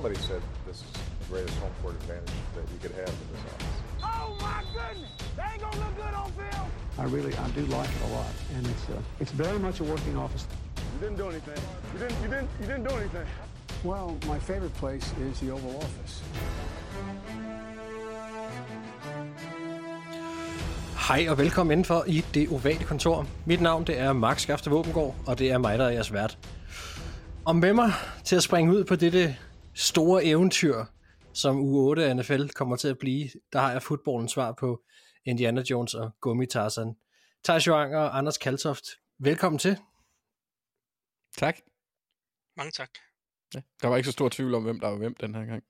Somebody said this is the greatest home court advantage that you could have in this office. Oh my goodness! They ain't gonna look good on film. I really, I do like it a lot, and it's uh, it's very much a working office. You didn't do anything. You didn't. You didn't. You didn't do anything. Well, my favorite place is the Oval Office. Hej og velkommen indenfor i det ovale kontor. Mit navn det er Max Skafte Våbengård, og det er mig, der er jeres vært. Og med mig til at springe ud på dette store eventyr, som u 8 af NFL kommer til at blive, der har jeg fodboldens svar på Indiana Jones og Gummi Tarzan. Thijs Joang og Anders Kaltoft, velkommen til. Tak. Mange tak. Ja, der var ikke så stor tvivl om, hvem der var hvem den her gang.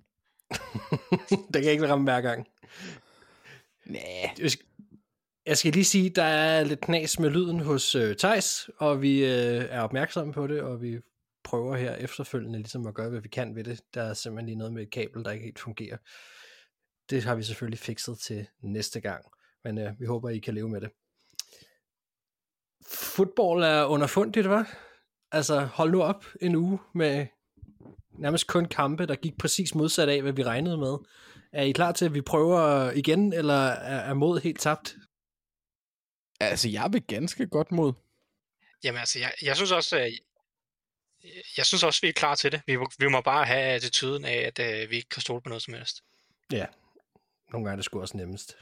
det kan ikke ramme hver gang. Næh. Jeg skal- Jeg skal lige sige, der er lidt knas med lyden hos øh, Tejs, og vi øh, er opmærksomme på det, og vi prøver her efterfølgende ligesom at gøre, hvad vi kan ved det. Der er simpelthen lige noget med et kabel, der ikke helt fungerer. Det har vi selvfølgelig fikset til næste gang, men øh, vi håber, I kan leve med det. Fodbold er underfundigt, var? Altså, hold nu op en uge med nærmest kun kampe, der gik præcis modsat af, hvad vi regnede med. Er I klar til, at vi prøver igen, eller er, er mod helt tabt? Altså, jeg vil ganske godt mod. Jamen altså, jeg, jeg synes også, at jeg synes også, vi er klar til det. Vi, vi må bare have attituden af, at øh, vi ikke kan stole på noget som helst. Ja, nogle gange er det sgu også nemmest.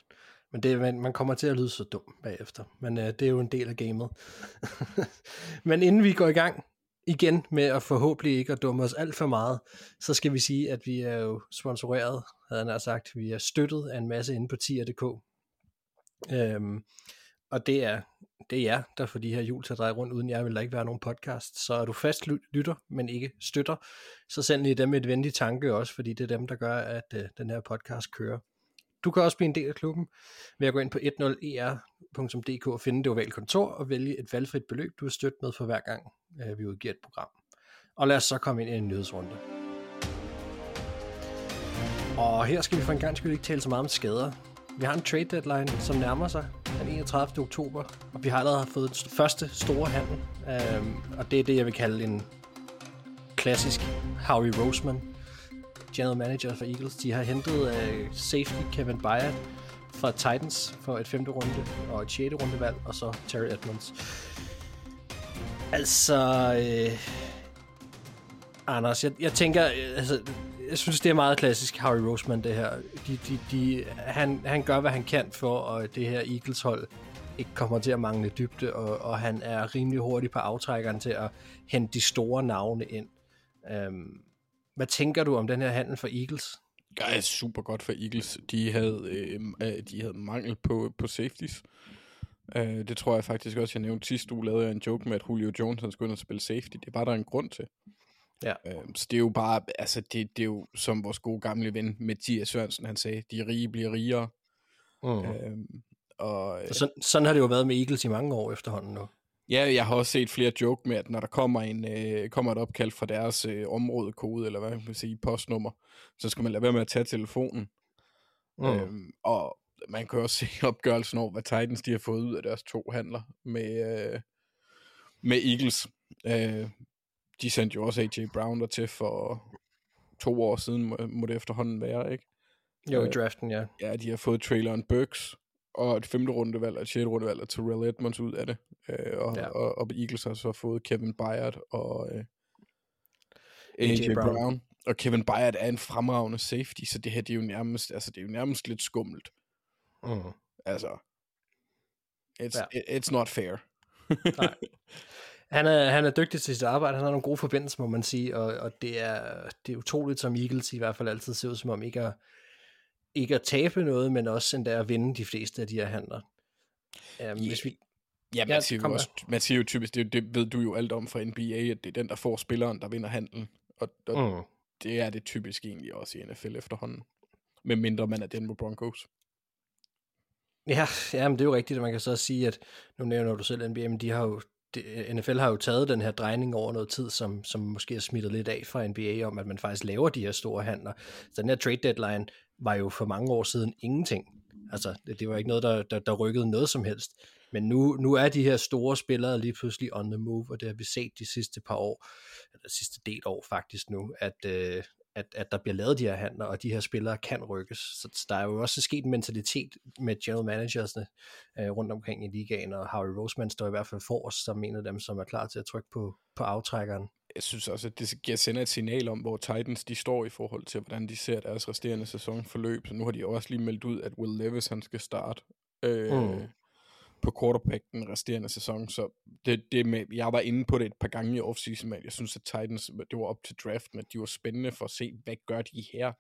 Men det, man, man kommer til at lyde så dum bagefter. Men øh, det er jo en del af gamet. Men inden vi går i gang igen med at forhåbentlig ikke at dumme os alt for meget, så skal vi sige, at vi er jo sponsoreret, havde han sagt. Vi er støttet af en masse inde på tier.dk. Øhm, og det er, det er jer, der får de her hjul til at dreje rundt, uden jer vil der ikke være nogen podcast. Så er du fast lytter, men ikke støtter, så send lige dem et venlig tanke også, fordi det er dem, der gør, at øh, den her podcast kører. Du kan også blive en del af klubben ved at gå ind på 10er.dk og finde det ovale kontor og vælge et valgfrit beløb, du vil støtte med for hver gang, øh, vi udgiver et program. Og lad os så komme ind i en nyhedsrunde. Og her skal vi for en gang skyld ikke tale så meget om skader. Vi har en trade deadline, som nærmer sig den 31. oktober, og vi har allerede fået den første store handel, øhm, og det er det, jeg vil kalde en klassisk Howie Roseman, general manager for Eagles. De har hentet øh, safety Kevin Byard fra Titans for et femte runde og et sjette rundevalg, og så Terry Edmonds. Altså, øh, Anders, jeg, jeg tænker, øh, altså, jeg synes, det er meget klassisk Harry Roseman, det her. De, de, de, han, han gør, hvad han kan for, at det her Eagles-hold ikke kommer til at mangle dybde, og, og han er rimelig hurtig på aftrækkeren til at hente de store navne ind. Øhm, hvad tænker du om den her handel for Eagles? Det er super godt for Eagles. De havde, øh, øh, de havde mangel på, på safeties. Øh, det tror jeg faktisk også, jeg nævnte sidste uge, lavede jeg en joke med, at Julio Jones han skulle ind og spille safety. Det var bare, der en grund til. Ja. Øh, så det er jo bare, altså det, det er jo, som vores gode gamle ven Mathias Sørensen, han sagde, de rige bliver rigere. Mm. Øh, og, øh, Så, sådan har det jo været med Eagles i mange år efterhånden nu. Ja, jeg har også set flere joke med, at når der kommer, en, øh, kommer et opkald fra deres øh, områdekode, eller hvad man kan sige, postnummer, så skal man lade være med at tage telefonen. Mm. Øhm, og man kan også se opgørelsen over, hvad Titans de har fået ud af deres to handler med, øh, med Eagles. Øh, de sendte jo også AJ Brown der til for to år siden, må, må det efterhånden være, ikke? Jo, i Øh, draften, ja. Ja, de har fået Traylon Burks og et femte rundevalg og et sjette rundevalg og Terrell Edmonds ud af det. Øh, og, Ja. og, og, Eagles har så fået Kevin Byard og øh, AJ, Brown. Brown. Og Kevin Byard er en fremragende safety, så det her det er jo nærmest, altså, det er jo nærmest lidt skummelt. Mm. Altså, it's, Ja. ja. it's not fair. Nej. Han er, han er dygtig til sit arbejde, han har nogle gode forbindelser, må man sige, og, og det, er, det er utroligt, som Eagles i hvert fald altid ser ud som om ikke at, ikke at tabe noget, men også endda at vinde de fleste af de her handler. Um, hvis vi, Ja, man, Ja, siger jo også, man siger jo typisk, det, det ved du jo alt om fra NBA, at det er den, der får spilleren, der vinder handlen. Og, og mm. det er det typisk egentlig også i NFL efterhånden. Med mindre man er Denver Broncos. Ja, ja, men det er jo rigtigt, at man kan så sige, at nu nævner du selv NBA, men de har jo, det, øh, NFL har jo taget den her drejning over noget tid, som, som måske er smittet lidt af fra NBA, om at man faktisk laver de her store handler. Så den her trade deadline var jo for mange år siden ingenting. Altså, det, det var ikke noget, der, der, der rykkede noget som helst. Men nu, nu er de her store spillere lige pludselig on the move, og det har vi set de sidste par år, eller sidste del år faktisk nu, at, øh, at, at der bliver lavet de her handler, og de her spillere kan rykkes. Så der er jo også sket en mentalitet med general managersne øh, rundt omkring i ligaen, og Harry Roseman står i hvert fald for os som en af dem, som er klar til at trykke på, på aftrækkeren. Jeg synes også, at det giver sender et signal om, hvor Titans de står i forhold til, hvordan de ser deres resterende sæsonforløb. Så nu har de også lige meldt ud, at Will Levis han skal starte. Øh, mm på quarterback den resterende sæson, så det, det med, jeg var inde på det et par gange i offseason, men jeg synes, at Titans, det var op til draften, at de var spændende for at se, hvad gør de her?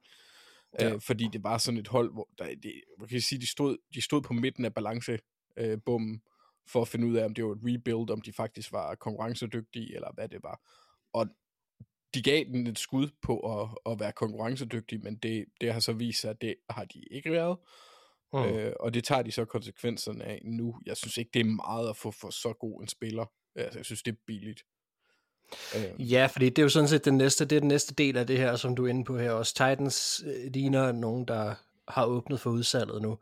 Ja. Øh, fordi det var sådan et hold, hvor der, det, man kan sige, de stod, de stod på midten af balancebommen, øh, for at finde ud af, om det var et rebuild, om de faktisk var konkurrencedygtige, eller hvad det var. Og de gav den et skud på at, at være konkurrencedygtige, men det, det har så vist sig, at det har de ikke været. Mm. Øh, og det tager de så konsekvenserne af nu. Jeg synes ikke, det er meget at få for så god en spiller. Altså, jeg synes, det er billigt. Øh. Ja, fordi det er jo sådan set den næste, det er den næste del af det her, som du er inde på her også. Titans øh, ligner nogen, der har åbnet for udsalget nu.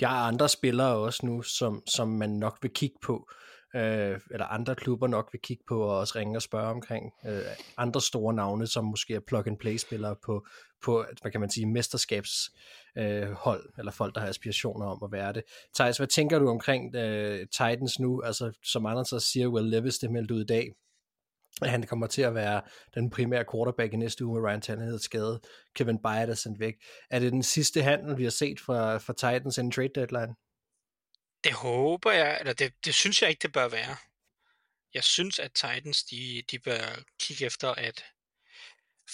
Der er andre spillere også nu, som, som man nok vil kigge på øh, øh, eller andre klubber nok vil kigge på og også ringe og spørge omkring øh, andre store navne, som måske er plug-and-play-spillere på, på, hvad kan man sige, mesterskabshold, øh, hold, eller folk, der har aspirationer om at være det. Thijs, hvad tænker du omkring øh, Titans nu? Altså, som andre så siger, Will Levis, det meldt ud i dag, at han kommer til at være den primære quarterback i næste uge med Ryan Tannehill skade. Kevin Byard er sendt væk. Er det den sidste handel, vi har set fra, fra Titans inden trade deadline? Det håber jeg, eller det, det synes jeg ikke, det bør være. Jeg synes, at Titans, de, de bør kigge efter at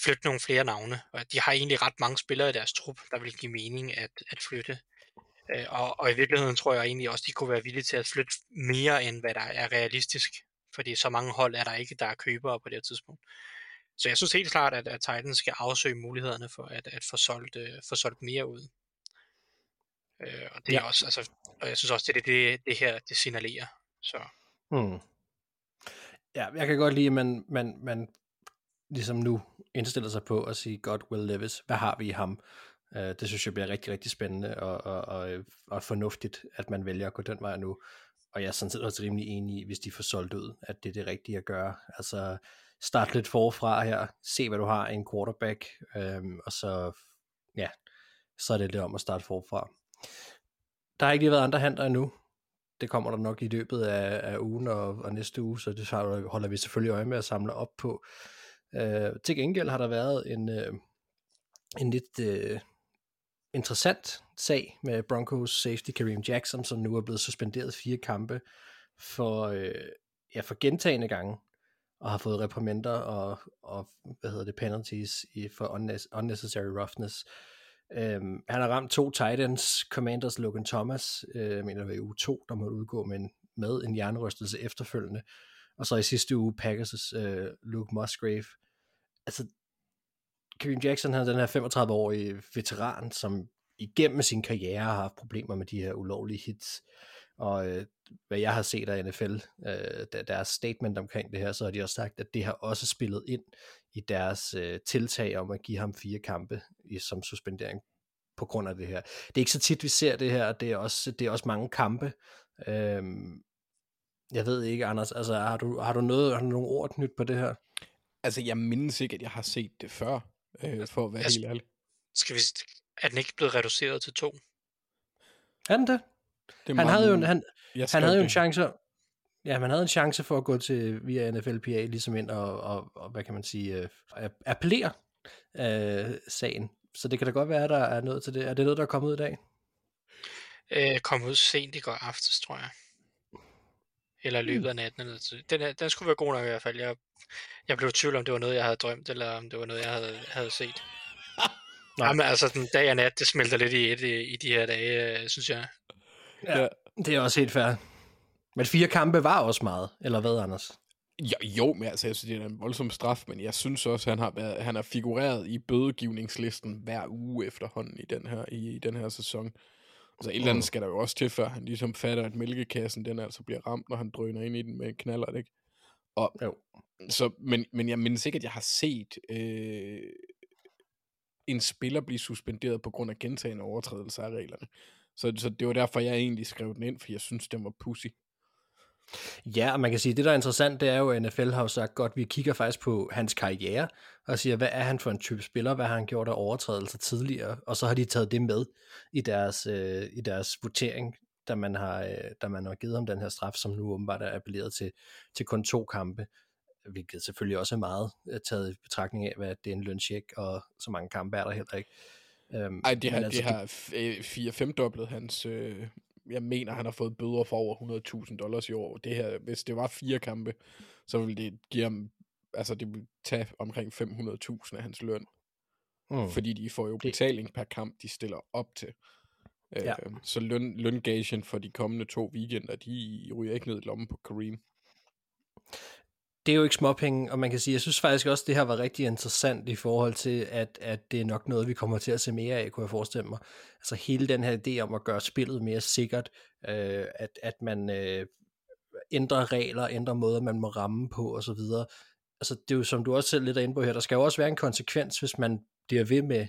flytte nogle flere navne, og de har egentlig ret mange spillere i deres trup, der vil give mening at, at flytte. Øh, og, og i virkeligheden tror jeg egentlig også, de kunne være villige til at flytte mere, end hvad der er realistisk. Fordi så mange hold er der ikke, der er købere på det her tidspunkt. Så jeg synes helt klart, at, at Titans skal afsøge mulighederne for at, at få solgt, øh, få solgt mere ud. Øh, og det ja. er også, altså, og jeg synes også, det er det, det, det her, det signalerer. Så. Hmm. Ja, jeg kan godt lide, at man, man, man ligesom nu indstiller sig på at sige, God Will Levis, hvad har vi i ham? Uh, det synes jeg bliver rigtig, rigtig spændende og, og, og, og fornuftigt, at man vælger at gå den vej nu. Og jeg er sådan set også rimelig enig i, hvis de får solgt ud, at det er det rigtige at gøre. Altså start lidt forfra her, se hvad du har i en quarterback, øhm, og så, ja, så er det lidt om at starte forfra. Der har ikke lige været andre handler endnu. Det kommer der nok i løbet af, af ugen og, og næste uge, så det holder vi selvfølgelig øje med at samle op på. Øh, til gengæld har der været en, øh, en lidt øh, interessant sag med Broncos safety Kareem Jackson, som nu er blevet suspenderet fire kampe for, øh, ja, for gentagende gange, og har fået reprimander og, og hvad hedder det, penalties i, for unnecessary roughness. Øhm, han har ramt to Titans, Commanders Logan Thomas, øh, mener det var uge 2, der måtte udgå med en, med en hjernerystelse efterfølgende. Og så i sidste uge Packers' øh, Luke Musgrave. Altså, Kevin Jackson han er den her 35-årige veteran, som igennem sin karriere har haft problemer med de her ulovlige hits. Og øh, hvad jeg har set af NFL, øh, deres statement omkring det her, så har de også sagt, at det har også spillet ind i deres øh, tiltag om at give ham fire kampe i, som suspendering på grund af det her. Det er ikke så tit, vi ser det her, det er også, det er også mange kampe. Øhm, jeg ved ikke, Anders, altså har du, har du noget, har du nogle ord nyt på det her? Altså, jeg mindes ikke, at jeg har set det før, øh, for at være altså, helt ærlig. Skal vi, er den ikke blevet reduceret til to? Er den det? det han havde jo en, han, han havde jo en chance, ja, man havde en chance for at gå til via NFLPA ligesom ind og, og, og hvad kan man sige, uh, appellere uh, sagen. Så det kan da godt være, at der er noget til det. Er det noget, der er kommet ud i dag? Øh, kom ud sent i går aftes, tror jeg. Eller løbet af natten. Eller den, den skulle være god nok i hvert fald. Jeg, jeg blev i tvivl om, det var noget, jeg havde drømt, eller om det var noget, jeg havde, havde set. Nej. Jamen, altså, den dag og nat, det smelter lidt i et i, i de her dage, synes jeg. Ja, det er også helt fair. Men fire kampe var også meget, eller hvad, Anders? Jo, jo men altså, jeg synes, det er en voldsom straf, men jeg synes også, at han har, været, han har figureret i bødegivningslisten hver uge efterhånden i den her, i, i den her sæson. Altså et eller andet mm. skal der jo også til, før han ligesom fatter, at mælkekassen den altså bliver ramt, når han drøner ind i den med knaller, ikke? Og, jo. Så, men, men jeg mindes ikke, at jeg har set øh, en spiller blive suspenderet på grund af gentagende overtrædelser af reglerne. Så, så det var derfor, jeg egentlig skrev den ind, for jeg synes, den var pussy. Ja, og man kan sige, at det der er interessant, det er jo, at NFL har jo sagt godt, vi kigger faktisk på hans karriere, og siger, hvad er han for en type spiller, hvad har han gjort af overtrædelser tidligere, og så har de taget det med i deres, øh, i deres votering, da man, har, øh, da man har givet ham den her straf, som nu åbenbart er appelleret til, til kun to kampe, hvilket selvfølgelig også er meget øh, taget i betragtning af, hvad det er en løncheck, og så mange kampe er der heller ikke. Øhm, Ej, det har, altså, det har 4-5 doblet hans, øh, jeg mener, han har fået bøder for over 100.000 dollars i år. Det her, hvis det var fire kampe, så ville det give ham, altså det ville tage omkring 500.000 af hans løn. Mm. Fordi de får jo betaling per kamp, de stiller op til. Ja. Øh, så løn, løngagen for de kommende to weekender, de ryger ikke ned i lommen på Kareem det er jo ikke småpenge, og man kan sige, jeg synes faktisk også, at det her var rigtig interessant i forhold til, at, at det er nok noget, vi kommer til at se mere af, kunne jeg forestille mig. Altså hele den her idé om at gøre spillet mere sikkert, øh, at, at man øh, ændrer regler, ændrer måder, man må ramme på osv. Altså det er jo, som du også selv lidt er inde på her, der skal jo også være en konsekvens, hvis man bliver ved med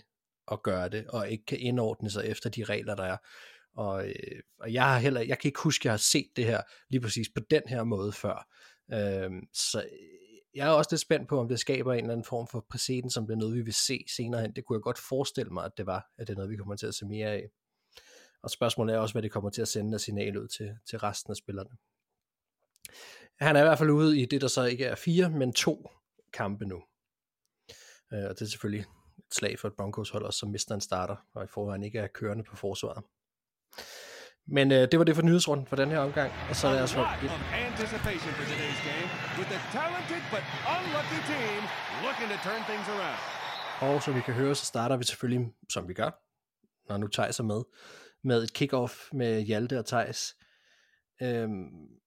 at gøre det, og ikke kan indordne sig efter de regler, der er. Og, øh, og jeg har heller, jeg kan ikke huske, at jeg har set det her lige præcis på den her måde før. Øhm, så øh, jeg er også lidt spændt på, om det skaber en eller anden form for præcedens, som det er noget, vi vil se senere hen. Det kunne jeg godt forestille mig, at det var, at det er noget, vi kommer til at se mere af. Og spørgsmålet er også, hvad det kommer til at sende af signal ud til, til resten af spillerne. Han er i hvert fald ude i det, der så ikke er fire, men to kampe nu. Øh, og det er selvfølgelig et slag for et Broncos hold også, som mister en starter, og i forvejen ikke er kørende på forsvaret. Men øh, det var det for nyhedsrunden for den her omgang, og så turn things around. Og som vi kan høre, så starter vi selvfølgelig, som vi gør, når nu Thijs er med, med et kickoff med Hjalte og Thijs. Øhm,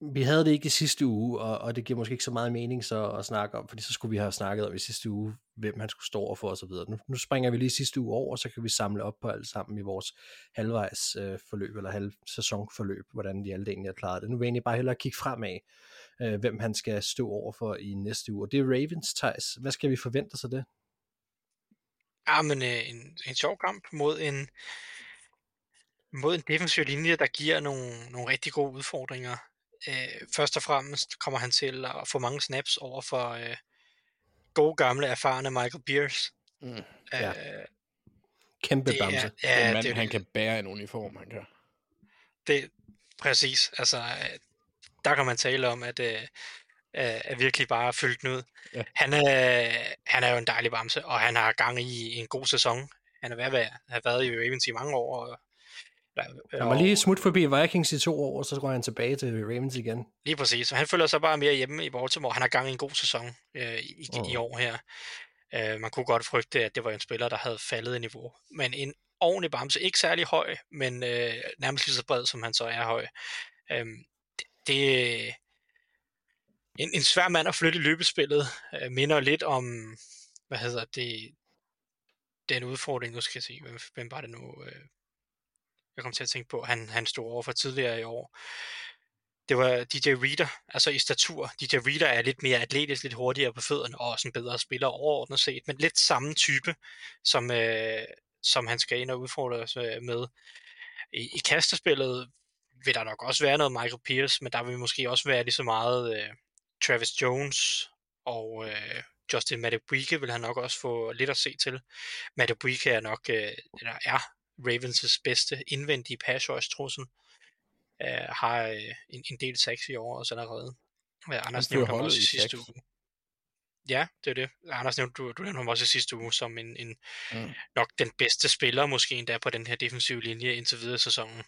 vi havde det ikke i sidste uge, og, og det giver måske ikke så meget mening så at snakke om, fordi så skulle vi have snakket om i sidste uge, hvem han skulle stå over for osv. Nu, nu springer vi lige sidste uge over, så kan vi samle op på alt sammen i vores halvvejs øh, forløb, eller halv sæsonforløb, hvordan de alle egentlig har klaret det. Nu vil jeg egentlig bare hellere kigge fremad, øh, hvem han skal stå over for i næste uge. Og det er Ravens, Thijs. Hvad skal vi forvente sig det? Ja, men øh, en, en sjov kamp mod en mod en defensiv linje, der giver nogle, nogle rigtig gode udfordringer øh, først og fremmest kommer han til at få mange snaps over for øh, gode gamle, erfarne Michael Pierce. Mm, ja. Øh, Kæmpe bamse. Er, ja, en mand, det, han kan bære en uniform, han kan. Det, præcis. Altså, øh, der kan man tale om, at øh, er virkelig bare fyldt ud. Ja. Han, øh, han er jo en dejlig bamse, og han har gang i en god sæson. Han er ved at have været i Ravens i mange år, og han var lige smut forbi Vikings i to år, og så går han tilbage til Ravens igen. Lige præcis, og han føler sig bare mere hjemme i Baltimore. Han har gang i en god sæson øh, i, oh. i år her. Uh, man kunne godt frygte, at det var en spiller, der havde faldet i niveau. Men en ordentlig bamse, ikke særlig høj, men uh, nærmest lige så bred, som han så er høj. Uh, det, det en, en svær mand at flytte i løbespillet, uh, minder lidt om, hvad hedder det, den udfordring, nu skal jeg se, hvem, hvem var det nu, uh, jeg kom til at tænke på, han, han stod over for tidligere i år. Det var DJ Reader, altså i statur. DJ Reader er lidt mere atletisk, lidt hurtigere på fødderne, og også en bedre spiller overordnet set, men lidt samme type, som, øh, som han skal ind og udfordre sig øh, med. I, I kastespillet vil der nok også være noget Michael Pierce, men der vil måske også være lige så meget øh, Travis Jones og øh, Justin Madubuike vil han nok også få lidt at se til. Madubuike er nok, øh, eller er Ravens' bedste indvendige pass rush trussel. Uh, har uh, en, en del sacks i år også allerede. Uh, Anders nævnte ham også i sidste uge. Ja, det er det. Anders nævnte, du, du nævnte ham også i sidste uge som en, en mm. nok den bedste spiller måske endda på den her defensive linje indtil videre sæsonen.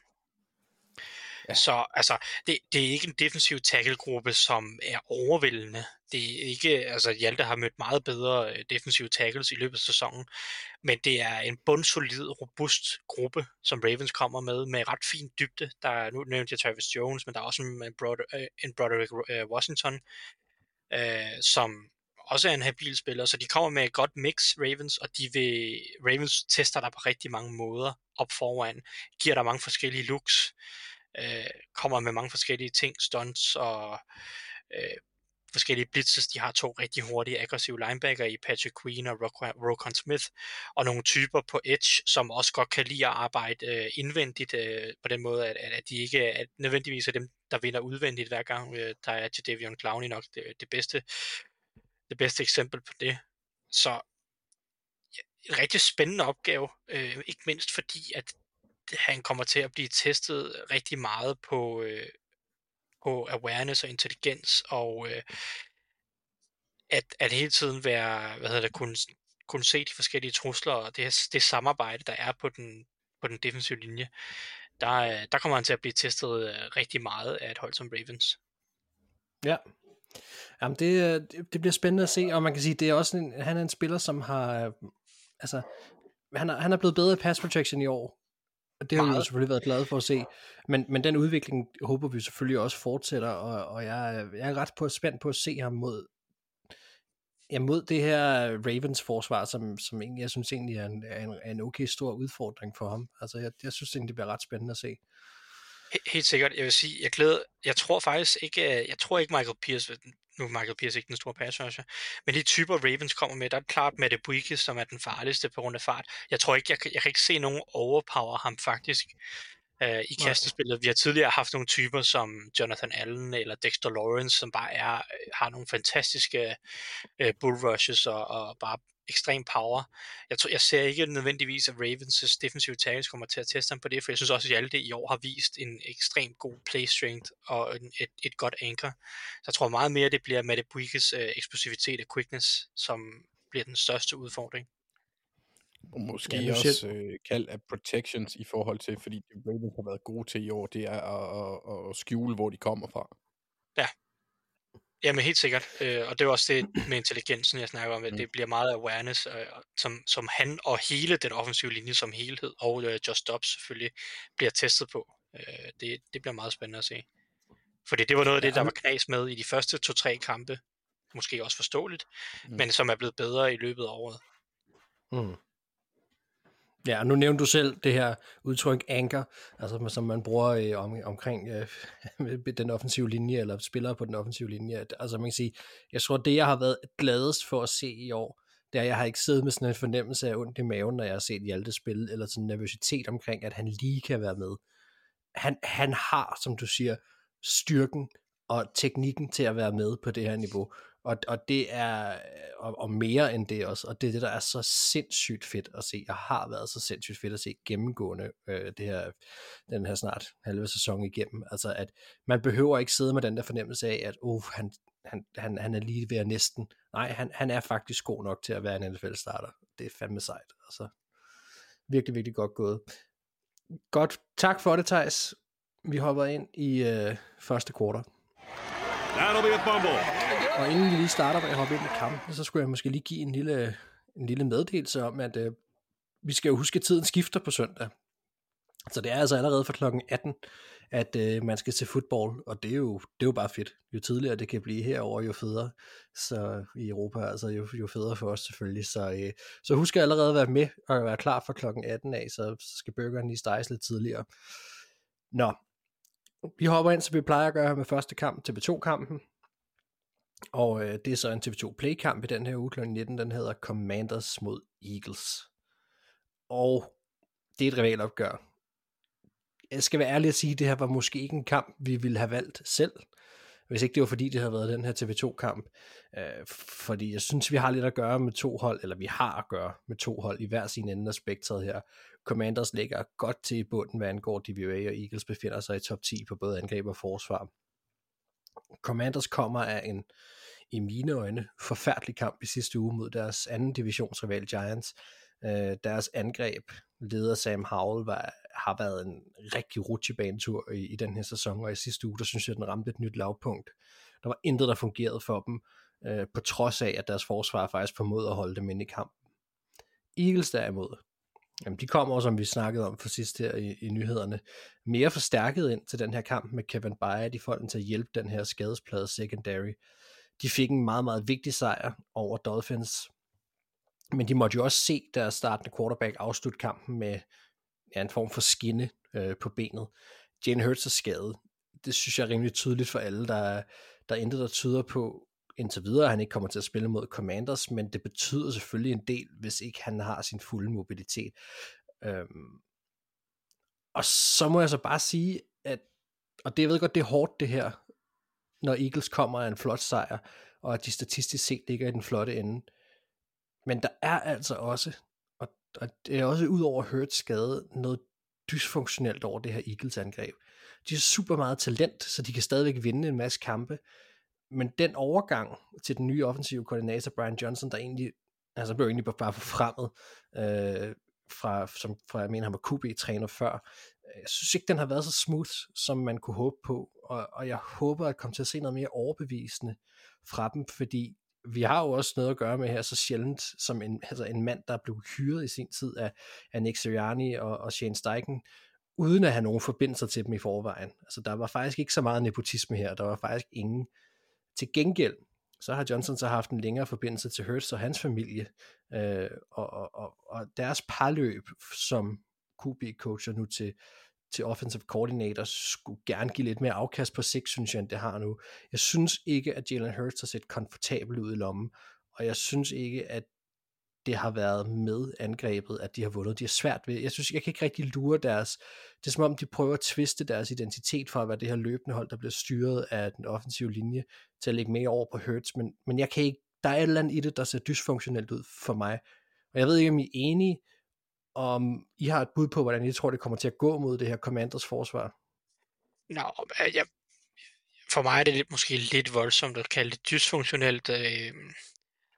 Ja. Så altså, det, det er ikke en defensiv tackle-gruppe, som er overvældende. Det er ikke, altså Hjalte har mødt meget bedre øh, defensive tackles i løbet af sæsonen, men det er en bundsolid, robust gruppe, som Ravens kommer med, med ret fin dybde. Der er, nu nævnte jeg Travis Jones, men der er også en, Broder, øh, en Broderick øh, Washington, øh, som også er en habil spiller, så de kommer med et godt mix, Ravens, og de vil, Ravens tester dig på rigtig mange måder op foran, giver dig mange forskellige looks, øh, kommer med mange forskellige ting, stunts og øh, forskellige blitzes. De har to rigtig hurtige, aggressive linebacker i Patrick Queen og Rokon Smith, og nogle typer på edge, som også godt kan lide at arbejde øh, indvendigt øh, på den måde, at, at de ikke er nødvendigvis er dem, der vinder udvendigt hver gang. Øh, der er Jadavion Clowney nok det, det bedste det bedste eksempel på det. Så en rigtig spændende opgave, øh, ikke mindst fordi, at han kommer til at blive testet rigtig meget på, øh, på awareness og intelligens, og øh, at, at hele tiden være, hvad hedder det, kunne, kunne se de forskellige trusler, og det, det samarbejde, der er på den, på den defensive linje, der, øh, der kommer han til at blive testet øh, rigtig meget af et hold som Ravens. Ja, Jamen øh, det, det bliver spændende at se, og man kan sige, det er også en, han er en spiller, som har, altså, han er, han er blevet bedre i pass protection i år, og det har vi jo selvfølgelig været glade for at se, men, men den udvikling håber vi selvfølgelig også fortsætter, og, og jeg, jeg er ret på, spændt på at se ham mod, ja, mod det her Ravens forsvar, som, som egentlig, jeg synes egentlig er en, er en, er en okay stor udfordring for ham. Altså jeg, jeg synes egentlig, det bliver ret spændende at se. Helt sikkert. Jeg vil sige, jeg glæder, jeg tror faktisk ikke, øh, jeg tror ikke Michael Pierce nu er Michael Pierce ikke den store pass rusher, men de typer Ravens kommer med, der er klart med det Buike, som er den farligste på grund af fart. Jeg tror ikke, jeg, jeg kan ikke se nogen overpower ham faktisk øh, i kastespillet. Vi har tidligere haft nogle typer som Jonathan Allen eller Dexter Lawrence, som bare er, har nogle fantastiske øh, bull rushes og, og bare ekstrem power. Jeg, tror, jeg ser ikke nødvendigvis, at Ravens' defensive tackles kommer til at teste ham på det, for jeg synes også, at Hjalte i år har vist en ekstremt god play strength og en, et, et godt anchor. Så jeg tror meget mere, det bliver Matte Buikes øh, eksplosivitet og quickness, som bliver den største udfordring. Og måske ja, også øh, kald af protections i forhold til, fordi Ravens har været gode til i år, det er at, at, at skjule, hvor de kommer fra. Ja, Jamen helt sikkert, øh, og det er også det med intelligensen, jeg snakker om, at mm. det bliver meget awareness, øh, som, som han og hele den offensive linje som helhed, og øh, Just Stops selvfølgelig, bliver testet på. Øh, det, det bliver meget spændende at se. Fordi det var noget af det, der var knas med i de første to-tre kampe, måske også forståeligt, mm. men som er blevet bedre i løbet af året. Mm. Ja, og nu nævnte du selv det her udtryk anker, altså som man bruger øh, om, omkring øh, den offensive linje, eller spillere på den offensive linje. Altså man kan sige, jeg tror det jeg har været gladest for at se i år, det er, at jeg har ikke siddet med sådan en fornemmelse af ondt i maven, når jeg har set Hjalte spille, eller sådan en nervøsitet omkring, at han lige kan være med. Han, han har, som du siger, styrken og teknikken til at være med på det her niveau. Og, og det er, øh, og, og mere end det også, og det er det, der er så sindssygt fedt at se, og har været så sindssygt fedt at se gennemgående øh, det her, den her snart halve sæson igennem. Altså at man behøver ikke sidde med den der fornemmelse af, at oh, han, han, han, han er lige ved at næsten, nej, han, han er faktisk god nok til at være en NFL-starter. Det er fandme sejt. Altså, virkelig, virkelig godt gået. Godt, tak for det, Thijs. Vi hopper ind i øh, første kvartal. That'll be a fumble. Og inden vi lige starter med at hoppe ind i kampen, så skulle jeg måske lige give en lille, en lille meddelelse om, at øh, vi skal jo huske, at tiden skifter på søndag. Så det er altså allerede fra klokken 18, at øh, man skal til fodbold, og det er, jo, det er jo bare fedt. Jo tidligere det kan blive herover, jo federe. Så i Europa, altså jo, jo federe for os selvfølgelig. Så, øh, så husk at allerede være med og være klar fra klokken 18 af, så, så skal burgeren lige steges lidt tidligere. Nå, vi hopper ind, som vi plejer at gøre med første kamp, TV2-kampen. Og øh, det er så en TV2 Play-kamp i den her uge kl. 19. Den hedder Commanders mod Eagles. Og det er et rivalopgør. Jeg skal være ærlig at sige, at det her var måske ikke en kamp, vi ville have valgt selv. Hvis ikke det var fordi, det havde været den her TV2-kamp. Øh, fordi jeg synes, vi har lidt at gøre med to hold, eller vi har at gøre med to hold i hver sin ende af spektret her. Commanders ligger godt til i bunden, hvad angår DVA, og Eagles befinder sig i top 10 på både angreb og forsvar. Commanders kommer af en, i mine øjne, forfærdelig kamp i sidste uge mod deres anden divisionsrival Giants. Øh, deres angreb, leder Sam Howell, var, har været en rigtig rutsjebanetur i, i den her sæson, og i sidste uge, der synes jeg, den ramte et nyt lavpunkt. Der var intet, der fungerede for dem, øh, på trods af, at deres forsvar faktisk formåede at holde dem ind i kampen. Eagles derimod, Jamen, de kommer, som vi snakkede om for sidst her i, i nyhederne, mere forstærket ind til den her kamp med Kevin Bayer. De folk til at hjælpe den her skadesplade secondary. De fik en meget, meget vigtig sejr over Dolphins, men de måtte jo også se deres startende quarterback afslutte kampen med ja, en form for skinne øh, på benet. Jane Hurts er skadet. Det synes jeg er rimelig tydeligt for alle. Der, der er intet, der tyder på, indtil videre, han ikke kommer til at spille mod Commanders, men det betyder selvfølgelig en del, hvis ikke han har sin fulde mobilitet. Øhm, og så må jeg så bare sige, at, og det jeg ved godt, det er hårdt det her, når Eagles kommer af en flot sejr, og at de statistisk set ligger i den flotte ende. Men der er altså også, og, og det er også ud over hørt skade, noget dysfunktionelt over det her Eagles angreb. De har super meget talent, så de kan stadigvæk vinde en masse kampe, men den overgang til den nye offensive koordinator, Brian Johnson, der egentlig, altså blev egentlig bare forfremmet, øh, fra, som, fra, jeg mener, han var QB-træner før. Jeg synes ikke, den har været så smooth, som man kunne håbe på, og, og jeg håber at komme til at se noget mere overbevisende fra dem, fordi vi har jo også noget at gøre med her så sjældent som en, altså en mand, der blev hyret i sin tid af, af Nick Sirianni og, og Shane Steichen, uden at have nogen forbindelser til dem i forvejen. Altså der var faktisk ikke så meget nepotisme her, der var faktisk ingen. Til gengæld, så har Johnson så haft en længere forbindelse til Hurts og hans familie, øh, og, og, og, og deres parløb som QB-coacher nu til, til offensive coordinator skulle gerne give lidt mere afkast på sigt, synes jeg, end det har nu. Jeg synes ikke, at Jalen Hurts har set komfortabel ud i lommen, og jeg synes ikke, at det har været med angrebet, at de har vundet. De er svært ved. Jeg synes, jeg kan ikke rigtig lure deres... Det er som om, de prøver at tviste deres identitet fra at være det her løbende hold, der bliver styret af den offensive linje, til at lægge mere over på Hurts, men, men jeg kan ikke... Der er et eller andet i det, der ser dysfunktionelt ud for mig. Og jeg ved ikke, om I er enige, om I har et bud på, hvordan I tror, det kommer til at gå mod det her Commanders forsvar. Nå, jeg, for mig er det lidt, måske lidt voldsomt at kalde det dysfunktionelt. Øh,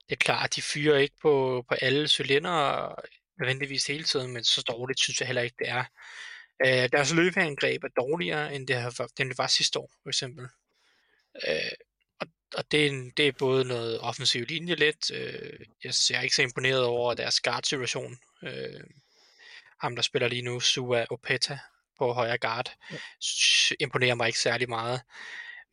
det er klart, at de fyrer ikke på, på alle cylinder nødvendigvis hele tiden, men så dårligt synes jeg heller ikke, det er. Øh, deres løbeangreb er dårligere, end det, har, end det var sidste år, for eksempel. Øh, og og det, er en, det er både noget offensiv linje lidt. Øh, jeg er ikke så imponeret over deres guard-situation. Øh, ham, der spiller lige nu, Sua Opeta på højre guard, ja. imponerer mig ikke særlig meget.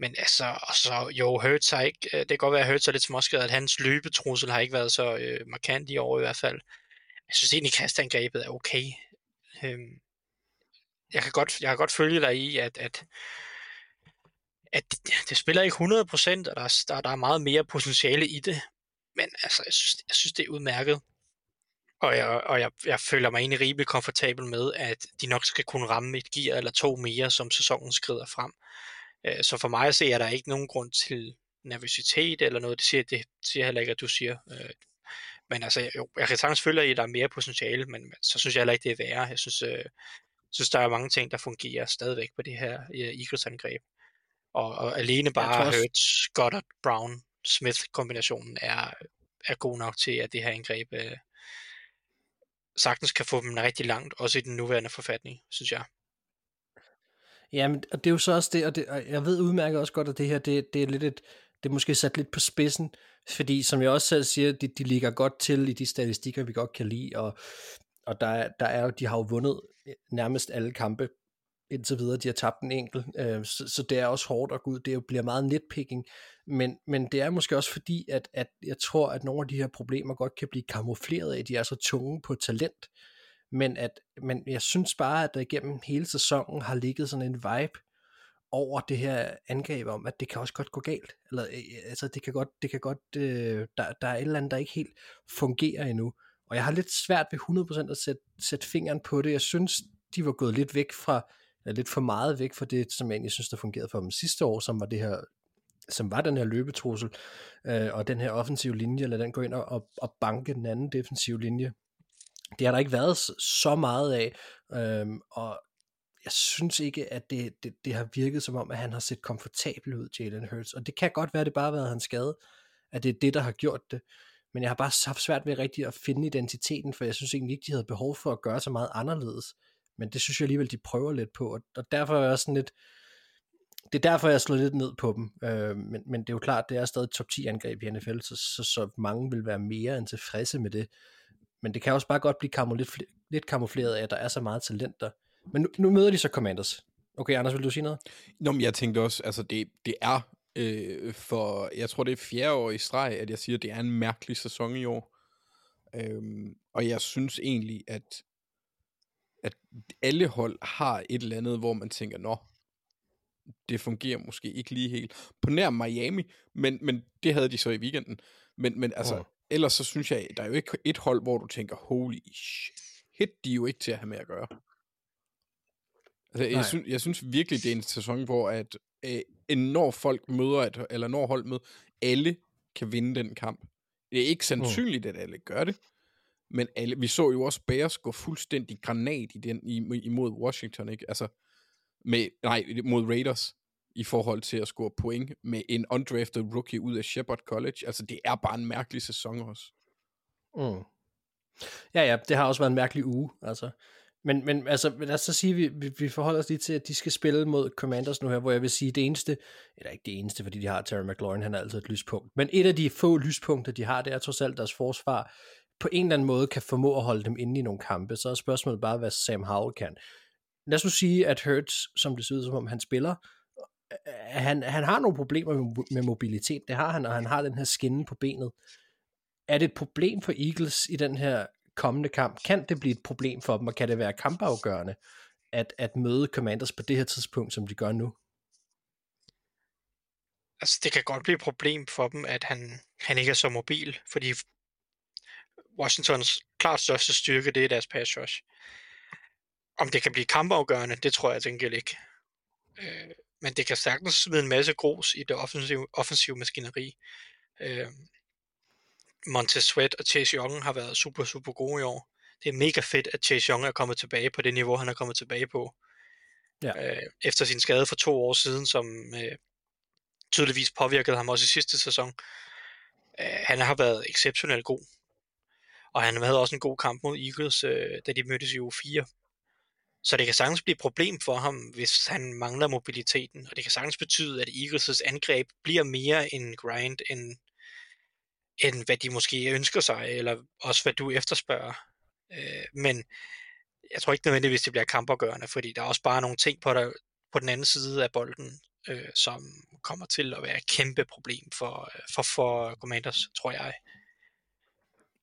Men altså, og så, jo, Hurts har ikke, øh, det kan godt være, at Hurts er lidt småskadet, at hans løbetrussel har ikke været så øh, markant i år i hvert fald. Jeg synes egentlig, kastangrebet er okay. Øhm, jeg, kan godt, jeg kan godt følge dig i, at, at, at det, det spiller ikke 100%, og der, der, der er meget mere potentiale i det. Men altså, jeg synes, jeg synes det er udmærket. Og, jeg, og jeg, jeg føler mig egentlig rimelig komfortabel med, at de nok skal kunne ramme et gear eller to mere, som sæsonen skrider frem. Øh, så for mig ser jeg der ikke nogen grund til nervøsitet eller noget. Det siger, det siger heller ikke, at du siger. Øh, men altså, jo, jeg kan sagtens føle, at der er mere potentiale, men så synes jeg heller ikke, det er værre. Jeg synes, øh, synes der er mange ting, der fungerer stadigvæk på det her Eagles-angreb. Og, og alene bare også... Hurts, Goddard, Brown, Smith-kombinationen er, er god nok til, at det her angreb øh, sagtens kan få dem rigtig langt, også i den nuværende forfatning, synes jeg. Jamen, og det er jo så også det, og, det, og jeg ved udmærket også godt, at det her, det, det er lidt et, det er måske sat lidt på spidsen, fordi som jeg også selv siger, de, de ligger godt til i de statistikker, vi godt kan lide, og, og der, der er jo, de har jo vundet øh, nærmest alle kampe indtil videre, de har tabt en enkelt, øh, så, så det er også hårdt at gå ud, det jo bliver meget nitpicking, men, men det er måske også fordi, at, at jeg tror, at nogle af de her problemer godt kan blive kamufleret af, at de er så tunge på talent, men, at, men jeg synes bare, at der igennem hele sæsonen har ligget sådan en vibe over det her angreb om, at det kan også godt gå galt. Eller, øh, øh, altså, det kan godt, det kan godt øh, der, der er et eller andet, der ikke helt fungerer endnu. Og jeg har lidt svært ved 100% at sætte, sætte fingeren på det. Jeg synes, de var gået lidt væk fra, eller lidt for meget væk fra det, som jeg egentlig synes, der fungerede for dem sidste år, som var det her som var den her løbetrussel, øh, og den her offensive linje, eller den gå ind og, og banke den anden defensive linje. Det har der ikke været så meget af, øhm, og jeg synes ikke, at det, det, det har virket som om, at han har set komfortabel ud, Jalen Hurts, og det kan godt være, at det bare har været hans skade, at det er det, der har gjort det, men jeg har bare haft svært ved rigtig at finde identiteten, for jeg synes egentlig ikke, de havde behov for at gøre så meget anderledes, men det synes jeg alligevel, de prøver lidt på, og derfor er jeg også sådan lidt, det er derfor, jeg slår lidt ned på dem. Øh, men, men det er jo klart, det er stadig top 10 angreb i NFL, så, så, så mange vil være mere end tilfredse med det. Men det kan også bare godt blive kamuf- lidt, lidt kamufleret af, at der er så meget talent der. Men nu, nu møder de så Commanders. Okay, Anders, vil du sige noget? Nå, men jeg tænkte også, altså det, det er øh, for, jeg tror det er fjerde år i streg, at jeg siger, at det er en mærkelig sæson i år. Øhm, og jeg synes egentlig, at, at alle hold har et eller andet, hvor man tænker, nå, det fungerer måske ikke lige helt. På nær Miami, men, men det havde de så i weekenden. Men, men altså, Mm. Ellers så synes jeg, der er jo ikke et hold, hvor du tænker, holy shit, de er jo ikke til at have med at gøre. Altså, jeg, synes, jeg synes virkelig, det er en sæson, hvor at, øh, når folk møder, et, eller når hold møder, alle kan vinde den kamp. Det er ikke sandsynligt, at alle gør det, men alle, vi så jo også Bears gå fuldstændig granat i den, i, imod Washington, ikke? Altså, med, nej, mod Raiders, i forhold til at score point med en undrafted rookie ud af Shepard College. Altså, det er bare en mærkelig sæson også. Mm. Ja, ja, det har også været en mærkelig uge, altså. Men, men altså, lad os så sige, vi, vi, vi forholder os lige til, at de skal spille mod Commanders nu her, hvor jeg vil sige, det eneste, eller ikke det eneste, fordi de har Terry McLaurin, han er altid et lyspunkt, men et af de få lyspunkter, de har, det er trods alt deres forsvar, på en eller anden måde kan formå at holde dem inde i nogle kampe, så er spørgsmålet bare, hvad Sam Howell kan. Lad os nu sige, at Hurts, som det ser ud som om han spiller, Øh, han, han har nogle problemer med, med mobilitet, det har han, og han har den her skinne på benet. Er det et problem for Eagles i den her kommende kamp? Kan det blive et problem for dem, og kan det være kampafgørende at, at møde Commanders på det her tidspunkt, som de gør nu? Altså, det kan godt blive et problem for dem, at han, han ikke er så mobil, fordi Washingtons klart største styrke, det er deres pass rush. Om det kan blive kampafgørende, det tror jeg tænker ikke. Øh, men det kan sagtens smide en masse grus i det offensive, offensive maskineri. Øh, Montez Sweat og Chase Young har været super, super gode i år. Det er mega fedt, at Chase Young er kommet tilbage på det niveau, han er kommet tilbage på. Ja. Øh, efter sin skade for to år siden, som øh, tydeligvis påvirkede ham også i sidste sæson. Øh, han har været exceptionelt god. Og han havde også en god kamp mod Eagles, øh, da de mødtes i uge 4. Så det kan sagtens blive et problem for ham, hvis han mangler mobiliteten. Og det kan sagtens betyde, at Eagles' angreb bliver mere en grind, end, end hvad de måske ønsker sig, eller også hvad du efterspørger. Øh, men jeg tror ikke nødvendigvis, det bliver kampafgørende, fordi der er også bare nogle ting på, der, på den anden side af bolden, øh, som kommer til at være et kæmpe problem for, for, for Commanders, tror jeg.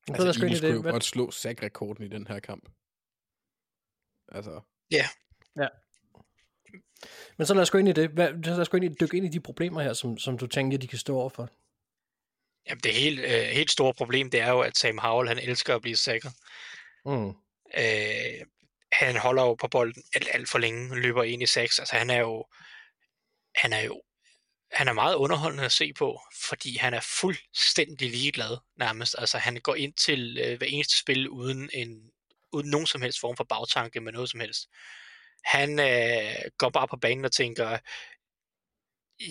Altså, Eagles skulle det. jo godt slå sack-rekorden i den her kamp. Altså, Men så lad os gå ind i det. Hvad, så lad os gå ind i, dykke ind i de problemer her, som, som du tænker, de kan stå overfor. Jamen, det helt, øh, helt store problem, det er jo, at Sam Howell, han elsker at blive sækket. Mm. Øh, han holder jo på bolden alt, alt for længe, løber ind i seks. Altså han er jo, han er jo, han er meget underholdende at se på, fordi han er fuldstændig ligeglad nærmest. Altså han går ind til øh, hver eneste spil uden en, uden nogen som helst form for bagtanke med noget som helst. Han øh, går bare på banen og tænker,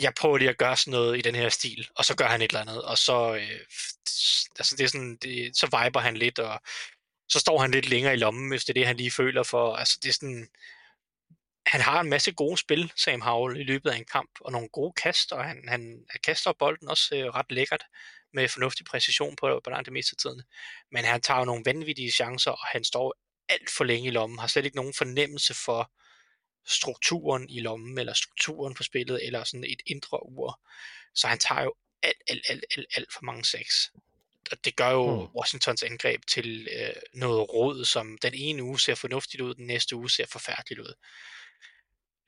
jeg prøver lige at gøre sådan noget i den her stil, og så gør han et eller andet, og så, øh, altså det er sådan, det, så viber han lidt, og så står han lidt længere i lommen, hvis det er det, han lige føler for. Altså, det er sådan, han har en masse gode spil, Sam Howell, i løbet af en kamp, og nogle gode kast, og han, han, kaster bolden også øh, ret lækkert, med fornuftig præcision på, på langt det meste af tiden. Men han tager jo nogle vanvittige chancer, og han står alt for længe i lommen, har slet ikke nogen fornemmelse for strukturen i lommen, eller strukturen på spillet, eller sådan et indre ur. Så han tager jo alt, alt, alt, alt, alt for mange seks og det gør jo Hmm. Washingtons angreb til øh, noget råd, som den ene uge ser fornuftigt ud, den næste uge ser forfærdeligt ud.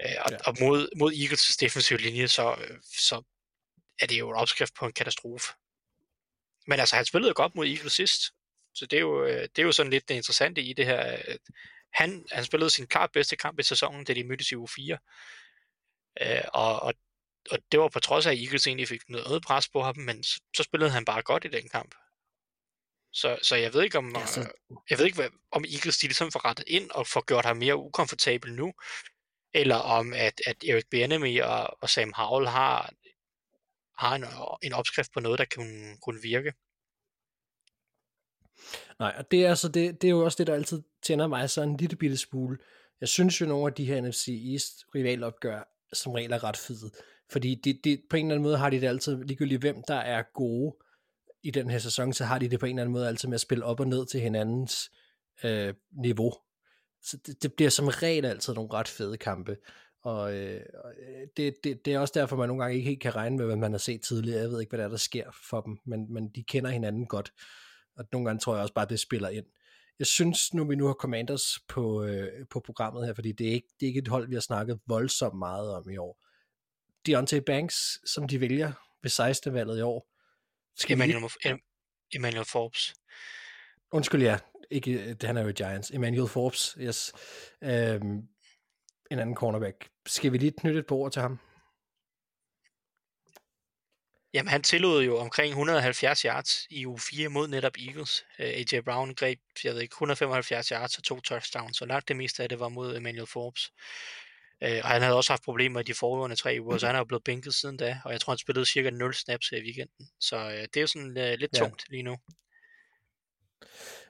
Øh, og, Ja. og mod, mod Eagles' defensive linje, så, øh, så er det jo en opskrift på en katastrofe. Men altså, han spillede godt mod Eagles sidst, så det er jo, øh, det er jo sådan lidt det interessante i det her. øh, Han, han spillede sin klart bedste kamp i sæsonen, da de mødtes i uge 4. Øh, og, og, og det var på trods af, at Eagles egentlig fik noget pres på ham, men så, så spillede han bare godt i den kamp. Så, så jeg ved ikke, om, Ja, så- øh, jeg ved ikke hvad, om Eagles de ligesom får rettet ind og får gjort ham mere ukomfortabel nu, eller om at, at Eric Bieniemy og, og Sam Howell har, har en, en opskrift på noget, der kunne, kunne virke. Nej, og det er, altså det, det er jo også det, der altid tænder mig så en lille bitte smule. Jeg synes jo, nogle af de her NFC East rivalopgør som regel er ret fede. Fordi det, det, på en eller anden måde har de det altid, ligegyldigt hvem der er gode i den her sæson, så har de det på en eller anden måde altid med at spille op og ned til hinandens øh, niveau. Så det, det bliver som regel altid nogle ret fede kampe. Og øh, og, øh, det, det, det er også derfor, man nogle gange ikke helt kan regne med, hvad man har set tidligere. Jeg ved ikke, hvad der, er, der sker for dem, men, men de kender hinanden godt. Og nogle gange tror jeg også bare, det spiller ind. Jeg synes nu, vi nu har Commanders på, øh, på programmet her, fordi det er, ikke, det er ikke et hold, vi har snakket voldsomt meget om i år. Deontay Banks, som de vælger ved 16. valget i år. Skal vi. Emmanuel, Em- Emmanuel Forbes. Undskyld, ja. Ikke, det, han er jo Giants. Emmanuel Forbes, yes. Øhm, en anden cornerback. Skal vi lige knytte et på ord til ham? Jamen, han tillod jo omkring 170 yards i u 4 mod netop Eagles. Uh, AJ Brown greb, jeg ved ikke, 175 yards og to touchdowns, så langt det meste af det var mod Emmanuel Forbes. Uh, og han havde også haft problemer i de foregående tre uger, så han er jo blevet bænket siden da, og jeg tror, han spillede cirka 0 snaps i weekenden. Så uh, det er jo sådan lidt Ja. tungt lige nu.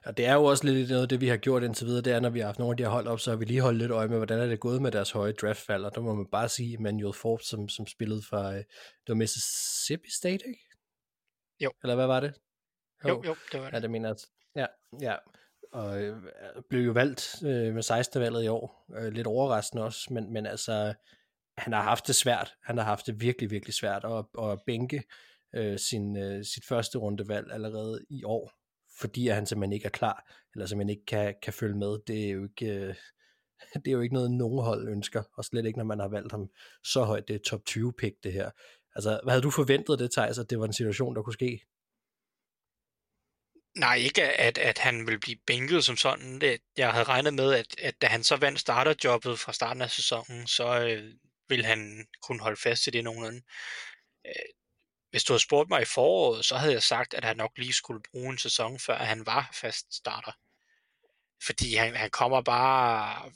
Og det er jo også lidt noget af det, vi har gjort indtil videre, det er, når vi har haft nogle af de her hold op, så har vi lige holdt lidt øje med, hvordan er det gået med deres høje draftfald, og der må man bare sige, Emmanuel Forbes, som, som spillede for, øh, det var Mississippi State, ikke? Jo. Eller hvad var det? Jo, jo, det var Ja, det. det mener jeg. Ja, ja. Og øh, blev jo valgt øh, med 16. valget i år. Øh, lidt overraskende også, men, men altså, han har haft det svært. Han har haft det virkelig, virkelig svært at, at bænke øh, sin, øh, sit første rundevalg allerede i år, fordi at han simpelthen ikke er klar, eller simpelthen ikke kan, kan følge med. Det er jo ikke... Øh, det er jo ikke noget, nogen hold ønsker, og slet ikke, når man har valgt ham så højt. Det er top 20 pick, det her. Altså, hvad havde du forventet det, Thijs, at det var en situation, der kunne ske? Nej, ikke at, at han ville blive bænket som sådan. Det, jeg havde regnet med, at, at da han så vandt starterjobbet fra starten af sæsonen, så øh, ville han kunne holde fast til det nogenlunde. Øh, hvis du havde spurgt mig i foråret, så havde jeg sagt, at han nok lige skulle bruge en sæson, før han var fast starter. Fordi han, han kommer bare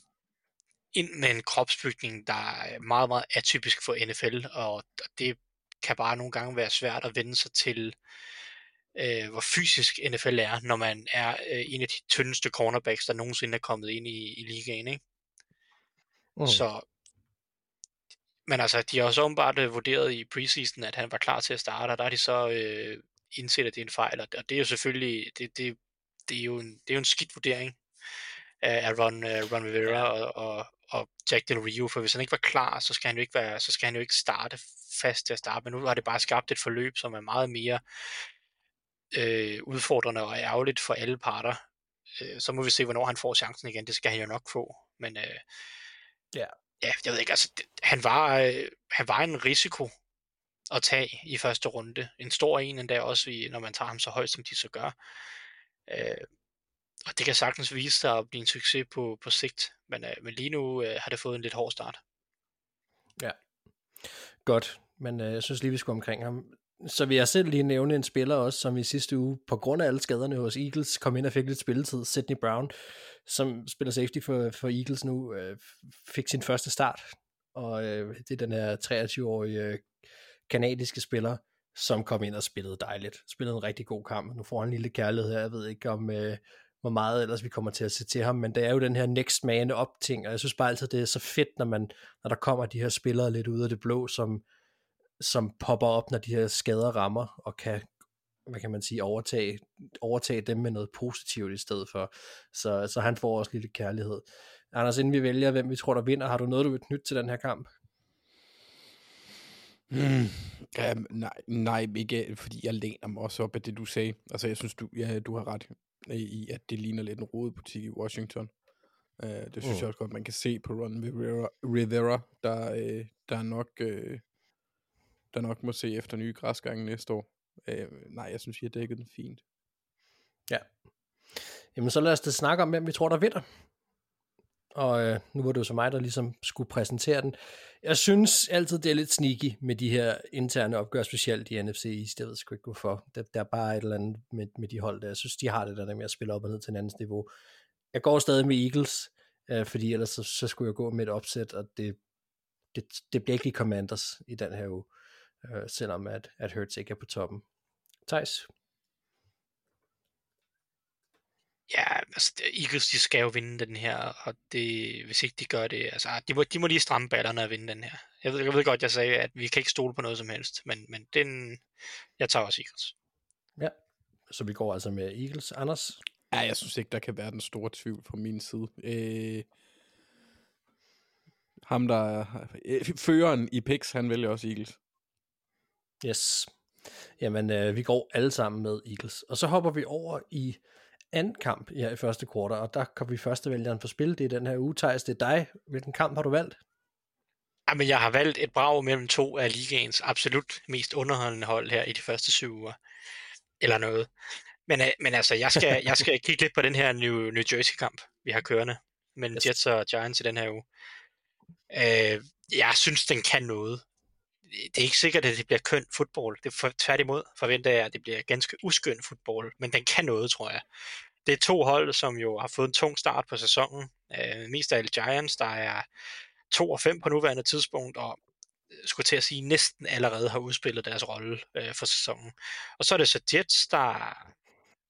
ind med en kropsbygning, der er meget, meget atypisk for NFL, og det kan bare nogle gange være svært at vende sig til, øh, hvor fysisk NFL er, når man er øh, en af de tyndeste cornerbacks, der nogensinde er kommet ind i, i ligaen. Ikke? Mm. Så, men altså, de har også åbenbart øh, vurderet i preseason, at han var klar til at starte, og der har de så øh, indset, at det er en fejl, og det er jo selvfølgelig, det, det, det, er, jo en, det er jo en skidt vurdering af af Ron, uh, Ron Rivera og, og, og Jack Del Rio, for hvis han ikke var klar, så skal han jo ikke, være, så skal han jo ikke starte fast til at starte, men nu har det bare skabt et forløb, som er meget mere øh, udfordrende og ærgerligt for alle parter. Øh, så må vi se, hvornår han får chancen igen. Det skal han jo nok få. Men øh, Ja ja, jeg ved ikke, altså, det, han, var, øh, han var en risiko at tage i første runde. En stor en endda også, i, når man tager ham så højt, som de så gør. Øh, og det kan sagtens vise sig at blive en succes på, på sigt. Men, øh, men lige nu øh, har det fået en lidt hård start. Ja, Godt, men øh, jeg synes lige, vi skulle omkring ham. Så vil jeg selv lige nævne en spiller også, som i sidste uge, på grund af alle skaderne hos Eagles, kom ind og fik lidt spilletid. Sidney Brown, som spiller safety for, for Eagles nu, øh, fik sin første start. Og øh, det er den her 23-årige øh, kanadiske spiller, som kom ind og spillede dejligt. Spillede en rigtig god kamp. Nu får han en lille kærlighed her. Jeg ved ikke om, øh, hvor meget ellers vi kommer til at se til ham, men det er jo den her next man up ting, og jeg synes bare altid, det er så fedt, når, man, når der kommer de her spillere lidt ud af det blå, som, som popper op, når de her skader rammer, og kan, hvad kan man sige, overtage, overtage dem med noget positivt i stedet for. Så, så han får også lidt kærlighed. Anders, inden vi vælger, hvem vi tror, der vinder, har du noget, du vil knytte til den her kamp? Hmm. Ja, nej, nej, ikke fordi jeg læner mig også op af det, du sagde. Altså, jeg synes, du, ja, du har ret i, at det ligner lidt en rodebutik i Washington. Uh, det synes Mm. mm. jeg også godt, man kan se på Ron Rivera, Rivera der, uh, der, er nok, uh, der nok må se efter nye græsgange næste år. Øh, nej, jeg synes, I har dækket den fint. Ja. Jamen så lad os da snakke om, hvem vi tror, der vinder. Og øh, nu var det jo så mig, der ligesom skulle præsentere den. Jeg synes altid, det er lidt sneaky med de her interne opgør, specielt i NFC East. Jeg ved sgu ikke hvorfor. Der, der er bare et eller andet med, med de hold der. Jeg synes, de har det der med at spille op og ned til en anden niveau. Jeg går stadig med Eagles, øh, fordi ellers så, så skulle jeg gå med et opsæt, og det, det, det bliver ikke lige Commanders i den her uge, øh, selvom at, at Hurts ikke er på toppen. Thijs? Ja, altså Eagles, de skal jo vinde den her, og det, hvis ikke de gør det, altså de må, de må lige stramme ballerne og vinde den her. Jeg ved, jeg ved godt, jeg sagde, at vi kan ikke stole på noget som helst, men, men den, jeg tager også Eagles. Ja, så vi går altså med Eagles. Anders? Ja, jeg synes ikke, der kan være den store tvivl fra min side. Øh, ham, der er øh, føreren i picks, han vælger også Eagles. Yes. Jamen, øh, vi går alle sammen med Eagles. Og så hopper vi over i anden kamp her i første kvartal, og der kan vi første vælgeren for spil. Det er den her uge, Thijs, det er dig. Hvilken kamp har du valgt? Jamen, jeg har valgt et brag mellem to af ligaens absolut mest underholdende hold her i de første syv uger. Eller noget. Men, øh, men altså, jeg skal, jeg skal kigge lidt på den her New, New Jersey-kamp, vi har kørende mellem yes. Jets og Giants i den her uge. Øh, jeg synes, den kan noget. Det er ikke sikkert, at det bliver køn fodbold. Det for, tværtimod forventer jeg, at det bliver ganske uskøn fodbold, men den kan noget, tror jeg. Det er to hold, som jo har fået en tung start på sæsonen. Øh, mest af alle Giants, der er 2 og 5 på nuværende tidspunkt, og øh, skulle til at sige, næsten allerede har udspillet deres rolle øh, for sæsonen. Og så er det så Jets, der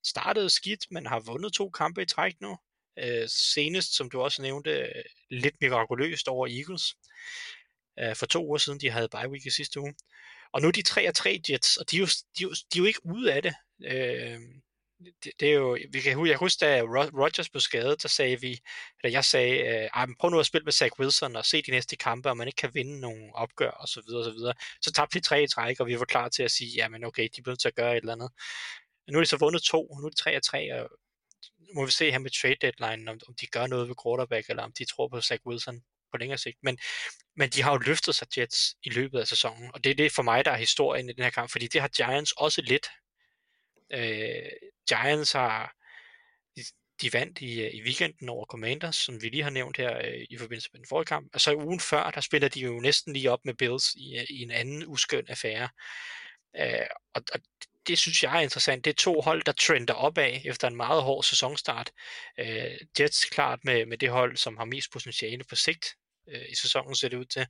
startede skidt, men har vundet to kampe i træk nu. Øh, senest, som du også nævnte, lidt mirakuløst over Eagles. Øh, for to uger siden, de havde bye week i sidste uge. Og nu er de 3 og 3 Jets, og de er jo, de er jo, de er jo ikke ude af det. Øh, det, det er jo, vi kan, jeg husker, da Rodgers blev skadet, der sagde vi, eller jeg sagde, øh, prøv nu at spille med Zach Wilson og se de næste kampe, om man ikke kan vinde nogle opgør og så videre og så videre. Så tabte de tre i træk, og vi var klar til at sige, jamen okay, de bliver nødt til at gøre et eller andet. Nu er de så vundet to, nu er de tre og tre, og må vi se her med trade deadline, om, om de gør noget ved quarterback, eller om de tror på Zach Wilson på længere sigt. Men, men de har jo løftet sig Jets i løbet af sæsonen, og det er det for mig, der er historien i den her kamp, fordi det har Giants også lidt. Øh, Giants har de, de vandt i, øh, i weekenden over Commanders, som vi lige har nævnt her øh, i forbindelse med den forrige kamp. Og så ugen før, der spiller de jo næsten lige op med Bills i, øh, i en anden uskøn affære. Øh, og, og det synes jeg er interessant. Det er to hold, der trender opad efter en meget hård sæsonstart. Øh, Jets klart med, med det hold, som har mest potentiale på sigt øh, i sæsonen, ser det ud til.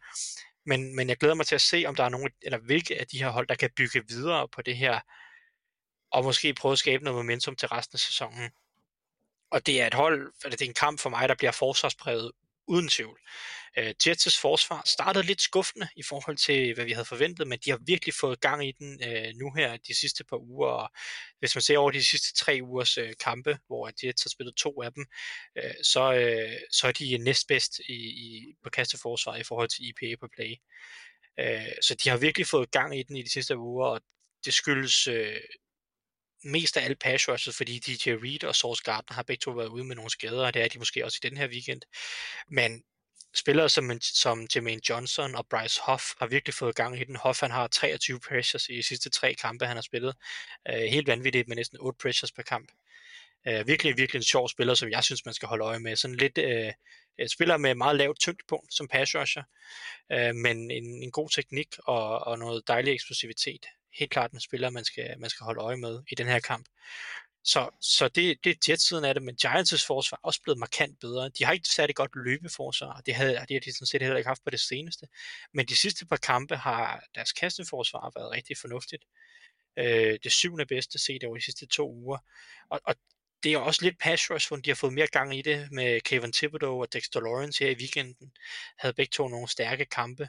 Men, men jeg glæder mig til at se, om der er nogen, eller hvilke af de her hold, der kan bygge videre på det her, og måske prøve at skabe noget momentum til resten af sæsonen. Og det er et hold, eller det er en kamp for mig, der bliver forsvarspræget uden tvivl. Uh, Jets' forsvar startede lidt skuffende i forhold til, hvad vi havde forventet, men de har virkelig fået gang i den uh, nu her de sidste par uger. Og hvis man ser over de sidste tre ugers øh, kampe, hvor Jets har spillet to af dem, uh, så, uh, så er de næstbedst i, i, på kasteforsvar i forhold til IPA på play. Uh, så de har virkelig fået gang i den i de sidste uger, og det skyldes uh, mest af alle pass rushes, fordi DJ Reed og Source Gardner har begge to været ude med nogle skader, og det er de måske også i den her weekend. Men spillere som, som Jermaine Johnson og Bryce Hoff har virkelig fået gang i den. Hoff han har 23 pressures i de sidste tre kampe, han har spillet. Uh, helt vanvittigt med næsten 8 pressures per kamp. Uh, virkelig, virkelig en sjov spiller, som jeg synes, man skal holde øje med. Sådan lidt uh, spiller med meget lavt tyngdepunkt som pass rusher, uh, men en, en god teknik og, og noget dejlig eksplosivitet helt klart en spiller, man skal, man skal holde øje med i den her kamp. Så, så det, det er Jets-siden af det, men Giants' forsvar er også blevet markant bedre. De har ikke særlig godt løbeforsvar, det havde, det har de sådan set heller ikke haft på det seneste. Men de sidste par kampe har deres kasteforsvar været rigtig fornuftigt. Øh, det syvende bedste set over de sidste to uger. Og, og det er også lidt pass rush, hvor de har fået mere gang i det med Kevin Thibodeau og Dexter Lawrence her i weekenden. Havde begge to nogle stærke kampe.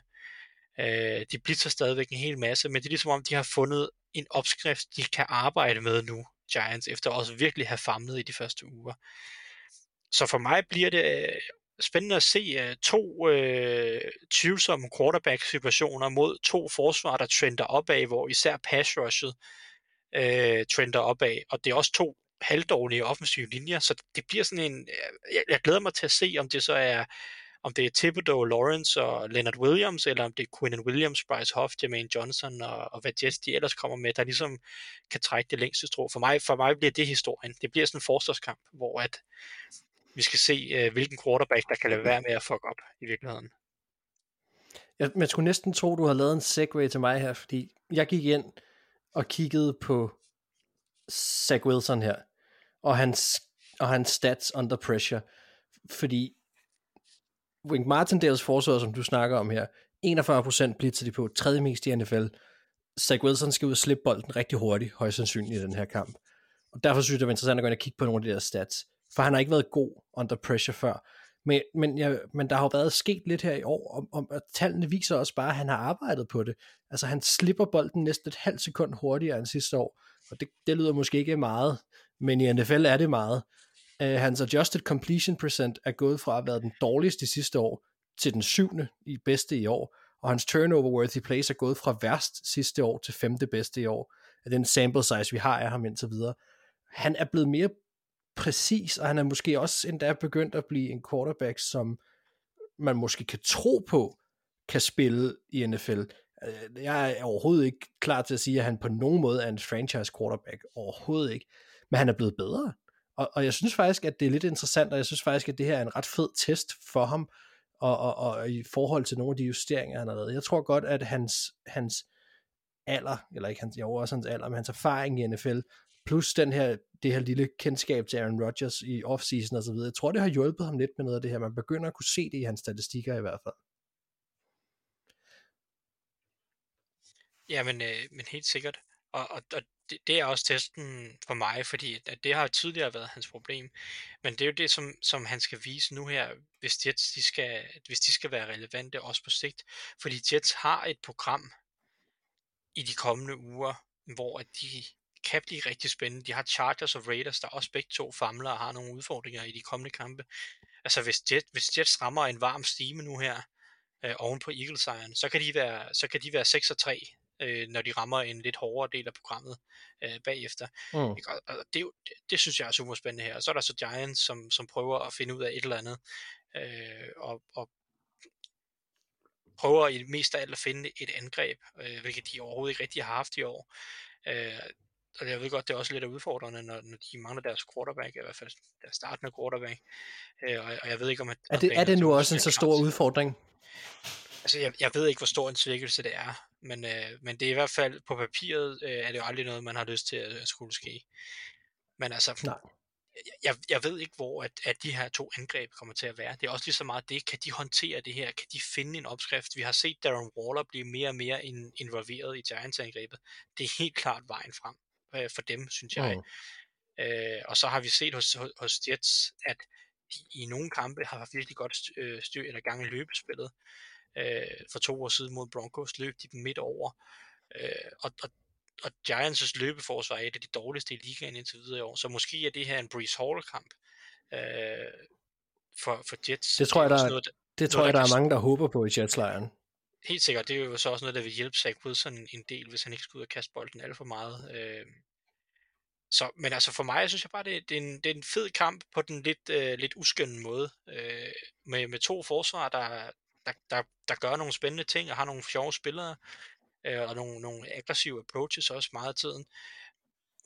Øh, de blitzer stadigvæk en hel masse, men det er ligesom om, de har fundet en opskrift, de kan arbejde med nu, Giants, efter også virkelig have famlet i de første uger. Så for mig bliver det øh, spændende at se øh, to øh, tvivlsomme quarterback-situationer mod to forsvar, der trender opad, hvor især pass rushet øh, trender opad, og det er også to halvdårlige offensive linjer, så det bliver sådan en, øh, jeg, jeg glæder mig til at se, om det så er om det er Thibodeau, Lawrence og Leonard Williams, eller om det er Quinnen Williams, Bryce Hoff, Jermaine Johnson og, og hvad Jets de ellers kommer med, der ligesom kan trække det længste strå. For mig, for mig bliver det historien. Det bliver sådan en forsvarskamp, hvor at vi skal se, uh, hvilken quarterback, der kan lade være med at fuck op i virkeligheden. Jeg, man skulle næsten tro, du har lavet en segue til mig her, fordi jeg gik ind og kiggede på Zach Wilson her, og hans, og hans stats under pressure, fordi Wink Martindales forsvar, som du snakker om her, 41% blitzer de på, tredje mest i NFL. Zach Wilson skal ud og slippe bolden rigtig hurtigt, højst sandsynligt i den her kamp. Og derfor synes jeg, det var interessant at gå ind og kigge på nogle af de der stats. For han har ikke været god under pressure før. Men, men, ja, men der har jo været sket lidt her i år, om, om, og tallene viser også bare, at han har arbejdet på det. Altså han slipper bolden næsten et halvt sekund hurtigere end sidste år. Og det, det lyder måske ikke meget, men i NFL er det meget. Uh, hans adjusted completion percent er gået fra at være den dårligste sidste år til den syvende i bedste i år, og hans turnover worthy plays er gået fra værst sidste år til femte bedste i år, af den sample size, vi har af ham indtil videre. Han er blevet mere præcis, og han er måske også endda begyndt at blive en quarterback, som man måske kan tro på, kan spille i NFL. Øh, jeg er overhovedet ikke klar til at sige, at han på nogen måde er en franchise quarterback. Overhovedet ikke. Men han er blevet bedre. Og, og jeg synes faktisk, at det er lidt interessant, og jeg synes faktisk, at det her er en ret fed test for ham, og, og, og i forhold til nogle af de justeringer, han har lavet. Jeg tror godt, at hans, hans alder, eller ikke hans, jo også hans alder, men hans erfaring i NFL, plus den her, det her lille kendskab til Aaron Rodgers i offseason og så videre, jeg tror, det har hjulpet ham lidt med noget af det her. Man begynder at kunne se det i hans statistikker i hvert fald. Ja, men, øh, men helt sikkert. Og, og, og det, det er også testen for mig, fordi at det har tidligere været hans problem. Men det er jo det, som, som han skal vise nu her, hvis Jets de skal, hvis de skal være relevante også på sigt. Fordi Jets har et program i de kommende uger, hvor at de kan blive rigtig spændende. De har Chargers og Raiders, der også begge to famler og har nogle udfordringer i de kommende kampe. Altså hvis, Jet, hvis Jets rammer en varm stime nu her, øh, oven på Eagles sejren, så kan de være, så kan de være 6 og 3, øh, når de rammer en lidt hårdere del af programmet øh, bagefter. Mm. Ikke? Og, og det, det, det synes jeg er super spændende her. Og så er der så Giants, som, som prøver at finde ud af et eller andet, øh, og, og prøver i mest af alt at finde et angreb, øh, hvilket de overhovedet ikke rigtig har haft i år. Øh, og jeg ved godt, det er også lidt af udfordrende, når, når de mangler deres quarterback, i hvert fald deres startende quarterback. Øh, og, og jeg ved ikke, om... At, Er det, er det nu også en så stor udfordring? Altså, jeg, jeg ved ikke, hvor stor en svækkelse det er, men, øh, men det er i hvert fald på papiret, øh, er det jo aldrig noget, man har lyst til at, at skulle ske. Men altså, Nej. jeg, jeg, ved ikke, hvor at, at de her to angreb kommer til at være. Det er også lige så meget det, kan de håndtere det her? Kan de finde en opskrift? Vi har set Darren Waller blive mere og mere in, involveret i Giants-angrebet. Det er helt klart vejen frem øh, for dem, synes jeg. Mm. Øh, og så har vi set hos, hos, hos Jets, at de i nogle kampe har virkelig godt styr, øh, styr eller gang i løbespillet. Øh, for to år siden mod Broncos løb de dem midt over. Øh, og, og, og Giants' løbeforsvar er et af de dårligste i ligaen indtil videre i år. Så måske er det her en Breeze Hall-kamp øh, for, for Jets. Det tror jeg, er der er- noget, Det tror der jeg, der kan- er mange, der håber på i Jetslejren. helt sikkert, det er jo så også noget, der vil hjælpe Zach Wilson en del, hvis han ikke skal ud og kaste bolden alt for meget. Øh, så, men altså for mig, synes jeg bare, det, det, er, en, det er en fed kamp på den lidt, øh, lidt uskønne måde. Øh, med, med to forsvar, der, der, der, der gør nogle spændende ting og har nogle sjove spillere. Øh, og nogle, nogle aggressive approaches også meget af tiden.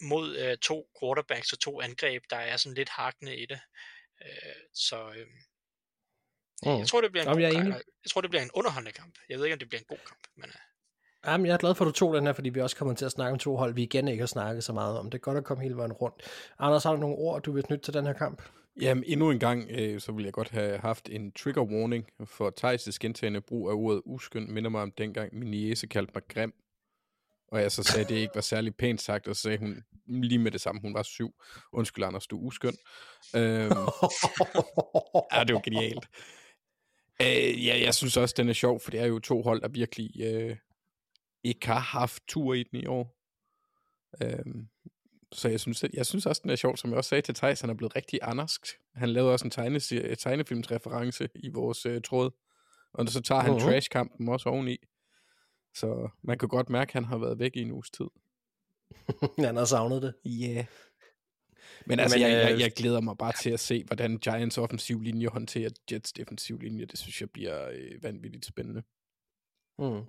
Mod øh, to quarterbacks og to angreb, der er sådan lidt hakkende i det. Øh, så øh, Mm. jeg tror, det bliver en Jamen, jeg kamp. Jeg tror, det bliver en underholdende kamp. Jeg ved ikke, om det bliver en god kamp, men øh, Jamen, jeg er glad for, at du tog den her, fordi vi også kommer til at snakke om to hold, vi igen ikke har snakket så meget om. Det er godt at komme hele vejen rundt. Anders, har du nogle ord, du vil knytte til den her kamp? Jamen, endnu en gang, øh, så ville jeg godt have haft en trigger warning for Thijs' gentagende brug af ordet uskøn, minder mig om dengang min niece kaldte mig grim. Og jeg så sagde, at det ikke var særlig pænt sagt, og så sagde hun lige med det samme, hun var syv. Undskyld, Anders, du er uskøn. Øhm, ja, det var genialt. Øh, ja, jeg synes også, den er sjov, for det er jo to hold, der virkelig øh, ikke har haft tur i den i år. Øhm, så jeg synes, jeg synes også, den er sjov, som jeg også sagde til Thijs, han er blevet rigtig andersk. Han lavede også en tegne, tegnefilmsreference i vores øh, tråd. Og så tager han uh-huh. trash-kampen også oveni. Så man kan godt mærke, at han har været væk i en uges tid. Han har savnet det. Ja. Yeah. Men altså, Jamen, jeg, jeg, øh, jeg glæder mig bare til at se, hvordan Giants offensiv linje håndterer Jets defensiv linje. Det synes jeg bliver øh, vanvittigt spændende. Mm.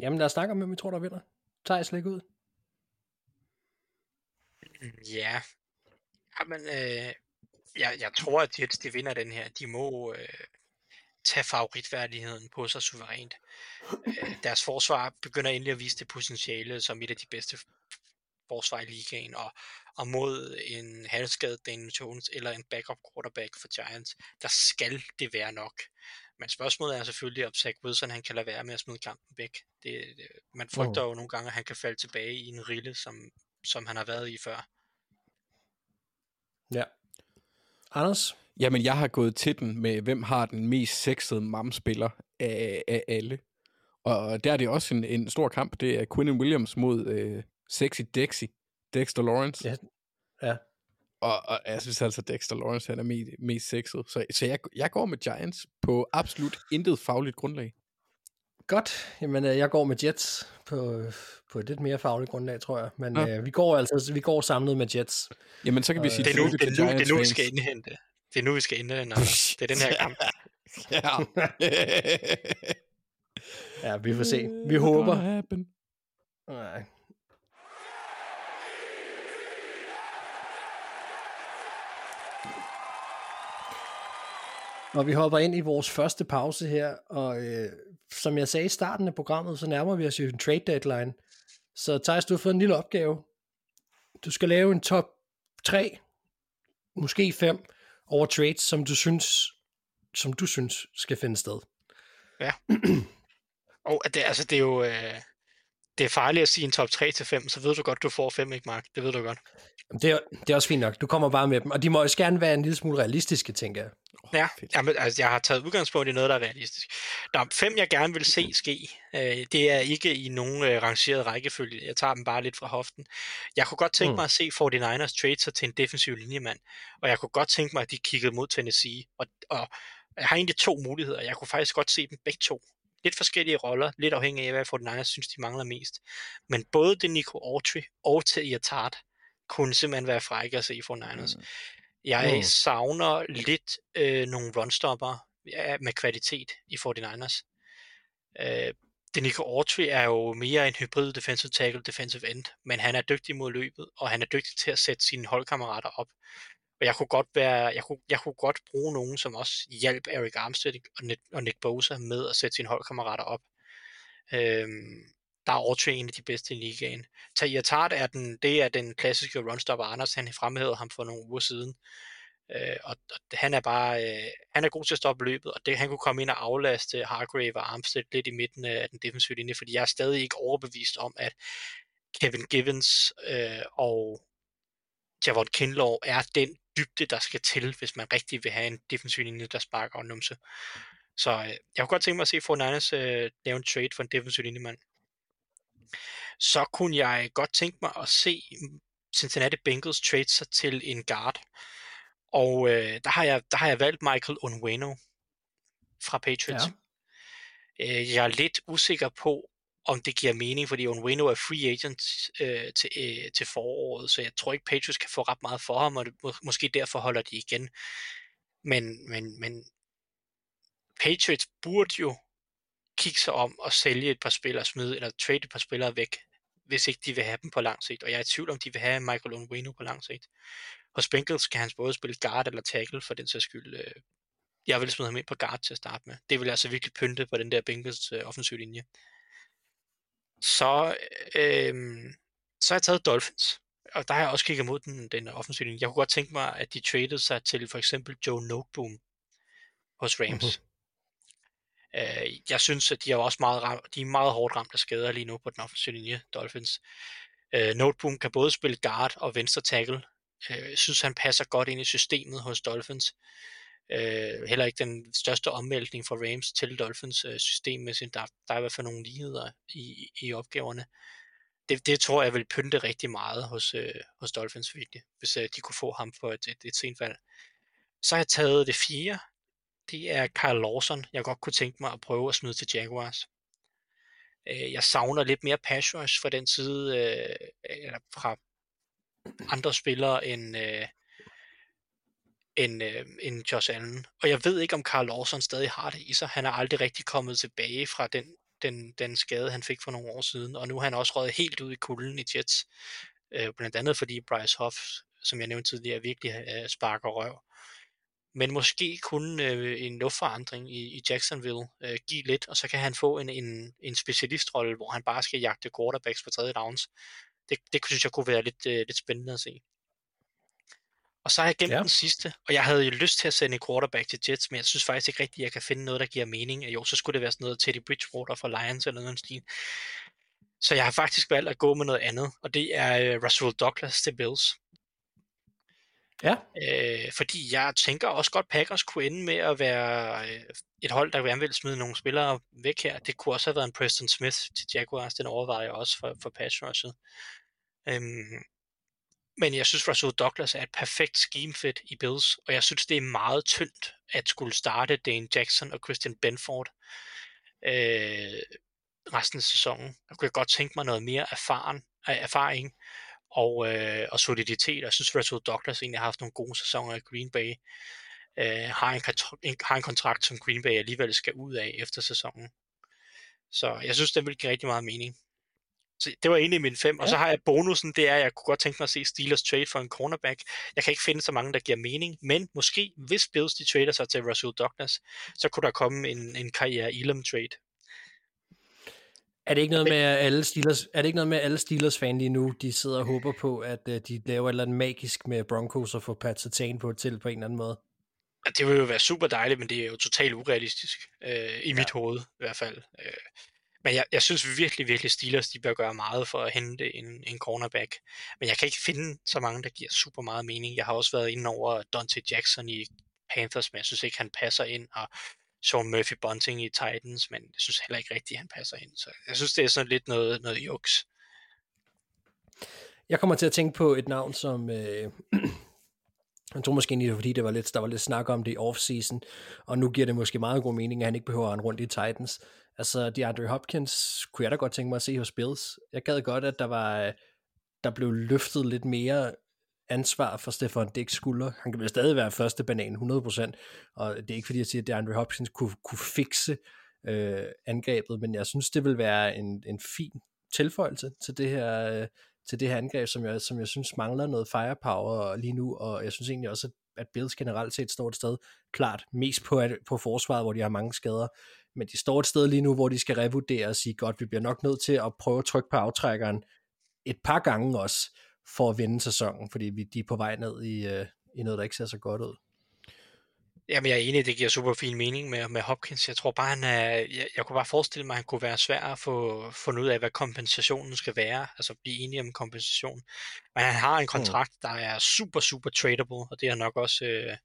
Jamen, lad os snakke om, hvem vi tror, der vinder. Thijs, læg ud. Ja. Jamen, øh, jeg, jeg tror, at Jets de vinder den her. De må øh, tage favoritværdigheden på sig suverænt. Øh, deres forsvar begynder endelig at vise det potentiale som et af de bedste forsvar i ligaen, og, og mod en halvskadet Daniel Jones eller en backup quarterback for Giants, der skal det være nok. Men spørgsmålet er selvfølgelig, om Zach Wilson han kan lade være med at smide kampen væk. Det, det, man frygter jo nogle gange, at han kan falde tilbage i en rille, som, som han har været i før. Ja. Anders? Jamen, jeg har gået til den med, hvem har den mest sexede mamspiller af, af alle. Og der er det også en, en stor kamp. Det er Quinn Williams mod øh, Sexy Dexy, Dexter Lawrence. Ja. Ja. Og, og jeg synes altså, Dexter Lawrence han er mest, mest sexet. Så, så jeg, jeg går med Giants på absolut intet fagligt grundlag. Godt. Jamen, øh, jeg går med Jets på, på et lidt mere fagligt grundlag, tror jeg. Men Ja. øh, vi går altså vi går samlet med Jets. Jamen, så kan vi sige Det er nu, det er nu, det er nu vi skal indhente. Det er nu, vi skal indhente, Anders. Det er den her kamp. Ja. Ja, vi får se. Vi håber. Nej. Og vi hopper ind i vores første pause her, og øh, som jeg sagde i starten af programmet, så nærmer vi os jo en trade deadline. Så Thijs, du har fået en lille opgave. Du skal lave en top 3, måske 5, over trades, som du synes, som du synes skal finde sted. Ja. Og det, altså, det er jo... Øh, det er farligt at sige en top 3 til 5, så ved du godt, du får 5, ikke Mark? Det ved du godt. Det er, det er også fint nok. Du kommer bare med dem. Og de må også gerne være en lille smule realistiske, tænker jeg. Ja, fedt. jamen, altså, jeg har taget udgangspunkt i noget, der er realistisk. Der er fem, jeg gerne vil se ske. Øh, det er ikke i nogen øh, rangeret rækkefølge. Jeg tager dem bare lidt fra hoften. Jeg kunne godt tænke Mm. mig at se 49ers trade sig til en defensiv linjemand, og jeg kunne godt tænke mig, at de kiggede mod Tennessee. Og, og jeg har egentlig to muligheder. Jeg kunne faktisk godt se dem begge to. Lidt forskellige roller, lidt afhængig af, hvad 49ers synes, de mangler mest. Men både det Nico Autry og til Tart kunne simpelthen være frække at se i 49ers. Mm. Jeg Mm. savner lidt øh, nogle runstopper ja, med kvalitet i 49ers. Øh, Denico Autry er jo mere en hybrid defensive tackle, defensive end, men han er dygtig mod løbet, og han er dygtig til at sætte sine holdkammerater op. Og jeg kunne godt være, jeg kunne, jeg kunne godt bruge nogen, som også hjalp Eric Armstead og Nick, og Nick Bosa med at sætte sine holdkammerater op. Øhm, der er Autry en af de bedste i ligaen. Tahir Tart er den, det er den klassiske runstopper. Anders han fremhævede ham for nogle uger siden. Øh, og, og han er bare, øh, han er god til at stoppe løbet, og det, han kunne komme ind og aflaste Hargrave og Armstead lidt i midten af den defensive linje, fordi jeg er stadig ikke overbevist om, at Kevin Givens øh, og Javon Kinlaw er den dybde, der skal til, hvis man rigtig vil have en defensiv linje, der sparker og numse. Så øh, jeg kunne godt tænke mig at se 49ers øh, lave en trade for en defensiv linjemand. Så kunne jeg godt tænke mig at se Cincinnati Bengals trade sig til en guard. Og øh, der, har jeg, der har jeg valgt Michael Onwenu fra Patriots. Ja. Øh, jeg er lidt usikker på, om det giver mening, fordi Onwenu er free agent øh, til, øh, til foråret, så jeg tror ikke, Patriots kan få ret meget for ham, og det, må, måske derfor holder de igen. Men, men, men Patriots burde jo kigge sig om og sælge et par spillere, smide eller trade et par spillere væk, hvis ikke de vil have dem på lang sigt. Og jeg er i tvivl om, de vil have Michael Onwenu på lang sigt. Hos Bengals kan han både spille guard eller tackle, for den sags skyld. Øh, jeg vil smide ham ind på guard til at starte med. Det vil altså virkelig pynte på den der Bengals øh, offensiv linje. Så, øh, så har jeg taget Dolphins. Og der har jeg også kigget mod den, den offensiv. Jeg kunne godt tænke mig, at de traded sig til for eksempel Joe Noteboom hos Rams. Mhm. Øh, jeg synes, at de er også meget, ramt, de er meget hårdt ramt af skader lige nu på den offensive linje, Dolphins. Øh, Noteboom kan både spille guard og venstre tackle. Øh, jeg synes, han passer godt ind i systemet hos Dolphins. Øh, heller ikke den største omvæltning for Rams til Dolphins øh, systemmæssigt. Der, der er i hvert fald nogle ligheder i, i opgaverne. Det, det tror jeg vil pynte rigtig meget hos, øh, hos Dolphins virkelig, hvis øh, de kunne få ham på et, et, et sent valg. Så har jeg taget det fire. Det er Kyle Lawson, jeg godt kunne tænke mig at prøve at smide til Jaguars. Øh, jeg savner lidt mere pass rush fra den side, øh, eller fra andre spillere end, øh, end, øh, end Josh Allen. Og jeg ved ikke, om Carl Lawson stadig har det i sig. Han er aldrig rigtig kommet tilbage fra den, den, den skade, han fik for nogle år siden. Og nu er han også røget helt ud i kulden i Jets. Øh, blandt andet fordi Bryce Hoff, som jeg nævnte tidligere, virkelig øh, sparker røv. Men måske kunne øh, en luftforandring i, i Jacksonville øh, give lidt, og så kan han få en, en, en specialistrolle, hvor han bare skal jagte quarterbacks på tredje downs. Det, det synes jeg kunne være lidt, øh, lidt spændende at se. Og så har jeg gemt Ja. den sidste, og jeg havde jo lyst til at sende en quarterback til Jets, men jeg synes faktisk ikke rigtigt, at jeg kan finde noget, der giver mening. Jo, så skulle det være sådan noget Teddy Bridgewater fra Lions eller noget stil. Så jeg har faktisk valgt at gå med noget andet, og det er øh, Russell Douglas til Bills. Ja, Øh, fordi jeg tænker også godt, Packers kunne ende med at være øh, et hold, der gerne vil smide nogle spillere væk her. Det kunne også have været en Preston Smith til Jaguars, den overvejer jeg også for, for pass rushet. Øhm, men jeg synes, Russell Douglas er et perfekt scheme fit i Bills, og jeg synes, det er meget tyndt at skulle starte Dane Jackson og Christian Benford øh, resten af sæsonen. Jeg kunne godt tænke mig noget mere erfaren, erfaring og, øh, og soliditet. Jeg synes, Russell Douglas egentlig har haft nogle gode sæsoner i Green Bay. øh, har, en, en, har en kontrakt, som Green Bay alligevel skal ud af efter sæsonen. Så jeg synes, det vil give rigtig meget mening. Så det var egentlig min fem, ja. og så har jeg bonusen, det er, at jeg kunne godt tænke mig at se Steelers trade for en cornerback. Jeg kan ikke finde så mange, der giver mening, men måske, hvis Bills de trader sig til Russell Douglas, så kunne der komme en, en karriere Elam trade. Er det ikke noget med at alle Steelers, er det ikke noget med alle Steelers fan lige nu, de sidder og håber på, at uh, de laver et eller andet magisk med Broncos og får Pat Satan på til på en eller anden måde? Det vil jo være super dejligt, men det er jo totalt urealistisk, øh, i ja. mit hoved i hvert fald. Øh, men jeg, jeg synes virkelig, virkelig Steelers, de bør gøre meget for at hente en, en cornerback. Men jeg kan ikke finde så mange, der giver super meget mening. Jeg har også været inde over Dante Jackson i Panthers, men jeg synes ikke, han passer ind. Og Sean Murphy Bunting i Titans, men jeg synes heller ikke rigtigt, han passer ind. Så jeg synes, det er sådan lidt noget, noget juks. Jeg kommer til at tænke på et navn, som... Øh, jeg tror måske egentlig, fordi det var lidt, der var lidt snak om det i off-season, og nu giver det måske meget god mening, at han ikke behøver at rundt i Titans. Altså, de Andre Hopkins kunne jeg da godt tænke mig at se hos Bills. Jeg gad godt, at der var der blev løftet lidt mere ansvar for Stefan Dix skulder. Han kan vel stadig være første banan 100%, og det er ikke fordi, jeg siger, at Andre Hopkins kunne, kunne fikse øh, angrebet, men jeg synes, det vil være en, en fin tilføjelse til det her, øh, til det her angreb, som jeg, som jeg synes mangler noget firepower lige nu, og jeg synes egentlig også, at, at Bills generelt set står et sted klart mest på, på forsvaret, hvor de har mange skader, men de står et sted lige nu, hvor de skal revurdere og sige, godt, vi bliver nok nødt til at prøve at trykke på aftrækkeren et par gange også, for at vinde sæsonen, fordi vi, de er på vej ned i, øh, i noget, der ikke ser så godt ud. Jamen, jeg er enig, det giver super fin mening med, med Hopkins. Jeg tror bare, han er, jeg, jeg kunne bare forestille mig, at han kunne være svær at få fundet ud af, hvad kompensationen skal være. Altså blive enige om kompensation. Men han har en kontrakt, der er super, super tradable, og det har nok også øh,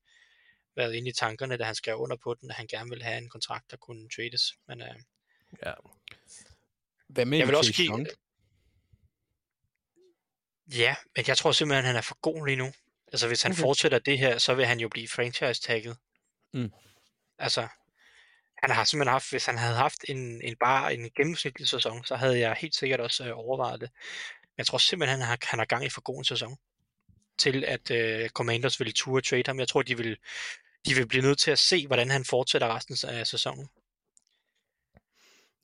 været inde i tankerne, da han skrev under på den, at han gerne ville have en kontrakt, der kunne trades. Men, øh, ja. Hvad med jeg vil også kigge, Ja, men jeg tror simpelthen, at han er for god lige nu. Altså hvis han okay. fortsætter det her, så vil han jo blive franchise-tagget. Mm. Altså, han har simpelthen haft, hvis han havde haft en, en bare en gennemsnitlig sæson, så havde jeg helt sikkert også øh, overvejet det. Men jeg tror simpelthen, han har, han har gang i for god en sæson til at øh, Commanders vil ture trade ham. Jeg tror, de vil, de vil blive nødt til at se, hvordan han fortsætter resten af sæsonen.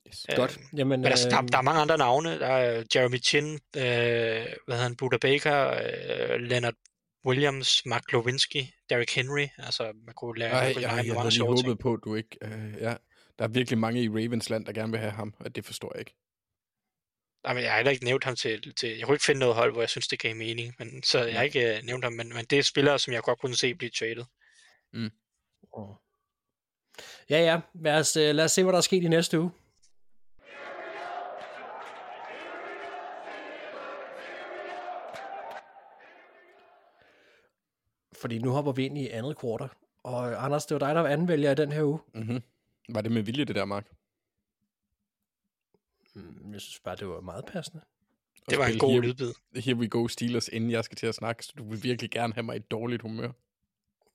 Yes. Øh, Godt. Jamen, men altså, der, øh, der er mange andre navne. Der er Jeremy Chin, øh, hvad hedder han, Buda Baker, øh, Leonard Williams, Mark Lewinsky, Derrick Henry. Altså, man kunne lære... Ej, jeg, jeg, jeg havde lige håbet på, at du ikke... Øh, ja. Der er virkelig mange i Ravensland, der gerne vil have ham, og det forstår jeg ikke. Nej, men jeg har heller ikke nævnt ham til, til... Jeg kunne ikke finde noget hold, hvor jeg synes, det gav mening. Men, så jeg har ikke uh, nævnt ham, men, men det er spillere, som jeg godt kunne se blive traded. Mm. Ja, ja. Lad os, uh, lad os se, hvad der er sket i næste uge. fordi nu hopper vi ind i andet kvartal. Og Anders, det var dig, der var anvælger i den her uge. Mm-hmm. Var det med vilje, det der, Mark? Mm, jeg synes bare, det var meget passende. Det var en god lydbid. Here we go Steelers, inden jeg skal til at snakke, så du vil virkelig gerne have mig i et dårligt humør.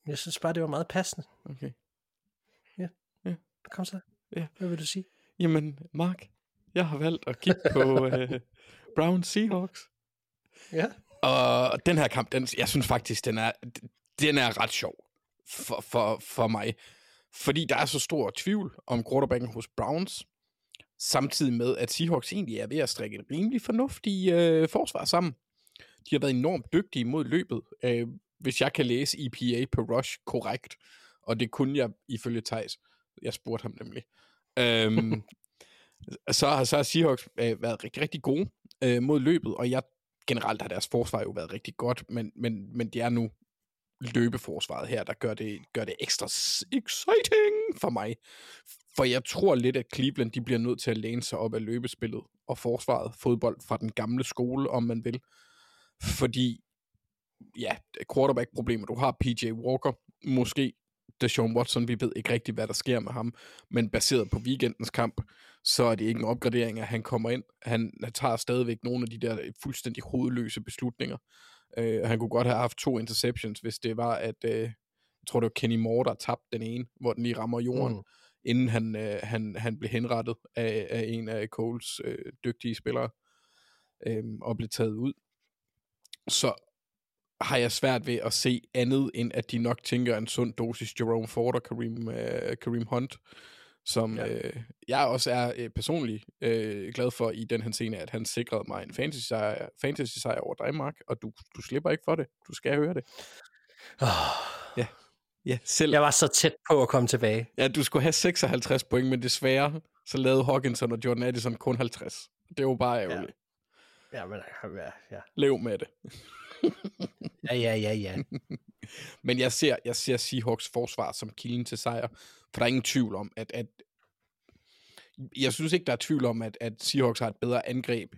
Jeg synes bare, det var meget passende. Okay. Ja. ja. Kom så. Ja. Hvad vil du sige? Jamen, Mark, jeg har valgt at kigge på uh, Brown Seahawks. Ja. Og den her kamp, den, jeg synes faktisk, den er, den er ret sjov for, for, for mig. Fordi der er så stor tvivl om quarterbacken hos Browns, samtidig med, at Seahawks egentlig er ved at strikke et rimelig fornuftigt øh, forsvar sammen. De har været enormt dygtige mod løbet, øh, hvis jeg kan læse EPA på Rush korrekt. Og det kunne jeg ifølge Thijs. Jeg spurgte ham nemlig. øhm, så, så har Seahawks øh, været rigtig, rigtig gode øh, mod løbet, og jeg generelt har deres forsvar jo været rigtig godt, men, men, men det er nu løbeforsvaret her, der gør det, gør det ekstra exciting for mig. For jeg tror lidt, at Cleveland de bliver nødt til at læne sig op af løbespillet og forsvaret, fodbold fra den gamle skole, om man vil. Fordi, ja, quarterback-problemer. Du har PJ Walker, måske Deshaun Watson, vi ved ikke rigtigt, hvad der sker med ham, men baseret på weekendens kamp, så er det ikke en opgradering, at han kommer ind. Han, han tager stadigvæk nogle af de der fuldstændig hovedløse beslutninger. Uh, han kunne godt have haft to interceptions, hvis det var, at uh, jeg tror, det var Kenny Moore, der tabte den ene, hvor den lige rammer jorden, mm. inden han, uh, han, han blev henrettet af, af en af Coles uh, dygtige spillere uh, og blev taget ud. Så har jeg svært ved at se andet, end at de nok tænker en sund dosis Jerome Ford og Kareem, øh, Kareem Hunt, som ja. øh, jeg også er øh, personligt øh, glad for i den her scene, at han sikrede mig en fantasy-sejr, fantasy-sejr over dig, Mark, og du, du slipper ikke for det. Du skal høre det. Oh. Ja. Ja, selv... Jeg var så tæt på at komme tilbage. Ja, du skulle have 56 point, men desværre så lavede Hawkinson og Jordan Addison kun 50. Det var bare ærgerligt. Ja, men ja, ja. Lev med det. Ja, ja, ja, ja. men jeg ser, jeg ser Seahawks forsvar som kilden til sejr, for der er ingen tvivl om, at, at jeg synes ikke, der er tvivl om, at, at Seahawks har et bedre angreb,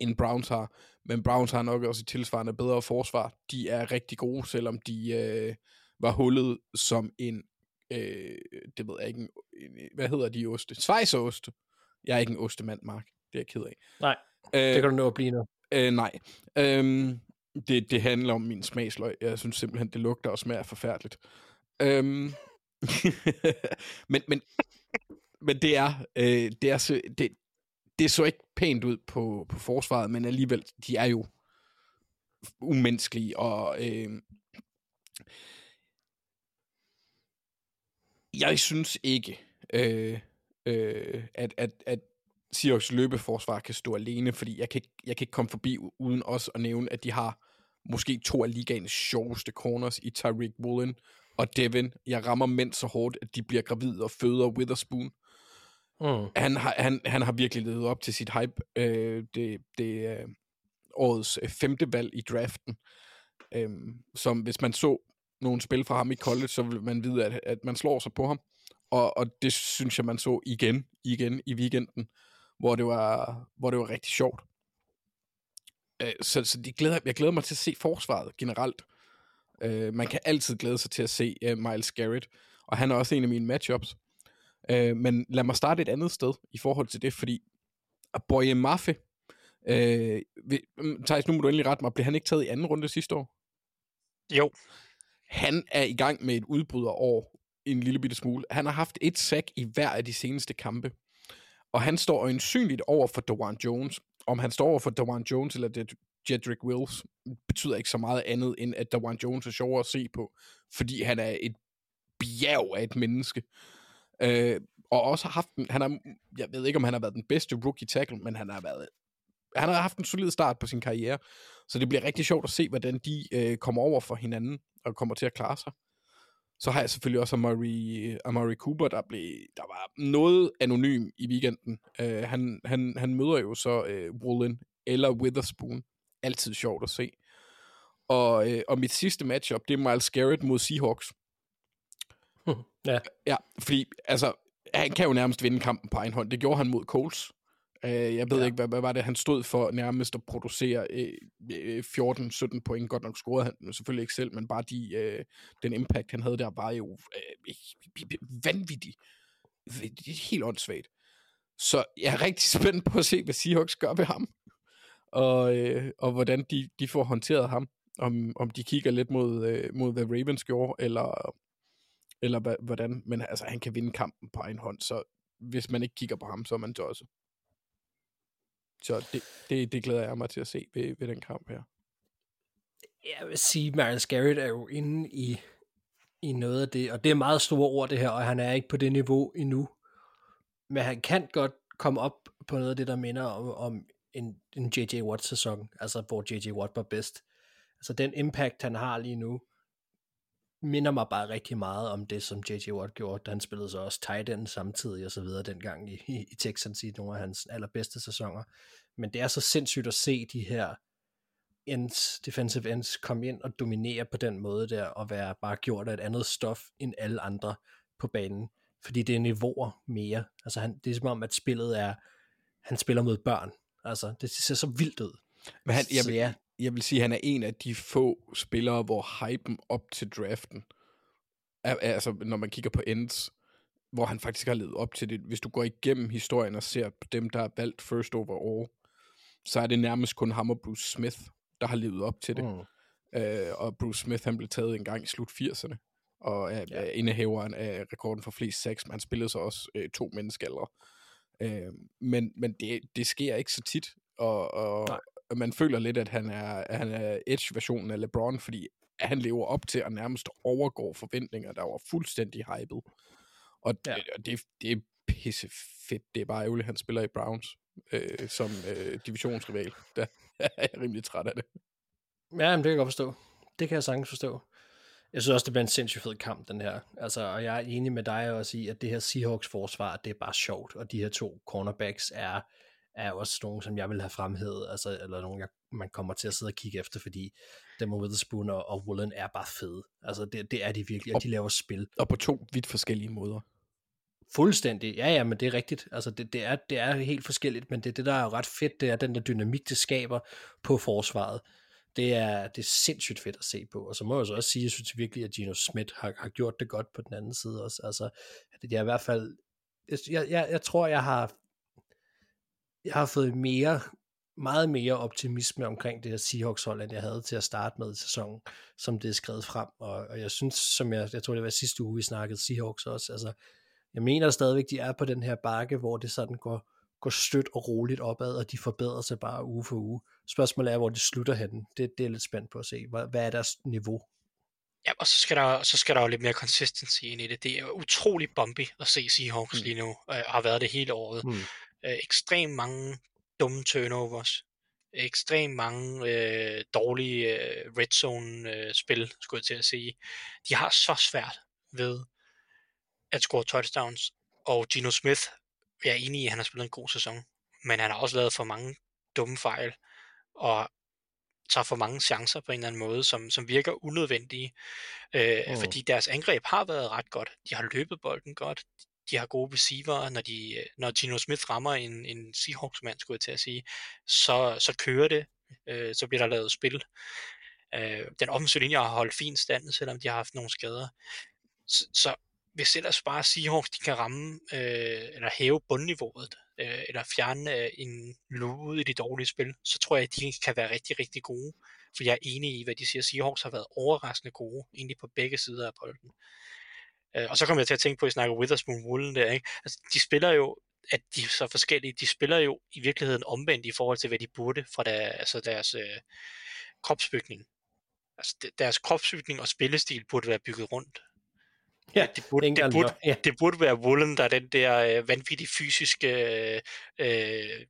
end Browns har, men Browns har nok også et tilsvarende bedre forsvar. De er rigtig gode, selvom de øh, var hullet som en, øh, det ved jeg ikke, en, en, hvad hedder de oste? Schweizerost. Jeg er ikke en ostemand, Mark. Det er jeg ked af. Nej, øh, det kan du nå at blive nu. Øh, nej. Øhm, det, det handler om min smagsløg. Jeg synes simpelthen, det lugter og smager forfærdeligt. Øhm, men, men, men det er, øh, det, er så, det, det så ikke pænt ud på, på forsvaret, men alligevel, de er jo umenneskelige, og øh, jeg synes ikke, øh, øh, at, at, at Seahawks løbeforsvar kan stå alene, fordi jeg kan, ikke, jeg kan ikke komme forbi uden også at nævne, at de har måske to af ligaens sjoveste corners i Tyreek Woolen og Devin. Jeg rammer mænd så hårdt, at de bliver gravide og føder Witherspoon. Mm. Han, har, han, han har virkelig levet op til sit hype. Øh, det det er årets øh, femte valg i draften. Øh, som hvis man så nogle spil fra ham i college, så vil man vide, at, at man slår sig på ham. Og, og det synes jeg, man så igen, igen i weekenden, hvor det var, hvor det var rigtig sjovt. Øh, så så de glæder, jeg glæder mig til at se forsvaret generelt. Øh, man kan altid glæde sig til at se uh, Miles Garrett, og han er også en af mine matchups. Øh, men lad mig starte et andet sted i forhold til det, fordi Boye Maffe, øh, mm, Thijs, nu må du endelig rette mig, blev han ikke taget i anden runde sidste år? Jo. Han er i gang med et udbryderår en lille bitte smule. Han har haft et sack i hver af de seneste kampe. Og han står øjensynligt over for Dewan Jones. Om han står over for Dewan Jones eller Jedrick Wills, betyder ikke så meget andet, end at Dewan Jones er sjovere at se på, fordi han er et bjerg af et menneske. Øh, og også har haft en, han har, jeg ved ikke, om han har været den bedste rookie tackle, men han har været, han har haft en solid start på sin karriere, så det bliver rigtig sjovt at se, hvordan de øh, kommer over for hinanden, og kommer til at klare sig. Så har jeg selvfølgelig også Amari, Amari Cooper, der, blev, der var noget anonym i weekenden. Uh, han, han, han møder jo så uh, Woolen eller Witherspoon. Altid sjovt at se. Og, uh, og mit sidste matchup, det er Miles Garrett mod Seahawks. Ja. Ja, fordi altså, han kan jo nærmest vinde kampen på egen hånd. Det gjorde han mod Coles. Uh, jeg ved ja. ikke, hvad, hvad var det, han stod for nærmest at producere uh, 14-17 point. Godt nok scorede han selvfølgelig ikke selv, men bare de, uh, den impact, han havde der, var jo uh, vanvittig. Det er helt åndssvagt. Så jeg er rigtig spændt på at se, hvad Seahawks gør ved ham. Og, øh, og hvordan de, de får håndteret ham. Om, om de kigger lidt mod, øh, mod hvad Ravens gjorde, eller, eller hvordan. Men altså, han kan vinde kampen på egen hånd, så hvis man ikke kigger på ham, så er man også. Så det, det, det glæder jeg mig til at se ved, ved den kamp her. Jeg vil sige, at Marius Garrett er jo inde i, i noget af det, og det er meget store ord det her, og han er ikke på det niveau endnu. Men han kan godt komme op på noget af det, der minder om, om en, en J.J. Watt-sæson, altså hvor J.J. Watt var bedst. Altså den impact, han har lige nu, minder mig bare rigtig meget om det, som J.J. Watt gjorde, da han spillede så også tight end samtidig og så videre dengang i, i, i Texans i nogle af hans allerbedste sæsoner. Men det er så sindssygt at se de her ends, defensive ends komme ind og dominere på den måde der, og være bare gjort af et andet stof end alle andre på banen. Fordi det er niveauer mere. Altså han, det er som om, at spillet er, han spiller mod børn. Altså, det ser så vildt ud. Men han, jeg, vil, ja. Jeg vil sige, at han er en af de få spillere, hvor hypen op til draften, er, er, altså når man kigger på ends, hvor han faktisk har levet op til det. Hvis du går igennem historien og ser på dem, der er valgt first overall, så er det nærmest kun ham og Bruce Smith, der har levet op til det. Mm. Uh, og Bruce Smith, han blev taget en gang i slut 80'erne, og er, ja. er indehaveren af rekorden for flest sex, men han spillede så også uh, to menneskealdre. Uh, men men det, det sker ikke så tit, og, og man føler lidt, at han er, at han er Edge-versionen af LeBron, fordi han lever op til at nærmest overgå forventninger, der var fuldstændig hyped. Og Ja. det, og det, det er pisse fedt. Det er bare ærgerligt, at han spiller i Browns øh, som øh, divisionsrival. Der er jeg rimelig træt af det. Ja, men det kan jeg godt forstå. Det kan jeg sagtens forstå. Jeg synes også, det bliver en sindssygt fed kamp, den her. Altså, og jeg er enig med dig også i, at det her Seahawks forsvar, det er bare sjovt, og de her to cornerbacks er, er også nogle, som jeg vil have fremhævet, altså, eller nogle, jeg, man kommer til at sidde og kigge efter, fordi dem og Witherspoon og, og Woolen er bare fede. Altså, det, det er de virkelig, og de laver spil. Og på to vidt forskellige måder. Fuldstændig. Ja, ja, men det er rigtigt. Altså, det, det, er, det er helt forskelligt, men det, det, der er jo ret fedt, det er den der dynamik, det skaber på forsvaret. Det er, det er sindssygt fedt at se på. Og så må jeg så også sige, jeg synes virkelig, at Gino Smith har, har gjort det godt på den anden side også. Altså, det er i hvert fald... Jeg, jeg, jeg tror, jeg har jeg har fået mere meget mere optimisme omkring det her Seahawks-hold, end jeg havde til at starte med i sæsonen, som det er skrevet frem. Og, og jeg synes, som jeg, jeg tror det var sidste uge, vi snakkede Seahawks også, altså, jeg mener stadigvæk, de er på den her bakke, hvor det sådan går, går stødt og roligt opad, og de forbedrer sig bare uge for uge. Spørgsmålet er, hvor de slutter henne. Det, det er lidt spændt på at se. Hvad, hvad er deres niveau? Ja, og så skal, der, så skal der jo lidt mere consistency ind i det. Det er utrolig bumpy at se Seahawks Mm. lige nu, og har været det hele året. Hmm. Øh, ekstremt mange dumme turnovers, ekstremt mange øh, dårlige øh, red zone øh, spil, skulle jeg til at sige. De har så svært ved at score touchdowns, og Gino Smith, jeg er enig i, at han har spillet en god sæson, men han har også lavet for mange dumme fejl, og tager for mange chancer på en eller anden måde, som, som virker unødvendige, øh, Mm. fordi deres angreb har været ret godt. De har løbet bolden godt, de har gode receiver, når, de, når Gino Smith rammer en, en Seahawks-mand, skulle jeg til at sige, så, så kører det, øh, så bliver der lavet spil. Øh, den offensive linje har holdt fin stand, selvom de har haft nogle skader. Så, så hvis ellers bare Seahawks, de kan ramme, øh, eller hæve bundniveauet, øh, eller fjerne øh, en lude i de dårlige spil, så tror jeg, at de kan være rigtig, rigtig gode. For jeg er enig i, hvad de siger. Seahawks har været overraskende gode, egentlig på begge sider af bolden. Øh, og så kommer jeg til at tænke på, at I snakker Witherspoon Woolen der, ikke? Altså, de spiller jo, at de er så forskellige, de spiller jo i virkeligheden omvendt i forhold til, hvad de burde fra der, altså deres øh, kropsbygning. Altså, de- deres kropsbygning og spillestil burde være bygget rundt. Ja, det burde, det burde. Ja. det burde være Woolen, der er den der øh, vanvittige fysiske øh, øh,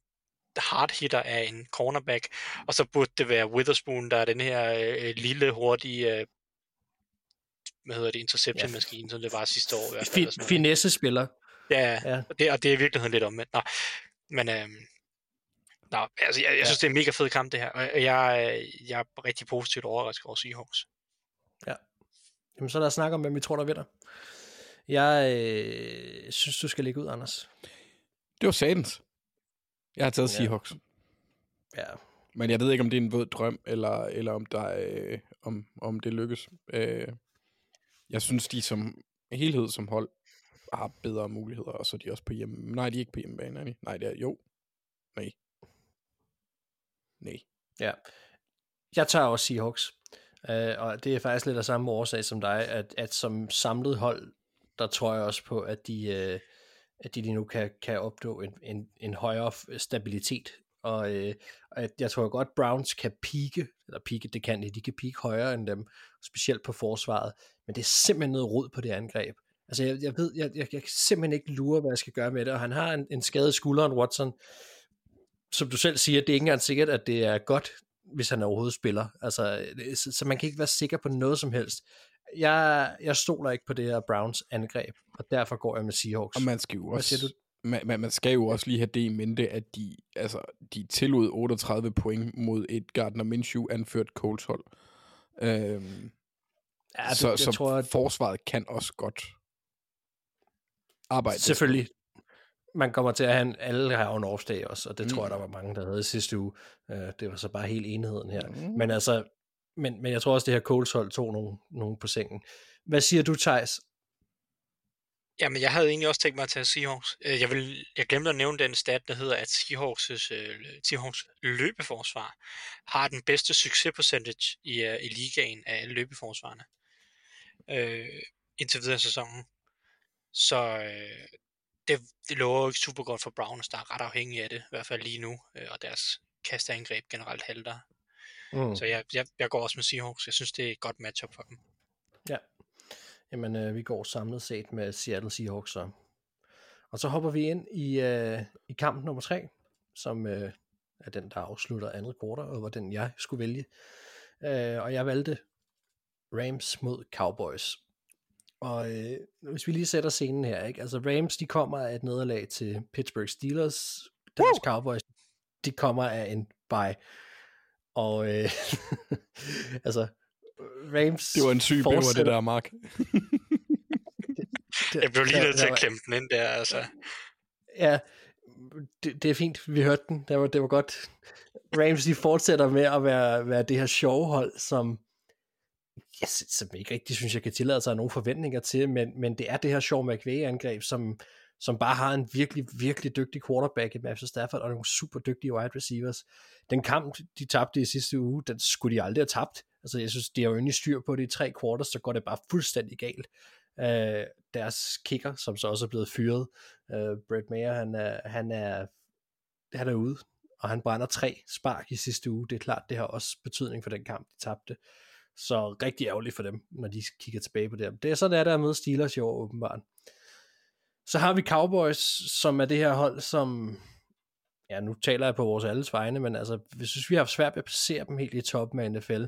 hard hitter af en cornerback, og så burde det være Witherspoon, der er den her øh, lille, hurtige, øh, hvad hedder det, interception-maskine, som det var sidste år i hvert fald. Fin, sådan noget. finesse-spiller. Ja, Ja. ja. Og, det, og det er i virkeligheden lidt omvendt. Nå, men øhm, nå, altså, jeg, jeg synes, det er en mega fed kamp, det her, og jeg, øh, jeg er rigtig positivt overrasket over Seahawks. Jamen, så lad os snakke om, hvem vi tror, der vinder. Jeg øh, synes, du skal lægge ud, Anders. Det var satans. Jeg har taget Ja. Seahawks. Ja, Men jeg ved ikke, om det er en våd drøm, eller, eller om, der er, øh, om, om det lykkes. Øh, jeg synes, de som helhed som hold har bedre muligheder, og så er de også på hjemme. Nej, de er ikke på hjemmebane, er de? Nej, det er jo. Nej. Nej. Ja. Jeg tager også Seahawks. Uh, og det er faktisk lidt af samme årsag som dig, at, at som samlet hold, der tror jeg også på, at de, uh, at de lige nu kan, kan opnå en, en, en højere stabilitet. Og, uh, og jeg, jeg tror godt, Browns kan pike, eller pike, det kan de, de kan pike højere end dem, specielt på forsvaret, men det er simpelthen noget rod på det angreb. Altså jeg, jeg ved, jeg, jeg, jeg kan simpelthen ikke lure, hvad jeg skal gøre med det, og han har en, en skadet skulder, en Watson, som du selv siger, det er ikke engang sikkert, at det er godt, hvis han overhovedet spiller. Altså, så, så man kan ikke være sikker på noget som helst. Jeg, jeg stoler ikke på det her Browns angreb, og derfor går jeg med Seahawks. Og man skal jo også... Man, man, man skal jo også lige have det i mente, at de, altså, de tillod 38 point mod et Gardner Minshew anført Colts hold. Øhm, ja, det, så jeg så tror, at forsvaret kan også godt arbejde. selvfølgelig, man kommer til at have en, alle har en off-day også, og det mm. tror jeg, der var mange, der havde sidste uge. Uh, det var så bare helt enheden her. Mm. Men altså, men, men jeg tror også, det her Coles hold tog nogen, nogen på sengen. Hvad siger du, Thijs? Jamen, jeg havde egentlig også tænkt mig at tage Seahawks. Øh, Jeg, vil, jeg glemte at nævne den stat, der hedder, at Seahawks' øh, Seahawks løbeforsvar har den bedste succespercentage i, øh, i ligaen af alle løbeforsvarene. Øh, indtil videre i sæsonen. Så øh, det, det lover jo ikke super godt for Browns, der er ret afhængige af det, i hvert fald lige nu, øh, og deres kasteangreb generelt halter. Mm. Så jeg, jeg, jeg går også med Seahawks. Jeg synes, det er et godt matchup for dem. Ja. Jamen, øh, vi går samlet set med Seattle Seahawks så. Og så hopper vi ind i, øh, i kamp nummer tre, som øh, er den, der afslutter andet kvartal, og var den, jeg skulle vælge. Øh, og jeg valgte Rams mod Cowboys. Og øh, hvis vi lige sætter scenen her, ikke? altså Rams, de kommer af et nederlag til Pittsburgh Steelers, Dallas Cowboys, de kommer af en bye. Og øh, altså, Rams Det var en syg bæver, det fortsætter- der, Mark. det- Jeg blev lige nødt til der at klemme den ind der, altså. Ja, det, det er fint. Vi hørte den. Det var, det var godt. Rams, de fortsætter med at være, være det her sjove hold, som jeg synes, som ikke rigtig synes, jeg kan tillade sig nogen forventninger til, men, men det er det her Sean McVay-angreb, som, som bare har en virkelig, virkelig dygtig quarterback i Matthew Stafford, og nogle super dygtige wide receivers. Den kamp, de tabte i sidste uge, den skulle de aldrig have tabt. Altså, jeg synes, de har jo endelig styr på det i tre quarters, så går det bare fuldstændig galt. Øh, deres kicker, som så også er blevet fyret, øh, Brett Mayer, han er, han er, han er ude, og han brænder tre spark i sidste uge. Det er klart, det har også betydning for den kamp, de tabte. Så rigtig ærgerligt for dem, når de kigger tilbage på det. Det er sådan, det er der med Steelers i år, åbenbart. Så har vi Cowboys, som er det her hold, som... Ja, nu taler jeg på vores alles vegne, men altså, vi synes, vi har haft svært ved at placere dem helt i toppen af NFL.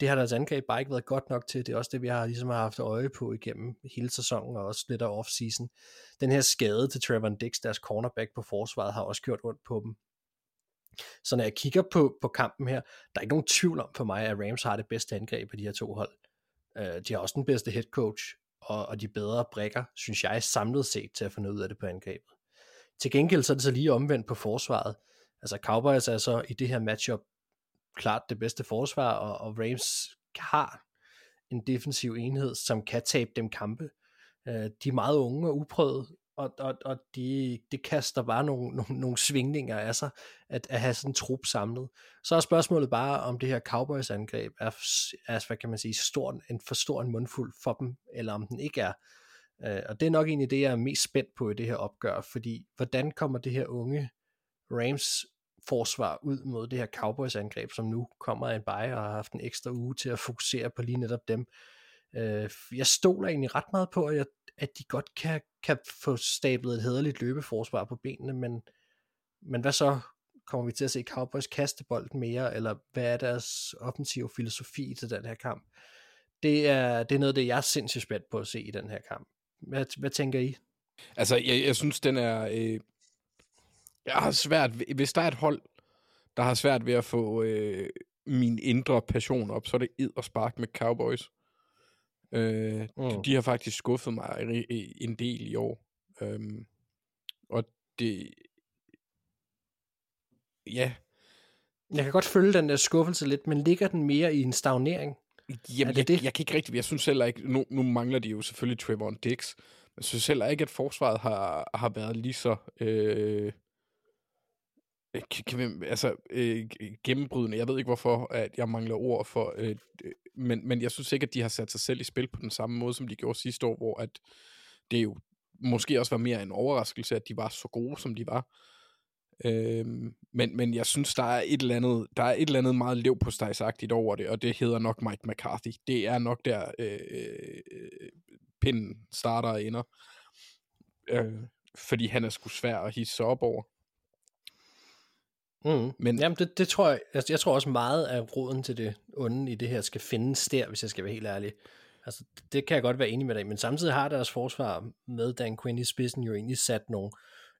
Det har deres angreb bare ikke været godt nok til. Det er også det, vi har ligesom har haft øje på igennem hele sæsonen, og også lidt af off-season. Den her skade til Trevor Dix, deres cornerback på forsvaret, har også gjort ondt på dem. Så når jeg kigger på, på kampen her, der er ikke nogen tvivl om for mig, at Rams har det bedste angreb af de her to hold. Uh, de har også den bedste head coach, og, og de bedre brækker, synes jeg, samlet set til at få noget ud af det på angrebet. Til gengæld så er det så lige omvendt på forsvaret. Altså Cowboys er så i det her matchup klart det bedste forsvar, og, og Rams har en defensiv enhed, som kan tabe dem kampe. Uh, de er meget unge og uprøvede, og, og, og det, det kaster bare nogle, nogle, nogle svingninger af sig, at, at have sådan en trup samlet. Så er spørgsmålet bare, om det her Cowboys angreb er, er hvad kan man sige, stor, en for stor en mundfuld for dem, eller om den ikke er. Øh, og det er nok egentlig det, jeg er mest spændt på i det her opgør, fordi hvordan kommer det her unge Rams forsvar ud mod det her Cowboys angreb, som nu kommer en bye og har haft en ekstra uge til at fokusere på lige netop dem. Øh, jeg stoler egentlig ret meget på, at, jeg, at de godt kan, kan få stablet et hederligt løbeforsvar på benene, men, men hvad så? Kommer vi til at se Cowboys kaste bolden mere, eller hvad er deres offensive filosofi til den her kamp? Det er, det er noget det, jeg er sindssygt spændt på at se i den her kamp. Hvad, hvad tænker I? Altså, jeg, jeg synes, den er... Øh, jeg har svært... Hvis der er et hold, der har svært ved at få øh, min indre passion op, så er det id og spark med Cowboys. Øh, Mm. De har faktisk skuffet mig en del i år. Øhm, og det... Ja, Jeg kan godt følge den der skuffelse lidt, men ligger den mere i en stagnering? Jamen, det jeg, det? jeg kan ikke rigtig, jeg synes heller ikke, nu, nu mangler de jo selvfølgelig Trevor Dix, men jeg synes heller ikke, at forsvaret har, har været lige så, øh, Øh, altså, øh, gennembrydende. Jeg ved ikke, hvorfor at jeg mangler ord for, øh, men, men jeg synes ikke, at de har sat sig selv i spil på den samme måde, som de gjorde sidste år, hvor at det jo måske også var mere en overraskelse, at de var så gode, som de var. Øhm, men, men jeg synes, der er et eller andet, der er et eller andet meget lev på over det, og det hedder nok Mike McCarthy. Det er nok der, øh, øh, øh pinden starter og ender. Øh, fordi han er sgu svær at hisse op over. Mm. Men- Jamen, det, det tror jeg, jeg, jeg tror også meget af roden til det onde i det her skal findes der, hvis jeg skal være helt ærlig. Altså, det kan jeg godt være enig med dig men samtidig har deres forsvar med Dan Quinn i spidsen jo egentlig sat nogle,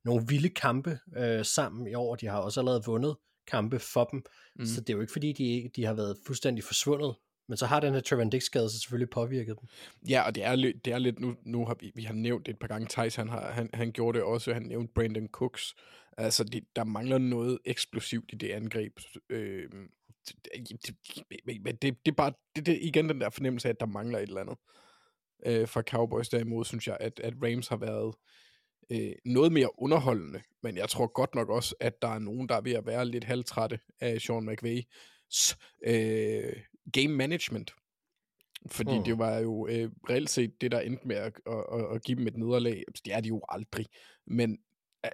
nogle vilde kampe øh, sammen i år. De har også allerede vundet kampe for dem, mm. Så det er jo ikke fordi, de, ikke, de har været fuldstændig forsvundet. Men så har den her Trevor Dix-skade så selvfølgelig påvirket dem. Ja, og det er, det er lidt, nu, nu har vi, vi har nævnt det et par gange, Thijs, han, har, han, han gjorde det også, han nævnte Brandon Cooks. Altså, det, der mangler noget eksplosivt i det angreb. Øh, det, det, det, er bare, det, det igen den der fornemmelse af, at der mangler et eller andet. Øh, fra Cowboys derimod, synes jeg, at, at Rams har været øh, noget mere underholdende, men jeg tror godt nok også, at der er nogen, der er ved at være lidt halvtrætte af Sean McVay's øh, game management. Fordi Mm. det var jo øh, reelt set det, der endte med at, at, at, at give dem et nederlag. Det er de jo aldrig. Men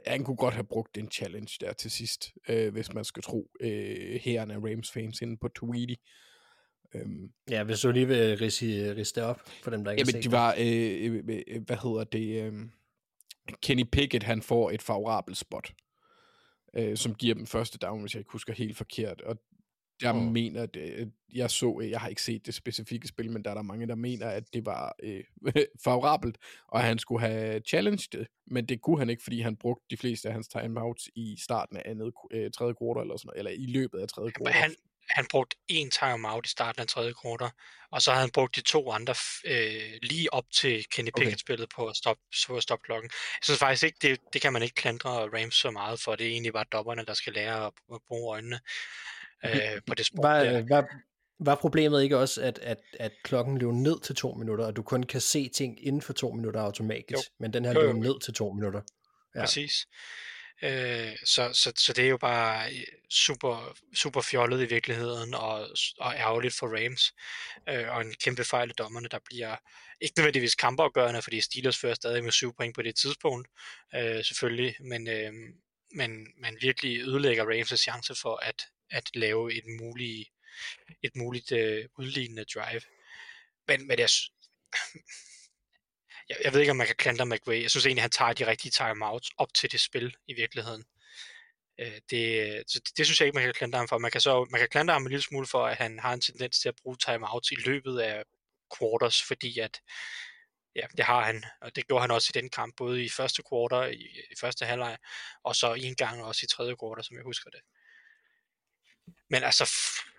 han kunne godt have brugt en challenge der til sidst, øh, hvis man skal tro øh, herren af Rams fans inde på Tweety. Øhm, Ja, hvis du lige vil rise, rise det op for dem, der ikke har jamen, set de var, øh, øh, øh, hvad hedder det, øh, Kenny Pickett, han får et favorabelt spot, øh, som giver dem første down, hvis jeg ikke husker helt forkert, og jeg mm. mener, at øh, jeg så, jeg har ikke set det specifikke spil, men der er der mange, der mener, at det var øh, favorabelt, og at han skulle have challenged det, men det kunne han ikke, fordi han brugte de fleste af hans timeouts i starten af andet, øh, tredje quarter, eller sådan noget, eller i løbet af tredje quarter. Han, han brugte én timeout i starten af tredje kvartal, og så havde han brugt de to andre øh, lige op til Kenny Okay. Pickett-spillet på at stoppe på at stoppe klokken. Jeg synes faktisk ikke, det, det kan man ikke klandre Rams så meget for. Det er egentlig bare dobberne, der skal lære at bruge øjnene øh, på det sport. Var, der. var, var problemet ikke også, at, at, at klokken løb ned til to minutter, og du kun kan se ting inden for to minutter automatisk, Jo. men den her løb ned til to minutter. Ja. Præcis. Øh, så, så, så det er jo bare øh, super, super fjollet i virkeligheden, og, og ærgerligt for Rams, øh, og en kæmpe fejl af dommerne, der bliver ikke nødvendigvis kampeafgørende, fordi Steelers fører stadig med syv point på det tidspunkt, øh, selvfølgelig, men, øh, men man virkelig ødelægger Rams' chance for at, at lave et muligt, et muligt øh, udlignende drive. Men, men jeg, jeg, jeg ved ikke, om man kan klandre McVay. Jeg synes egentlig, han tager de rigtige timeouts op til det spil i virkeligheden. Øh, det, så det, det synes jeg ikke, man kan klandre ham for. Man kan, så, man kan klandre ham en lille smule for, at han har en tendens til at bruge timeouts i løbet af quarters, fordi at ja, det har han, og det gjorde han også i den kamp, både i første quarter, i, i første halvleg, og så en gang også i tredje quarter, som jeg husker det. Men altså, f-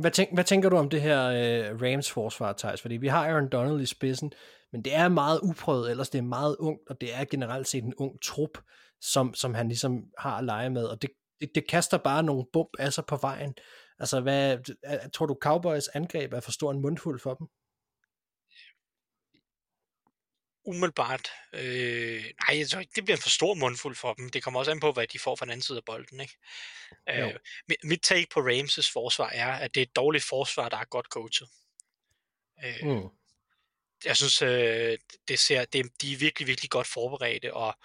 Hvad, tænk, hvad tænker du om det her øh, Rams forsvar, Thijs? Fordi vi har Aaron Donald i spidsen, men det er meget uprøvet, ellers det er meget ungt, og det er generelt set en ung trup, som, som han ligesom har at lege med, og det, det, det kaster bare nogle bump af sig på vejen. Altså, hvad, tror du Cowboys angreb er for stor en mundfuld for dem? Umiddelbart, øh, nej, jeg tror ikke, det bliver en for stor mundfuld for dem. Det kommer også an på, hvad de får fra den anden side af bolden. Ikke? Jo. Øh, mit, take på Rams' forsvar er, at det er et dårligt forsvar, der er godt coachet. Øh, Mm. jeg synes, øh, det ser, det, de er virkelig, virkelig godt forberedte, og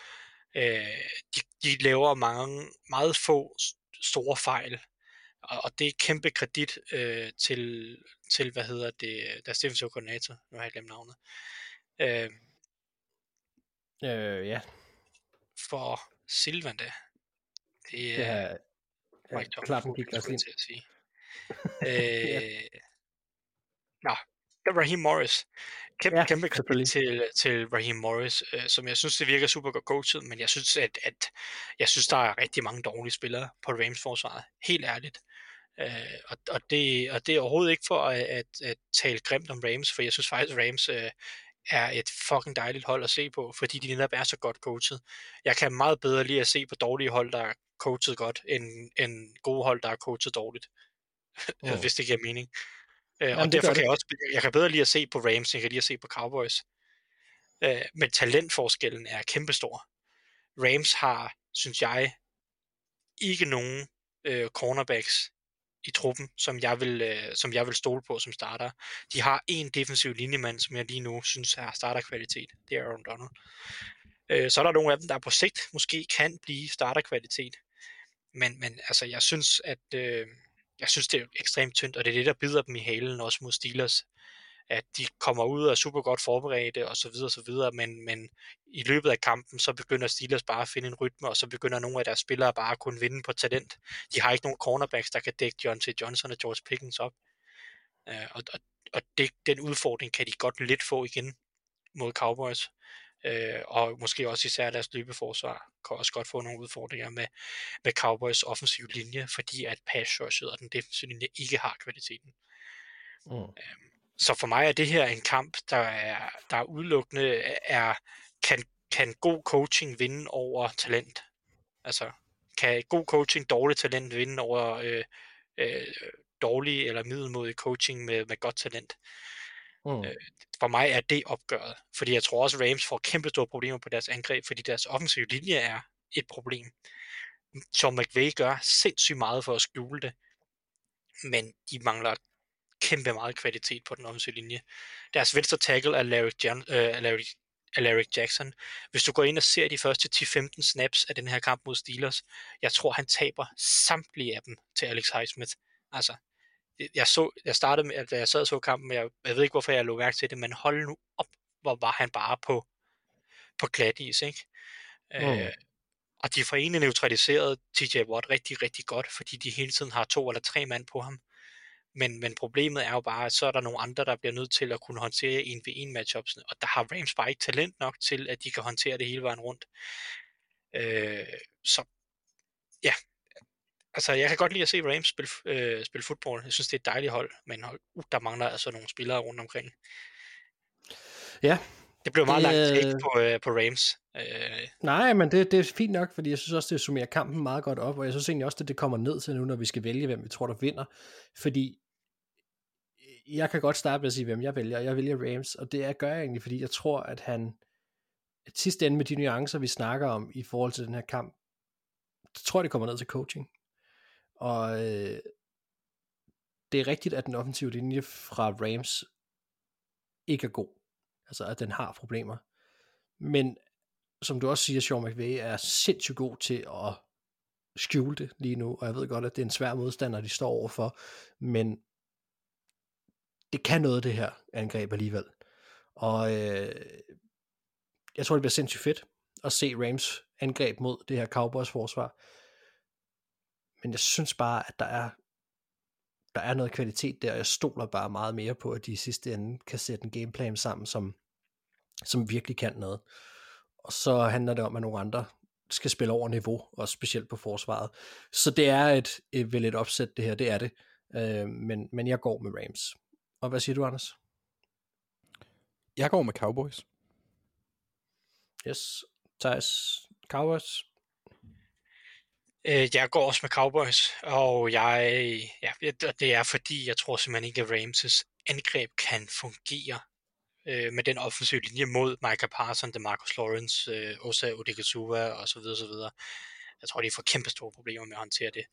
øh, de, de laver mange, meget få store fejl. Og, og det er kæmpe kredit øh, til, til, hvad hedder det, deres defensive koordinator, nu har jeg glemt navnet, øh, Øh, ja, for Silvan da. Det det er ja, Mike klappen gik også ind. til at sige. øh, Nå, det er Raheem Morris. Kæmpe, Ja, ja, kæmpe kredit til, til Raheem Morris, øh, som jeg synes, det virker super godt coachet, men jeg synes, at, at jeg synes, der er rigtig mange dårlige spillere på Rams forsvaret. Helt ærligt. Øh, og, og, det, og det er overhovedet ikke for at, at, at tale grimt om Rams, for jeg synes faktisk, at Rams øh, er et fucking dejligt hold at se på, fordi de netop er så godt coachet. Jeg kan meget bedre lide at se på dårlige hold, der er coachet godt, end, end gode hold, der er coachet dårligt. Mm. Hvis det giver mening. Øh, Jamen, og derfor kan jeg også, jeg kan bedre lide at se på Rams, end jeg kan lide at se på Cowboys. Øh, men talentforskellen er kæmpestor. Rams har, synes jeg, ikke nogen øh, cornerbacks i truppen, som jeg, vil, øh, som jeg vil stole på som starter. De har en defensiv linjemand, som jeg lige nu synes har starterkvalitet. Det er Aaron Donald. Øh, så er der nogle af dem, der på sigt måske kan blive starterkvalitet. Men, men altså, jeg synes, at øh, jeg synes, det er ekstremt tyndt, og det er det, der bider dem i halen også mod Steelers. At de kommer ud og er super godt forberedte, og så videre, og så videre, men, men i løbet af kampen, så begynder Steelers bare at finde en rytme, og så begynder nogle af deres spillere bare at kunne vinde på talent. De har ikke nogen cornerbacks, der kan dække John T. Johnson og George Pickens op. Øh, og og, og det, den udfordring kan de godt lidt få igen mod Cowboys. Øh, og måske også især deres løbeforsvar kan også godt få nogle udfordringer med, med Cowboys offensiv linje, fordi at pass rushet og den defensive linje ikke har kvaliteten. Mm. Så for mig er det her en kamp, der er, der er udelukkende er, kan, kan god coaching vinde over talent? Altså, kan god coaching, dårlig talent vinde over øh, øh, dårlig eller middelmodig coaching med, med godt talent? Mm. For mig er det opgøret, fordi jeg tror også, at Rams får kæmpe store problemer på deres angreb, fordi deres offensive linje er et problem. Sean McVay gør sindssygt meget for at skjule det, men de mangler kæmpe meget kvalitet på den offensive linje. Deres venstre tackle er Larry, Jan, øh, Larry Alaric Jackson. Hvis du går ind og ser de første 10-15 snaps af den her kamp mod Steelers, jeg tror, han taber samtlige af dem til Alex Highsmith. Altså, jeg, så, jeg startede med, da jeg sad og så kampen, jeg, jeg ved ikke, hvorfor jeg lå mærke til det, men hold nu op, hvor var han bare på, på glat is, ikke? Mm. Øh, og de får egentlig neutraliseret TJ Watt rigtig, rigtig godt, fordi de hele tiden har to eller tre mand på ham. Men, men problemet er jo bare, at så er der nogle andre, der bliver nødt til at kunne håndtere en v 1 matchups, og der har Rams bare ikke talent nok til, at de kan håndtere det hele vejen rundt. Øh, så ja, altså jeg kan godt lide at se Rams spille, øh, spille fodbold. Jeg synes, det er et dejligt hold, men hold, uh, der mangler altså nogle spillere rundt omkring. Ja. Det blev meget det, langt take på, øh, på Rams. Øh. Nej, men det, det er fint nok, fordi jeg synes også, det summerer kampen meget godt op, og jeg synes egentlig også, at det kommer ned til nu, når vi skal vælge, hvem vi tror, der vinder. Fordi jeg kan godt starte med at sige, hvem jeg vælger. Jeg vælger Rams, og det er, gør jeg egentlig, fordi jeg tror, at han at sidste ende med de nuancer, vi snakker om i forhold til den her kamp, så tror jeg, det kommer ned til coaching. Og øh, det er rigtigt, at den offensive linje fra Rams ikke er god. Altså, at den har problemer. Men som du også siger, Sean McVay er sindssygt god til at skjule det lige nu, og jeg ved godt, at det er en svær modstander, de står overfor, men det kan noget, det her angreb alligevel. Og øh, jeg tror, det bliver sindssygt fedt at se Rams angreb mod det her Cowboys forsvar. Men jeg synes bare, at der er der er noget kvalitet der, og jeg stoler bare meget mere på, at de i sidste ende kan sætte en gameplan sammen, som, som virkelig kan noget. Og så handler det om, at nogle andre skal spille over niveau, og specielt på forsvaret. Så det er et, et vel et opsæt det her, det er det. Øh, men, men jeg går med Rams. Og hvad siger du, Anders? Jeg går med Cowboys. Yes. Thijs, Cowboys? Øh, jeg går også med Cowboys, og jeg, ja, det er fordi, jeg tror simpelthen ikke, at Ramses angreb kan fungere øh, med den offensive linje mod Micah Parson, Marcus Lawrence, øh, Osa Odigasuva og så videre, så videre. Jeg tror, de får kæmpe store problemer med at håndtere det.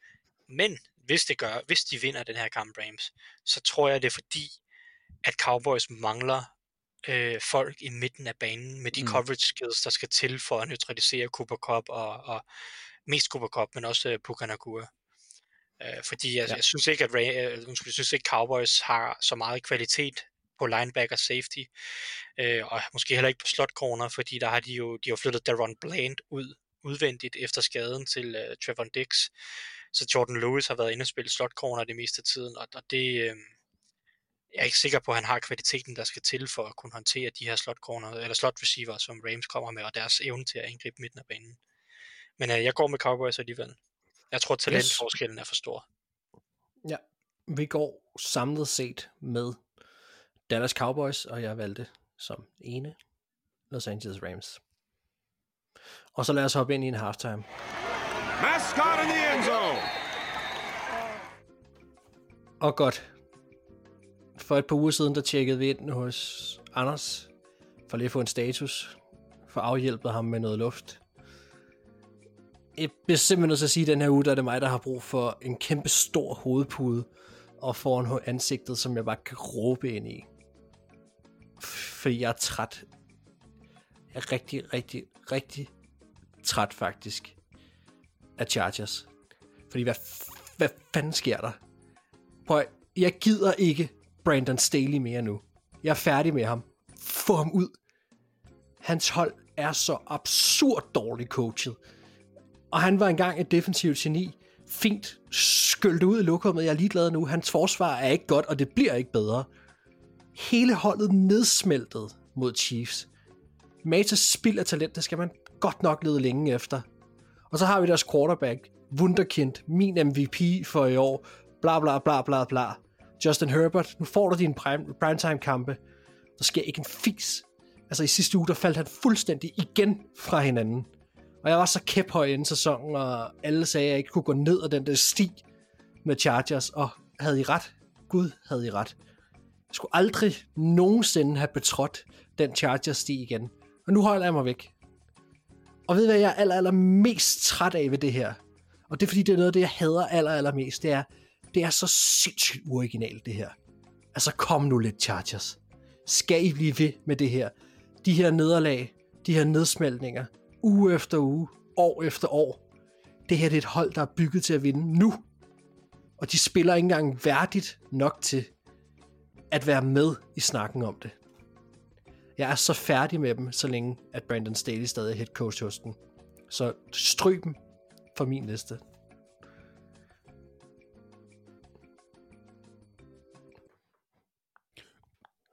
Men hvis det gør, hvis de vinder den her kamp Rams, så tror jeg, det er fordi, at Cowboys mangler øh, folk i midten af banen med de mm. coverage skills, der skal til for at neutralisere Cooper Cup og, og mest Cooper Cup, men også øh, Puka Nakua. Øh, fordi jeg, ja. jeg synes ikke, at Ray, øh, jeg synes ikke, Cowboys har så meget kvalitet på linebacker safety, øh, og måske heller ikke på slot corner, fordi der har de jo, de har flyttet Daron Bland ud udvendigt efter skaden til øh, Trevor Dix. Så Jordan Lewis har været inde og spille slot corner det meste af tiden, og, og det, øh, jeg er ikke sikker på, at han har kvaliteten, der skal til for at kunne håndtere de her slot corner, eller slot receiver, som Rams kommer med, og deres evne til at angribe midten af banen. Men øh, jeg går med Cowboys alligevel. Jeg tror, talentforskellen er for stor. Ja, vi går samlet set med Dallas Cowboys, og jeg valgte som ene Los Angeles Rams. Og så lad os hoppe ind i en halftime. Mascot in the end zone! Og oh, godt. For et par uger siden, der tjekkede vi ind hos Anders, for lige at få en status, for afhjælpet ham med noget luft. Jeg bliver simpelthen nødt til at sige, at den her uge, der er det mig, der har brug for en kæmpe stor hovedpude, og foran ansigtet, som jeg bare kan råbe ind i. Fordi jeg er træt. Jeg er rigtig, rigtig, rigtig træt faktisk af Chargers. Fordi hvad, hvad fanden sker der? Prøv, jeg gider ikke Brandon Staley mere nu. Jeg er færdig med ham. Få ham ud. Hans hold er så absurd dårligt coachet. Og han var engang et defensivt geni. Fint Skyldte ud i lokummet. Jeg er ligeglad nu. Hans forsvar er ikke godt, og det bliver ikke bedre. Hele holdet nedsmeltet mod Chiefs. Matas spild af talent, det skal man godt nok lede længe efter. Og så har vi deres quarterback, Wunderkind, min MVP for i år, bla bla bla bla bla. Justin Herbert, nu får du dine prime, primetime kampe. Der sker ikke en fis. Altså i sidste uge, der faldt han fuldstændig igen fra hinanden. Og jeg var så kæphøj inden sæsonen, og alle sagde, at jeg ikke kunne gå ned ad den der sti med Chargers, og havde I ret? Gud havde I ret. Jeg skulle aldrig nogensinde have betrådt den Chargers-sti igen. Og nu holder jeg mig væk. Og ved du, hvad jeg er aller, aller mest træt af ved det her? Og det er fordi, det er noget af det, jeg hader aller, aller mest. Det er, det er så sindssygt uoriginalt, det her. Altså, kom nu lidt, Chargers. Skal I blive ved med det her? de her nederlag, de her nedsmeltninger, uge efter uge, år efter år. Det her det er et hold, der er bygget til at vinde nu. Og de spiller ikke engang værdigt nok til at være med i snakken om det. Jeg er så færdig med dem, så længe at Brandon Staley stadig er head coach hos den. Så stryg dem for min liste.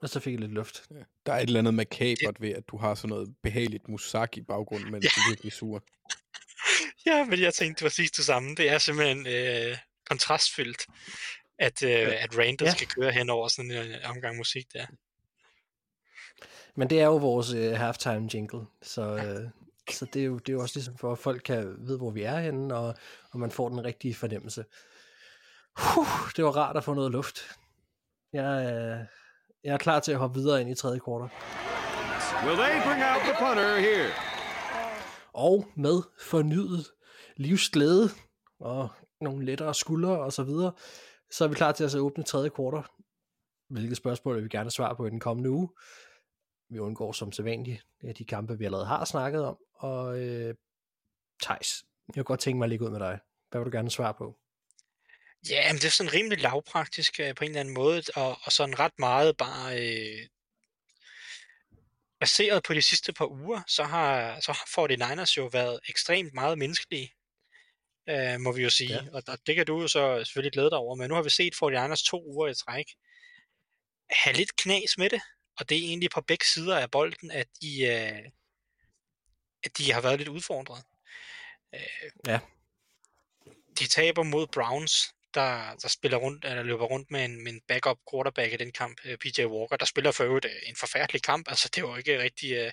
Og så fik jeg lidt luft. Der er et eller andet makabert ved, at du har sådan noget behageligt musak i baggrunden, mens du er virkelig sur. Ja, men jeg tænkte præcis det samme. Det er simpelthen øh, kontrastfyldt, at, øh, ja. at Randall Ja. skal køre hen over sådan en øh, omgang musik der. Men det er jo vores øh, halftime jingle, så, øh, så det, er jo, det er jo også ligesom for, at folk kan vide, hvor vi er henne, og, og man får den rigtige fornemmelse. Huh, det var rart at få noget luft. Jeg, øh, jeg er klar til at hoppe videre ind i tredje kvartal. Will they bring out the punter here? Og med fornyet livsglæde og nogle lettere skuldre og så videre, så er vi klar til at så åbne tredje kvartal. Hvilke spørgsmål vil vi gerne svare på i den kommende uge? Vi undgår som sædvanligt ja, de kampe, vi allerede har snakket om. Og øh, Thijs, jeg kunne godt tænke mig at ligge ud med dig. Hvad vil du gerne svare på? Ja, men det er sådan rimelig lavpraktisk øh, på en eller anden måde, og, og sådan ret meget bare øh, baseret på de sidste par uger, så har, så har 49ers jo været ekstremt meget menneskelige, øh, må vi jo sige. Ja. Og, og det kan du jo så selvfølgelig glæde dig over, men nu har vi set 49ers to uger i træk have lidt knas med det, og det er egentlig på begge sider af bolden, at de, øh, at de har været lidt udfordret. Øh, Ja. De taber mod Browns, der, der spiller rundt, eller løber rundt med en, med en backup quarterback i den kamp, øh, PJ Walker, der spiller for øvrigt øh, en forfærdelig kamp. Altså, det var ikke rigtig, øh,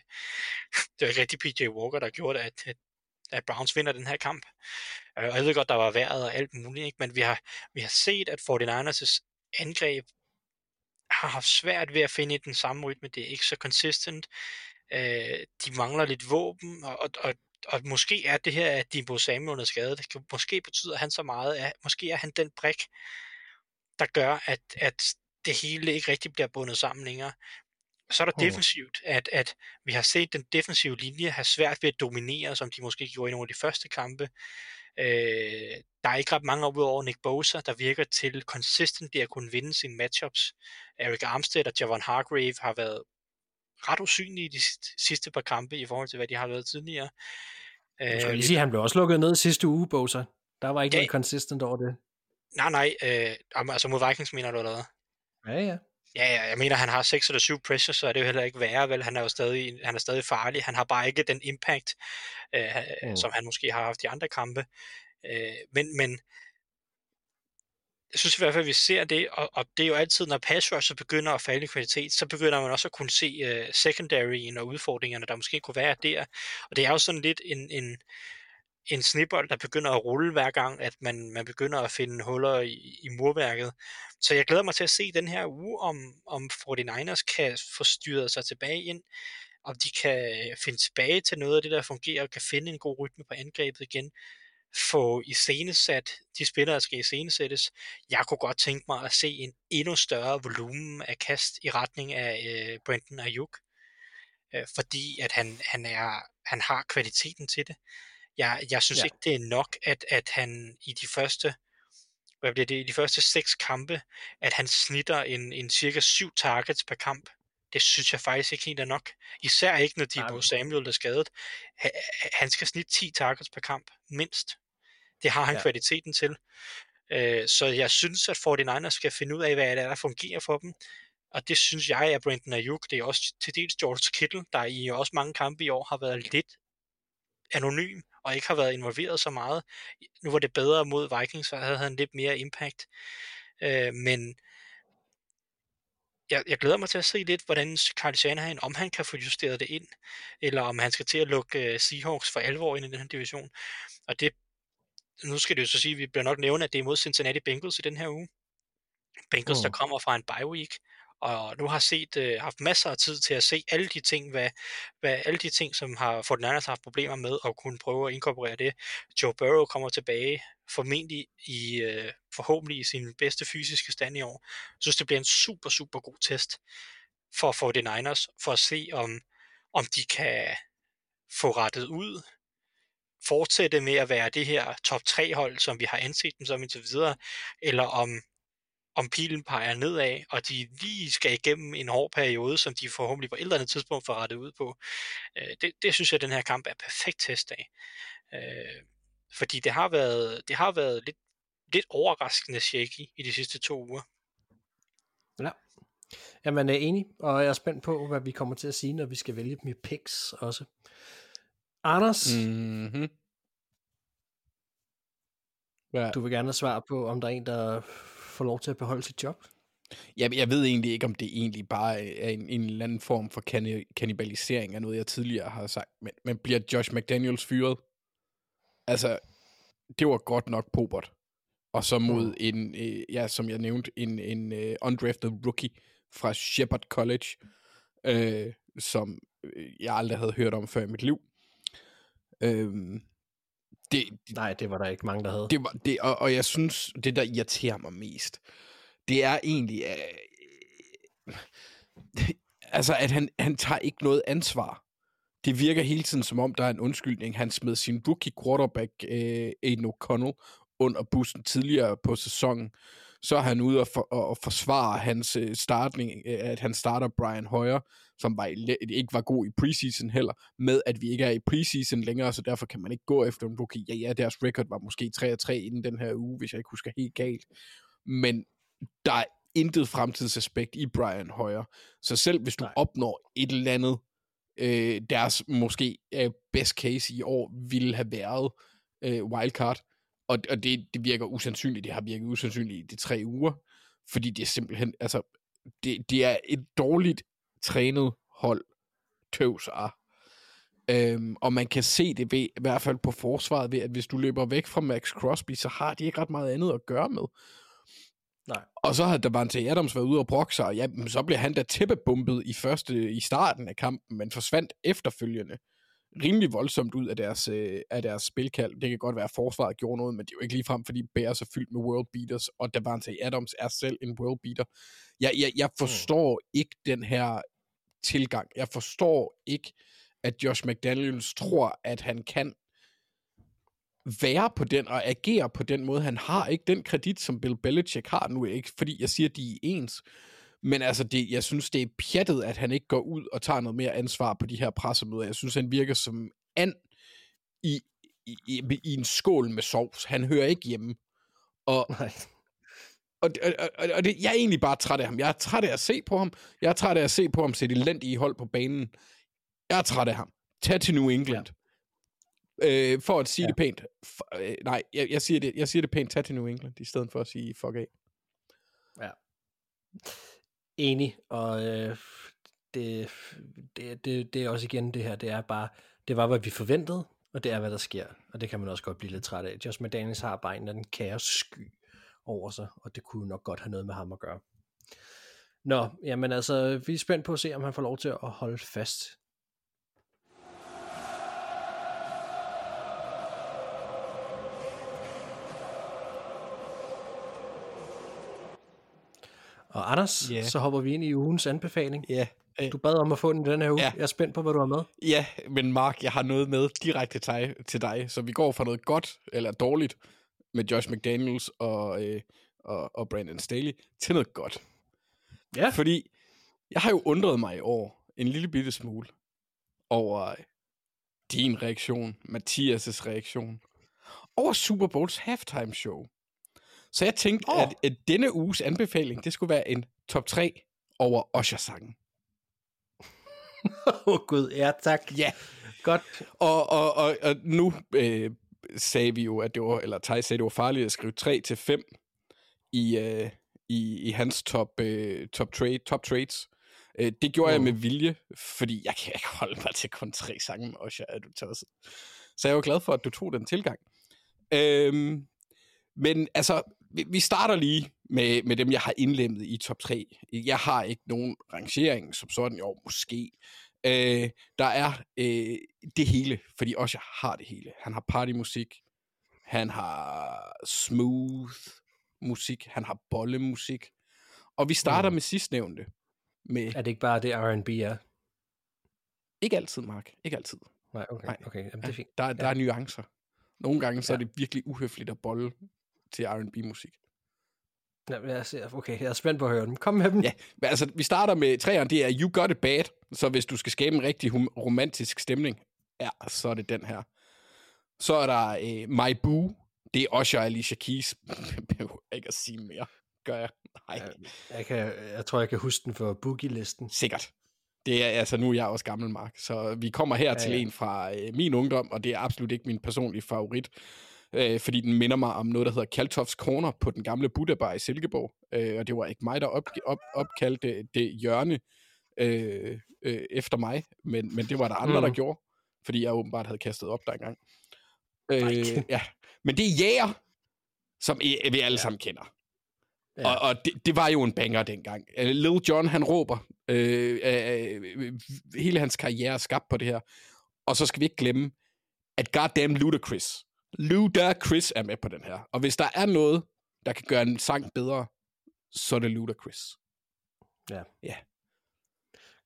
det var ikke rigtig PJ Walker, der gjorde, at, at, at Browns vinder den her kamp. Øh, og jeg ved godt, der var vejret og alt muligt, ikke? men vi har, vi har set, at 49ers' angreb har haft svært ved at finde den samme rytme. Det er ikke så consistent. Øh, de mangler lidt våben, og, og, og, og måske er det her, at Debo Samuel er skadet. Det kan, måske betyder han så meget, at måske er han den brik, der gør, at, at det hele ikke rigtig bliver bundet sammen længere. Så er der Hmm. defensivt, at, at vi har set den defensive linje have svært ved at dominere, som de måske gjorde i nogle af de første kampe. Øh, der er ikke ret mange ud over Nick Bosa, der virker til consistently at kunne vinde sine matchups. Eric Armstead og Javon Hargrave har været ret usynlige de sidste- par kampe i forhold til, hvad de har været tidligere. Jeg Øh, lige sige, at han blev også lukket ned sidste uge, Bosa. Der var ikke Ja. noget consistent over det. nej, nej, øh, altså mod Vikings mener du eller hvad? Ja, ja. Ja, ja, jeg mener, han har 6 eller 7 pressure, så er det jo heller ikke værre, vel? Han er jo stadig, han er stadig farlig. Han har bare ikke den impact, øh, Mm. som han måske har haft i andre kampe. Øh, men, men jeg synes i hvert fald, at vi ser det, og, og det er jo altid, når pass rusher begynder at falde i kvalitet, så begynder man også at kunne se uh, secondaryen og udfordringerne, der måske kunne være der. Og det er jo sådan lidt en, en, en snibbold, der begynder at rulle hver gang, at man, man begynder at finde huller i, i murværket. Så jeg glæder mig til at se den her uge, om, om 49ers kan få styret sig tilbage ind, om de kan øh, finde tilbage til noget af det, der fungerer, og kan finde en god rytme på angrebet igen, få iscenesat de spillere, der skal iscenesættes. Jeg kunne godt tænke mig at se en endnu større volumen af kast i retning af øh, Brenton Ayuk, øh, fordi at han, han, er, han har kvaliteten til det. Jeg, jeg synes Ja. ikke, det er nok, at, at han i de første hvad bliver det, i de første seks kampe, at han snitter en, en cirka syv targets per kamp. Det synes jeg faktisk ikke helt er nok. Især ikke, når Debo men- Samuel er skadet. Ha- Han skal snitte 10 targets per kamp, mindst. Det har han Ja. ja. kvaliteten til. Øh, Så jeg synes, at 49ers skal finde ud af, hvad det er, der fungerer for dem. Og det synes jeg er Brandon Ayuk. Det er også til dels George Kittle, der i også mange kampe i år har været lidt anonym og ikke har været involveret så meget. Nu var det bedre mod Vikings, så havde han lidt mere impact. Øh, men jeg, jeg glæder mig til at se lidt, hvordan Carl Shanahan, om han kan få justeret det ind, eller om han skal til at lukke uh, Seahawks for alvor ind i den her division. Og det, nu skal det jo så sige, at vi bliver nok nævne, at det er mod Cincinnati Bengals i den her uge. Bengals, mm. der Mm. kommer fra en bye week, og nu har set øh, haft masser af tid til at se alle de ting, hvad, hvad alle de ting, som har fået den haft problemer med, og kunne prøve at inkorporere det. Joe Burrow kommer tilbage, formentlig i, øh, forhåbentlig i sin bedste fysiske stand i år. Jeg synes, det bliver en super, super god test for 49ers, for at se, om, om de kan få rettet ud, fortsætte med at være det her top 3 hold, som vi har anset dem som indtil videre, eller om, om pilen peger nedad, og de lige skal igennem en hård periode, som de forhåbentlig på et eller andet tidspunkt får rettet ud på. Øh, det, det synes jeg, at den her kamp er perfekt test af. Øh, fordi det har været, det har været lidt, lidt overraskende shaky i de sidste to uger. Ja. Jamen, jeg er enig, og jeg er spændt på, hvad vi kommer til at sige, når vi skal vælge dem i picks også. Anders, Mm-hmm. Hvad? du vil gerne have svar på, om der er en, der får lov til at beholde sit job? Jeg, jeg ved egentlig ikke, om det egentlig bare er en, en eller anden form for kannibalisering af noget, jeg tidligere har sagt. Men, men bliver Josh McDaniels fyret? Altså, det var godt nok pobert. Og så mod en, øh, ja, som jeg nævnte, en, en uh, undrafted rookie fra Shepard College, øh, som øh, jeg aldrig havde hørt om før i mit liv. Øhm, det, Nej, det var der ikke mange, der havde. det var, det, og, og jeg synes, det der irriterer mig mest, det er egentlig, øh, altså at han, han tager ikke noget ansvar. Det virker hele tiden som om, der er en undskyldning. Han smed sin rookie quarterback, øh, Aiden O'Connell, under bussen tidligere på sæsonen. Så er han ude og, for, og forsvare hans øh, startning, øh, at han starter Brian Hoyer, som var, i- ikke var god i preseason heller, med at vi ikke er i preseason længere, så derfor kan man ikke gå efter en rookie. Ja, ja, deres record var måske 3-3 inden den her uge, hvis jeg ikke husker helt galt. Men der er intet fremtidsaspekt i Brian Hoyer. Så selv hvis du Nej. opnår et eller andet, øh, deres måske øh, best case i år ville have været øh, wildcard, og, og det, det virker usandsynligt, det har virket usandsynligt i de tre uger, fordi det er simpelthen, altså, det, det er et dårligt trænet hold, tøvs er. Øhm, og man kan se det ved, i hvert fald på forsvaret, ved at hvis du løber væk fra Max Crosby, så har de ikke ret meget andet at gøre med. Nej. Og så har Davante Adams været ude og brokke sig, og ja, så blev han da tæppebumpet i, første, i starten af kampen, men forsvandt efterfølgende rimelig voldsomt ud af deres, øh, af deres spilkald. Det kan godt være, at forsvaret gjorde noget, men det er jo ikke ligefrem, fordi Bears er fyldt med world beaters, og Davante Adams er selv en world beater. Jeg, jeg, jeg forstår mm. ikke den her tilgang. Jeg forstår ikke, at Josh McDaniels tror, at han kan være på den og agere på den måde. Han har ikke den kredit, som Bill Belichick har nu. Ikke fordi jeg siger, at de er ens. Men altså, det, jeg synes, det er pjattet, at han ikke går ud og tager noget mere ansvar på de her pressemøder. Jeg synes, han virker som and i, i, i, i en skål med sovs. Han hører ikke hjemme. Og, Nej. og, og, og, og det, jeg er egentlig bare træt af ham. Jeg er træt af at se på ham. Jeg er træt af at se på ham sætte elendige hold på banen. Jeg er træt af ham. Tag til New England. Ja. Øh, for at sige ja. det pænt. F- øh, nej, jeg, jeg, siger det, jeg siger det pænt. Tag til New England, i stedet for at sige fuck af. Ja. Enig, og øh, det, det, det, det er også igen det her, det er bare, det var, hvad vi forventede, og det er, hvad der sker, og det kan man også godt blive lidt træt af. Josh McDaniels har bare en eller anden sky over sig, og det kunne nok godt have noget med ham at gøre. Nå, jamen altså, vi er spændt på at se, om han får lov til at holde fast. Og Anders, yeah. så hopper vi ind i ugens anbefaling. Ja, Du bad om at få den den her uge. Ja. Jeg er spændt på, hvad du har med. Ja, men Mark, jeg har noget med direkte til dig, til dig. Så vi går fra noget godt eller dårligt med Josh McDaniels og, øh, og, og Brandon Staley til noget godt. Ja. Fordi jeg har jo undret mig i år en lille bitte smule over øh, din reaktion, Mathias' reaktion, over Super Bowls halftime show. Så jeg tænkte, oh. at, at denne uges anbefaling, det skulle være en top 3 over Usher-sangen. Åh oh, gud, ja tak. Ja. Godt. Og, og, og, og nu øh, sagde vi jo, at det var, eller Thijs sagde, at det var farligt at skrive 3 til 5 i, øh, i, i hans top, øh, top, trade, top trades. Øh, det gjorde mm. jeg med vilje, fordi jeg kan ikke holde mig til kun tre sange med Usher, er du tosset. Så jeg var glad for, at du tog den tilgang. Øhm, men altså, vi, vi starter lige med, med dem, jeg har indlemmet i top 3. Jeg har ikke nogen rangering som sådan, jo, måske. Øh, der er øh, det hele, fordi også jeg har det hele. Han har partymusik, han har smooth musik, han har bollemusik. Og vi starter mm. med sidstnævnte. Med, Er det ikke bare det, R&B er? Ikke altid, Mark. Ikke altid. Nej, okay, Nej. okay. Jamen, det er fint. Der, der er nuancer. Nogle gange så er Ja. det virkelig uhøfligt at bolle til R&B-musik. Ja, jeg ser, okay, jeg er spændt på at høre dem. Kom med dem. Ja, men altså, vi starter med træerne, det er You Got It Bad, så hvis du skal skabe en rigtig romantisk stemning, ja, så er det den her. Så er der øh, My Boo, det er også Alicia Keys. Jeg behøver ikke at sige mere. Gør jeg? Nej, Ja. Jeg, kan, jeg tror, jeg kan huske den for Boogie-listen. sikkert. Det er, altså, nu er jeg også gammel, Mark, så vi kommer her Ja, til ja. en fra øh, min ungdom, og det er absolut ikke min personlige favorit, øh, fordi den minder mig om noget, der hedder Kaltofs Corner på den gamle Buddha Bar i Silkeborg, øh, og det var ikke mig, der op, op, opkaldte det, hjørne øh, øh, efter mig, men, men det var der andre, mm. der gjorde, fordi jeg åbenbart havde kastet op der engang. Øh, ja. Men det er jæger, som I, vi alle ja. sammen kender. Ja. Og, og det, det var jo en banger dengang. Uh, Lil Jon, han råber. Øh, øh, øh, hele hans karriere er skabt på det her. Og så skal vi ikke glemme, at goddamn Ludacris. Ludacris er med på den her. Og hvis der er noget, der kan gøre en sang bedre, så er det Ludacris.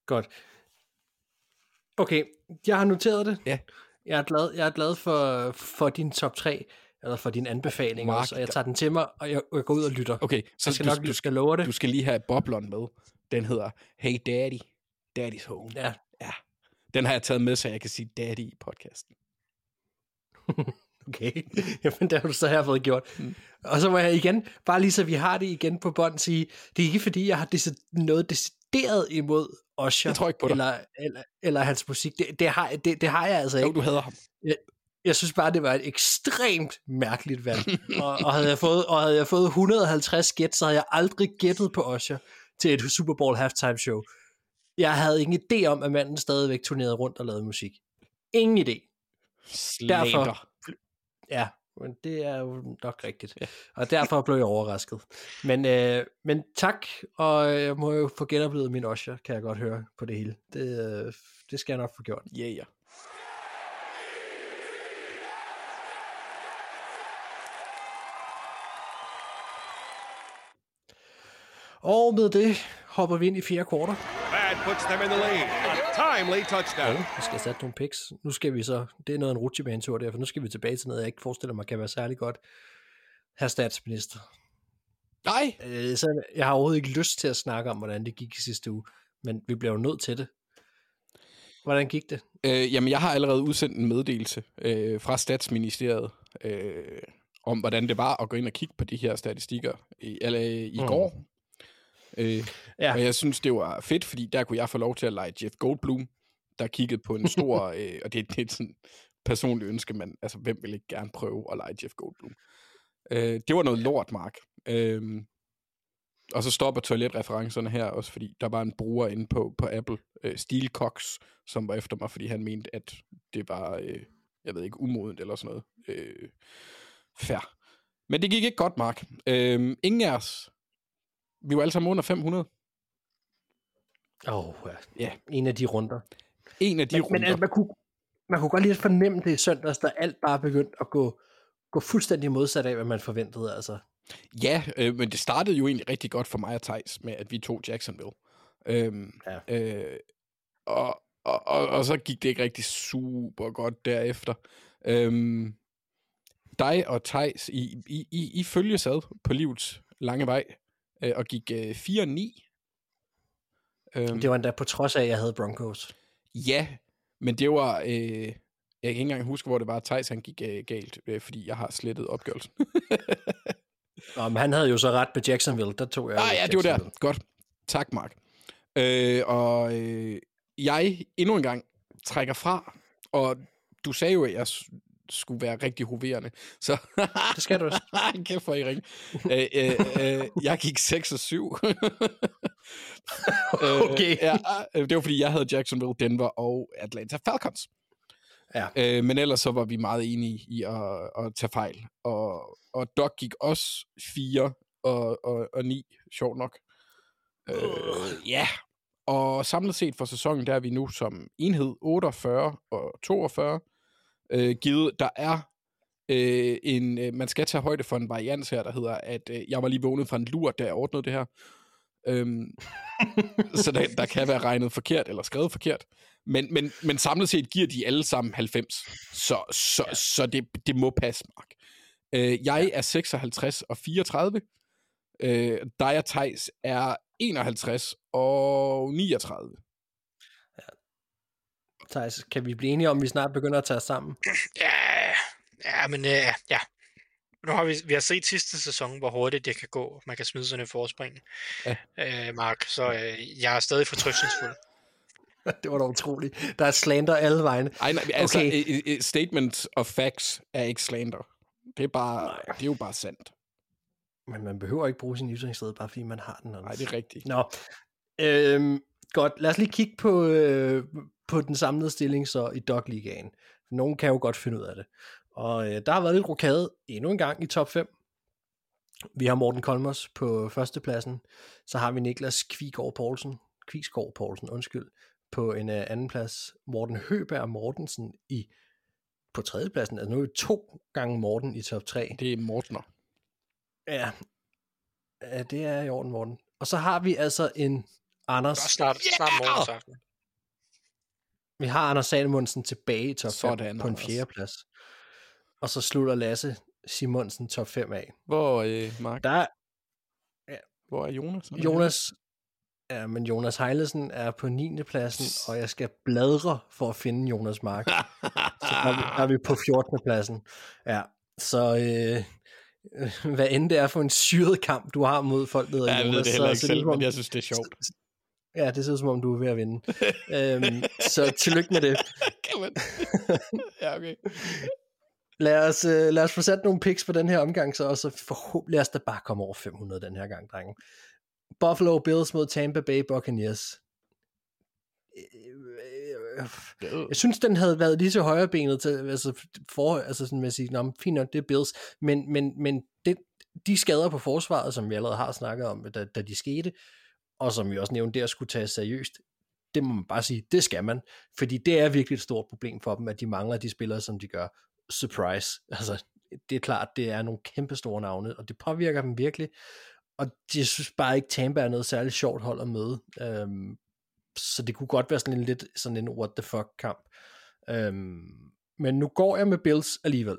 Godt. Okay, jeg har noteret det. Ja. Jeg er glad, jeg er glad for, for din top 3, eller for din anbefaling Mark, også, og jeg tager den til mig, og jeg, jeg går ud og lytter. Okay, Så jeg skal du, nok du, skal love det. du skal lige have boblon med. Den hedder Hey Daddy. Daddy's Home. Ja, Den har jeg taget med, så jeg kan sige daddy i podcasten. okay. Jamen, det har du så her fået gjort. Mm. Og så må jeg igen, bare lige så vi har det igen på bånd, sige, det er ikke fordi, jeg har deci- noget decideret imod Osher, Jeg tror ikke på dig. eller, eller, eller hans musik. Det, det, har, det, det har jeg altså Jo, ikke. du hader ham. Jeg synes bare, det var et ekstremt mærkeligt valg. og, og, havde jeg fået, og havde jeg fået 150 gæt, så havde jeg aldrig gættet på Osher til et Super Bowl halftime show. Jeg havde ingen idé om, at manden stadigvæk turnerede rundt og lavede musik. Ingen idé. Slander. Derfor- Ja, men det er jo nok rigtigt. Ja. Og derfor blev jeg overrasket. Men, øh, men tak, og jeg må jo få genoplevet min Osher, kan jeg godt høre på det hele. Det, øh, det skal jeg nok få gjort. Yeah, yeah. Og med det hopper vi ind i fjerde kvartal. That puts them in the lead. Timely touchdown. Vi skal sætte nogle picks. Nu skal vi så, det er noget af en rutsjebanetur der, for nu skal vi tilbage til noget, jeg ikke forestiller mig kan være særlig godt. Herr statsminister. Nej, Øh, så jeg har overhovedet ikke lyst til at snakke om, hvordan det gik i sidste uge, men vi bliver jo nødt til det. Hvordan gik det? Øh, jamen, jeg har allerede udsendt en meddelelse øh, fra Statsministeriet øh, om, hvordan det var at gå ind og kigge på de her statistikker i, eller, i Mm. går. Øh, Ja. Og jeg synes, det var fedt, fordi der kunne jeg få lov til at lege Jeff Goldblum, der kiggede på en stor, øh, og det, det er et sådan personligt ønske, men altså, hvem vil ikke gerne prøve at lege Jeff Goldblum? Øh, det var noget lort, Mark. Øh, og så stopper toiletreferencerne her også, fordi der var en bruger inde på, på Apple, øh, Steel Cox, som var efter mig, fordi han mente, at det var, øh, jeg ved ikke, umodent eller sådan noget. Øh, fair. Men det gik ikke godt, Mark. Øh, ingen af os. Vi var alle sammen under 500. Åh, oh, ja. En af de runder. En af de Men, runder. men altså, man, kunne, man kunne godt lige fornemme det i søndags, da alt bare begyndte at gå, gå fuldstændig modsat af, hvad man forventede. Altså. Ja, øh, men det startede jo egentlig rigtig godt for mig og Thijs med, at vi tog Jacksonville. Øhm, Ja. øh, og, og, og, og så gik det ikke rigtig super godt derefter. Øhm, dig og Thijs, I, I, I, I følges ad på livets lange vej, øh, og gik øh, 4-9. Øhm, Det var endda på trods af, at jeg havde Broncos. Ja, men det var... Øh, jeg kan ikke engang huske, hvor det var, Thijs han gik øh, galt, øh, fordi jeg har slettet opgørelsen. Nå, men han havde jo så ret med Jacksonville. Der tog jeg Ah, ja, det var der. Godt. Tak, Mark. Øh, og øh, jeg endnu en gang trækker fra, og du sagde jo, at jeg skulle være rigtig hoverende. Så Det skal du også. Kæft for I ring. øh, øh, øh, jeg gik 6 og 7. Okay. Øh, ja, det var fordi, jeg havde Jacksonville, Denver og Atlanta Falcons. Ja. Øh, men ellers så var vi meget enige i at, at tage fejl. Og, og Doc gik også 4 og, og, og 9, sjovt nok. Øh, ja, og samlet set for sæsonen, der er vi nu som enhed 48 og 42. Øh, givet, der er øh, en, øh, man skal tage højde for en varians her, der hedder, at øh, jeg var lige vågnet fra en lur, da jeg ordnede det her. Øhm, så der, der kan være regnet forkert eller skrevet forkert. Men, men, men samlet set giver de alle sammen 90. Så, så, ja. så det, det må passe, Mark. Øh, jeg er 56 og 34. Øh, dig og Thijs er 51 og 39. Thijs, kan vi blive enige om, at vi snart begynder at tage os sammen? Ja, ja men øh, ja. Nu har vi, vi har set sidste sæson, hvor hurtigt det kan gå. Man kan smide sådan en forspring, ja. øh, Mark. Så øh, jeg er stadig fortrystningsfuld. det var da utroligt. Der er slander alle vegne. Ej, nej, altså, okay. statement of facts er ikke slander. Det er, bare, nej. det er jo bare sandt. Men man behøver ikke bruge sin ytringssted, bare fordi man har den. Nej, det er rigtigt. Nå, øhm, godt. Lad os lige kigge på, øh, på den samlede stilling så i Dog Ligaen. Nogen kan jo godt finde ud af det. Og øh, der har været lidt rokade endnu en gang i top 5. Vi har Morten Kolmers på førstepladsen. Så har vi Niklas Kvigård Poulsen, Kvigsgaard Poulsen, undskyld, på en uh, anden plads. Morten Høberg Mortensen i på tredjepladsen. Altså nu er vi to gange Morten i top 3. Det er Mortener. Ja. ja, det er i orden, Morten. Og så har vi altså en Anders... Snart, snart morgensaften. Vi har Anders Salmonsen tilbage i top 5 Sådan, på en fjerde plads. Og så slutter Lasse Simonsen top 5 af. Hvor, øh, Mark? Der, ja, Hvor er Jonas? Jonas, ja, men Jonas Heilesen er på 9. pladsen, og jeg skal bladre for at finde Jonas Mark. så er vi, er vi på 14. pladsen. Ja, så øh, hvad end det er for en syret kamp, du har mod folk, der hedder ja, Jonas. Ja, det heller ikke så, selv, men jeg synes, det er sjovt. Ja, det ser som om, du er ved at vinde. øhm, så tillykke med det. kan man? ja, okay. Lad os, uh, lad os få sat nogle picks på den her omgang, så, og så forhåbentlig lad os da bare komme over 500 den her gang, drenge. Buffalo Bills mod Tampa Bay Buccaneers. Jeg synes, den havde været lige så højrebenet til, altså, for, altså sådan med at sige, Nå, fint nok, det er Bills, men, men, men det, de skader på forsvaret, som vi allerede har snakket om, da, da de skete, og som vi også nævnte der skulle tages seriøst, det må man bare sige, det skal man, fordi det er virkelig et stort problem for dem, at de mangler de spillere, som de gør. Surprise. Altså, det er klart, det er nogle kæmpe store navne, og det påvirker dem virkelig, og jeg synes bare ikke, Tampa er noget særligt sjovt hold at møde. Øhm, så det kunne godt være sådan en lidt sådan en what the fuck kamp. Øhm, men nu går jeg med Bills alligevel.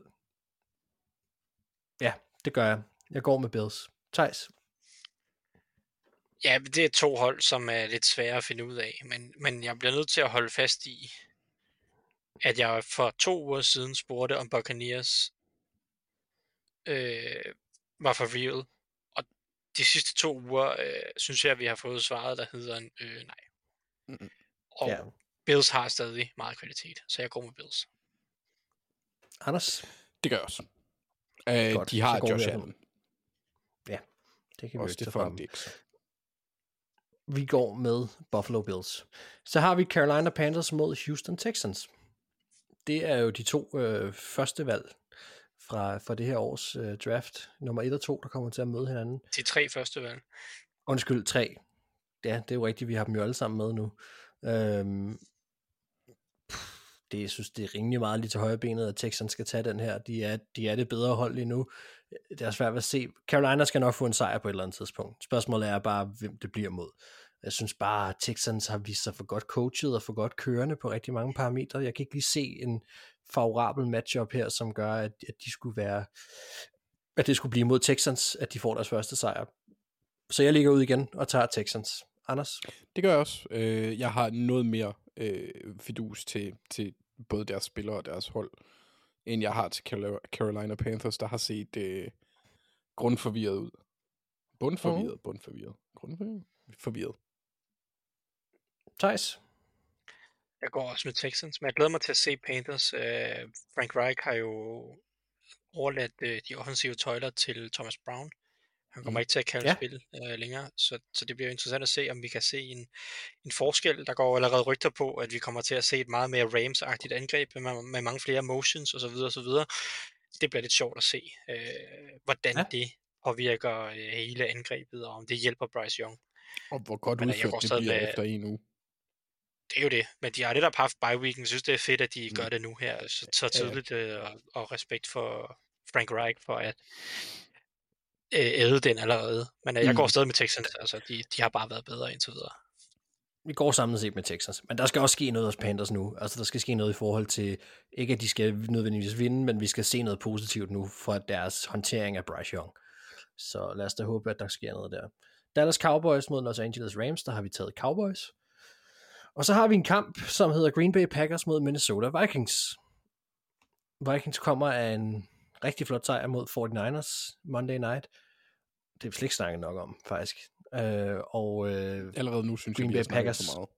Ja, det gør jeg. Jeg går med Bills. Thijs? Ja, det er to hold, som er lidt svære at finde ud af, men, men jeg bliver nødt til at holde fast i, at jeg for to uger siden spurgte, om Buccaneers øh, var for real. Og de sidste to uger, øh, synes jeg, at vi har fået svaret, der hedder øh, nej. Mm-hmm. Og ja. Bills har stadig meget kvalitet, så jeg går med Bills. Anders? Det gør jeg også. Øh, Godt, de har Josh Allen. Ja, det kan vi også det for vi går med Buffalo Bills. Så har vi Carolina Panthers mod Houston Texans. Det er jo de to øh, første valg fra, fra det her års øh, draft. Nummer 1 og 2, der kommer til at møde hinanden. De tre første valg. Undskyld, tre. Ja, det er jo rigtigt, vi har dem jo alle sammen med nu. Øhm, det, jeg synes, det er rimelig meget lige til højre benet, at Texans skal tage den her. De er, de er det bedre hold lige nu. Det er svært at se. Carolina skal nok få en sejr på et eller andet tidspunkt. Spørgsmålet er bare, hvem det bliver mod. Jeg synes bare, at Texans har vist sig for godt coachet og for godt kørende på rigtig mange parametre. Jeg kan ikke lige se en favorabel matchup her, som gør, at, at de skulle være at det skulle blive mod Texans, at de får deres første sejr. Så jeg ligger ud igen og tager Texans. Anders? Det gør jeg også. Øh, jeg har noget mere øh, fidus til, til både deres spillere og deres hold, end jeg har til Carolina Panthers, der har set øh, grundforvirret ud. Bundforvirret, mm. bundforvirret. Grundforvirret? Forvirret. Thijs? Jeg går også med Texans, men jeg glæder mig til at se Panthers. Uh, Frank Reich har jo overladt uh, de offensive tøjler til Thomas Brown. Han kommer mm. ikke til at kalde ja. spil uh, længere, så, så det bliver interessant at se, om vi kan se en, en forskel. Der går allerede rygter på, at vi kommer til at se et meget mere Rams-agtigt angreb med, med mange flere motions osv. osv. Det bliver lidt sjovt at se, uh, hvordan ja. det påvirker uh, hele angrebet, og om det hjælper Bryce Young. Og hvor godt udført det bliver med, efter en uge det er jo det, men de har netop haft bye weeken. Jeg synes, det er fedt, at de mm. gør det nu her, så, så tidligt, ja. øh, og, og respekt for Frank Reich for at øh, æde den allerede. Men øh, jeg går mm. stadig med Texans, altså de, de har bare været bedre indtil videre. vi går samlet set med Texans, men der skal også ske noget hos Panthers nu. Altså, der skal ske noget i forhold til, ikke at de skal nødvendigvis vinde, men vi skal se noget positivt nu for deres håndtering af Bryce Young. Så lad os da håbe, at der sker noget der. Dallas Cowboys mod Los Angeles Rams, der har vi taget Cowboys. Og så har vi en kamp, som hedder Green Bay Packers mod Minnesota Vikings. Vikings kommer af en rigtig flot sejr mod 49ers Monday Night. Det er vi slet ikke snakket nok om, faktisk. Øh, og øh, Allerede nu synes Green jeg, Bay Packers for meget.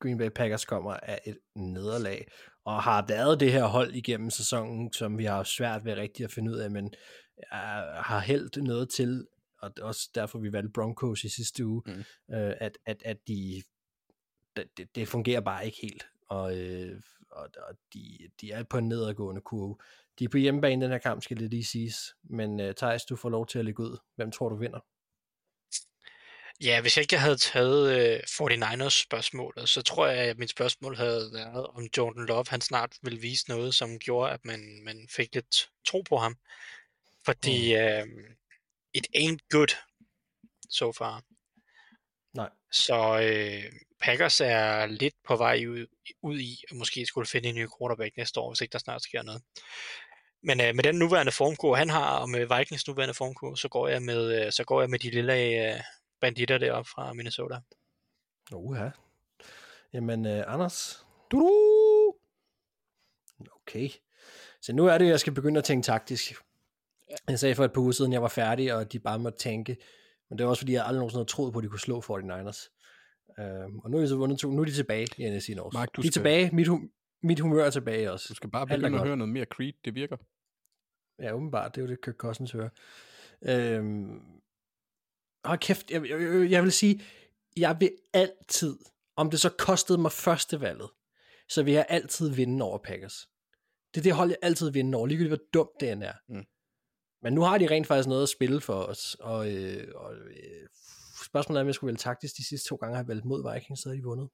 Green Bay Packers kommer af et nederlag, og har været det her hold igennem sæsonen, som vi har svært ved rigtigt at finde ud af, men uh, har hældt noget til, og det er også derfor vi valgte Broncos i sidste uge, mm. uh, at, at, at de, det, det fungerer bare ikke helt, og, øh, og, og de, de er på en nedadgående kurve. De er på hjemmebane den her kamp, skal det lige siges, men uh, Thijs, du får lov til at lægge ud. Hvem tror du vinder? Ja, hvis jeg ikke havde taget øh, 49ers spørgsmålet, så tror jeg, at mit spørgsmål havde været, om Jordan Love han snart ville vise noget, som gjorde, at man, man fik lidt tro på ham. Fordi øh, it ain't good so far. Nej. Så øh, Packers er lidt på vej ud, ud i, at måske skulle finde en ny quarterback næste år, hvis ikke der snart sker noget. Men øh, med den nuværende formkurve, han har, og med Vikings nuværende formkurve, så går jeg med, øh, så går jeg med de lille øh, banditter deroppe fra Minnesota. Uha. Jamen, øh, Anders? Du Okay. Så nu er det, jeg skal begynde at tænke taktisk. Jeg sagde for et par uger siden, jeg var færdig, og de bare måtte tænke. Men det var også, fordi jeg aldrig nogensinde havde troet på, at de kunne slå 49ers. Øhm, og nu er de så vundet to. Nu er de tilbage i NFC North. Mark, du de er skal- tilbage. Mit, hum- mit humør er tilbage også. Du skal bare begynde at godt. høre noget mere Creed, det virker. Ja, åbenbart. Det er jo det, Kirk Cousins hører. Øhm, hold kæft, jeg, jeg, jeg, jeg vil sige, jeg vil altid, om det så kostede mig første valget, så vil jeg altid vinde over Packers. Det er det hold, jeg altid vinder over, ligegyldigt hvor dumt det end er. Mm. Men nu har de rent faktisk noget at spille for os, og, øh, og øh, spørgsmålet er, om jeg skulle vælge taktisk de sidste to gange, har jeg valgt mod Vikings, så har de vundet.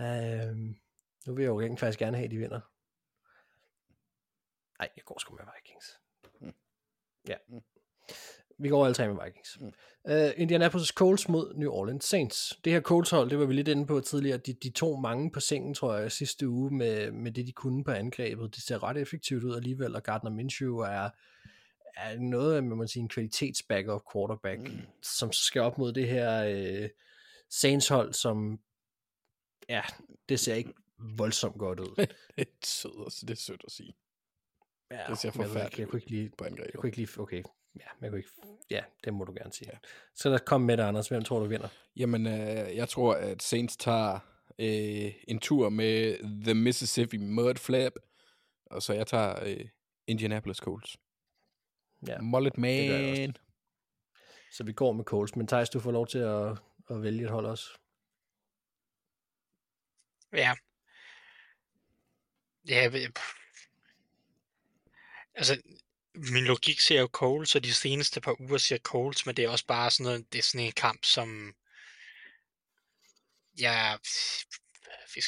Øhm, nu vil jeg jo rent faktisk gerne have, at de vinder. Nej, jeg går sgu med Vikings. Ja. Vi går alle tre med Vikings. Mm. Uh, Indianapolis Colts mod New Orleans Saints. Det her Colts hold, det var vi lidt inde på tidligere, de, de tog mange på sengen, tror jeg, sidste uge med, med det, de kunne på angrebet. Det ser ret effektivt ud alligevel, og Gardner Minshew er, er noget af, man må sige, en kvalitets-backup quarterback, mm. som så skal op mod det her uh, Saints hold, som ja, det ser ikke voldsomt godt ud. det er sødt, det er sødt at sige. Ja, Det ser men jeg forfærdeligt Jeg kunne ikke lige, på angrebet. jeg kunne ikke lige, okay, ja, jeg kunne ikke, ja, det må du gerne sige. Ja. Så os komme med det, Anders. Hvem tror du vinder? Jamen, øh, jeg tror, at Saints tager øh, en tur med The Mississippi Mud Flap, og så jeg tager øh, Indianapolis Colts. Ja, Mullet Man. så vi går med Coles, men Thijs, du får lov til at, at vælge et hold også. Ja. Ja, jeg ved- altså, min logik siger jo Coles, og de seneste par uger siger Coles, men det er også bare sådan noget, det er sådan en kamp, som jeg,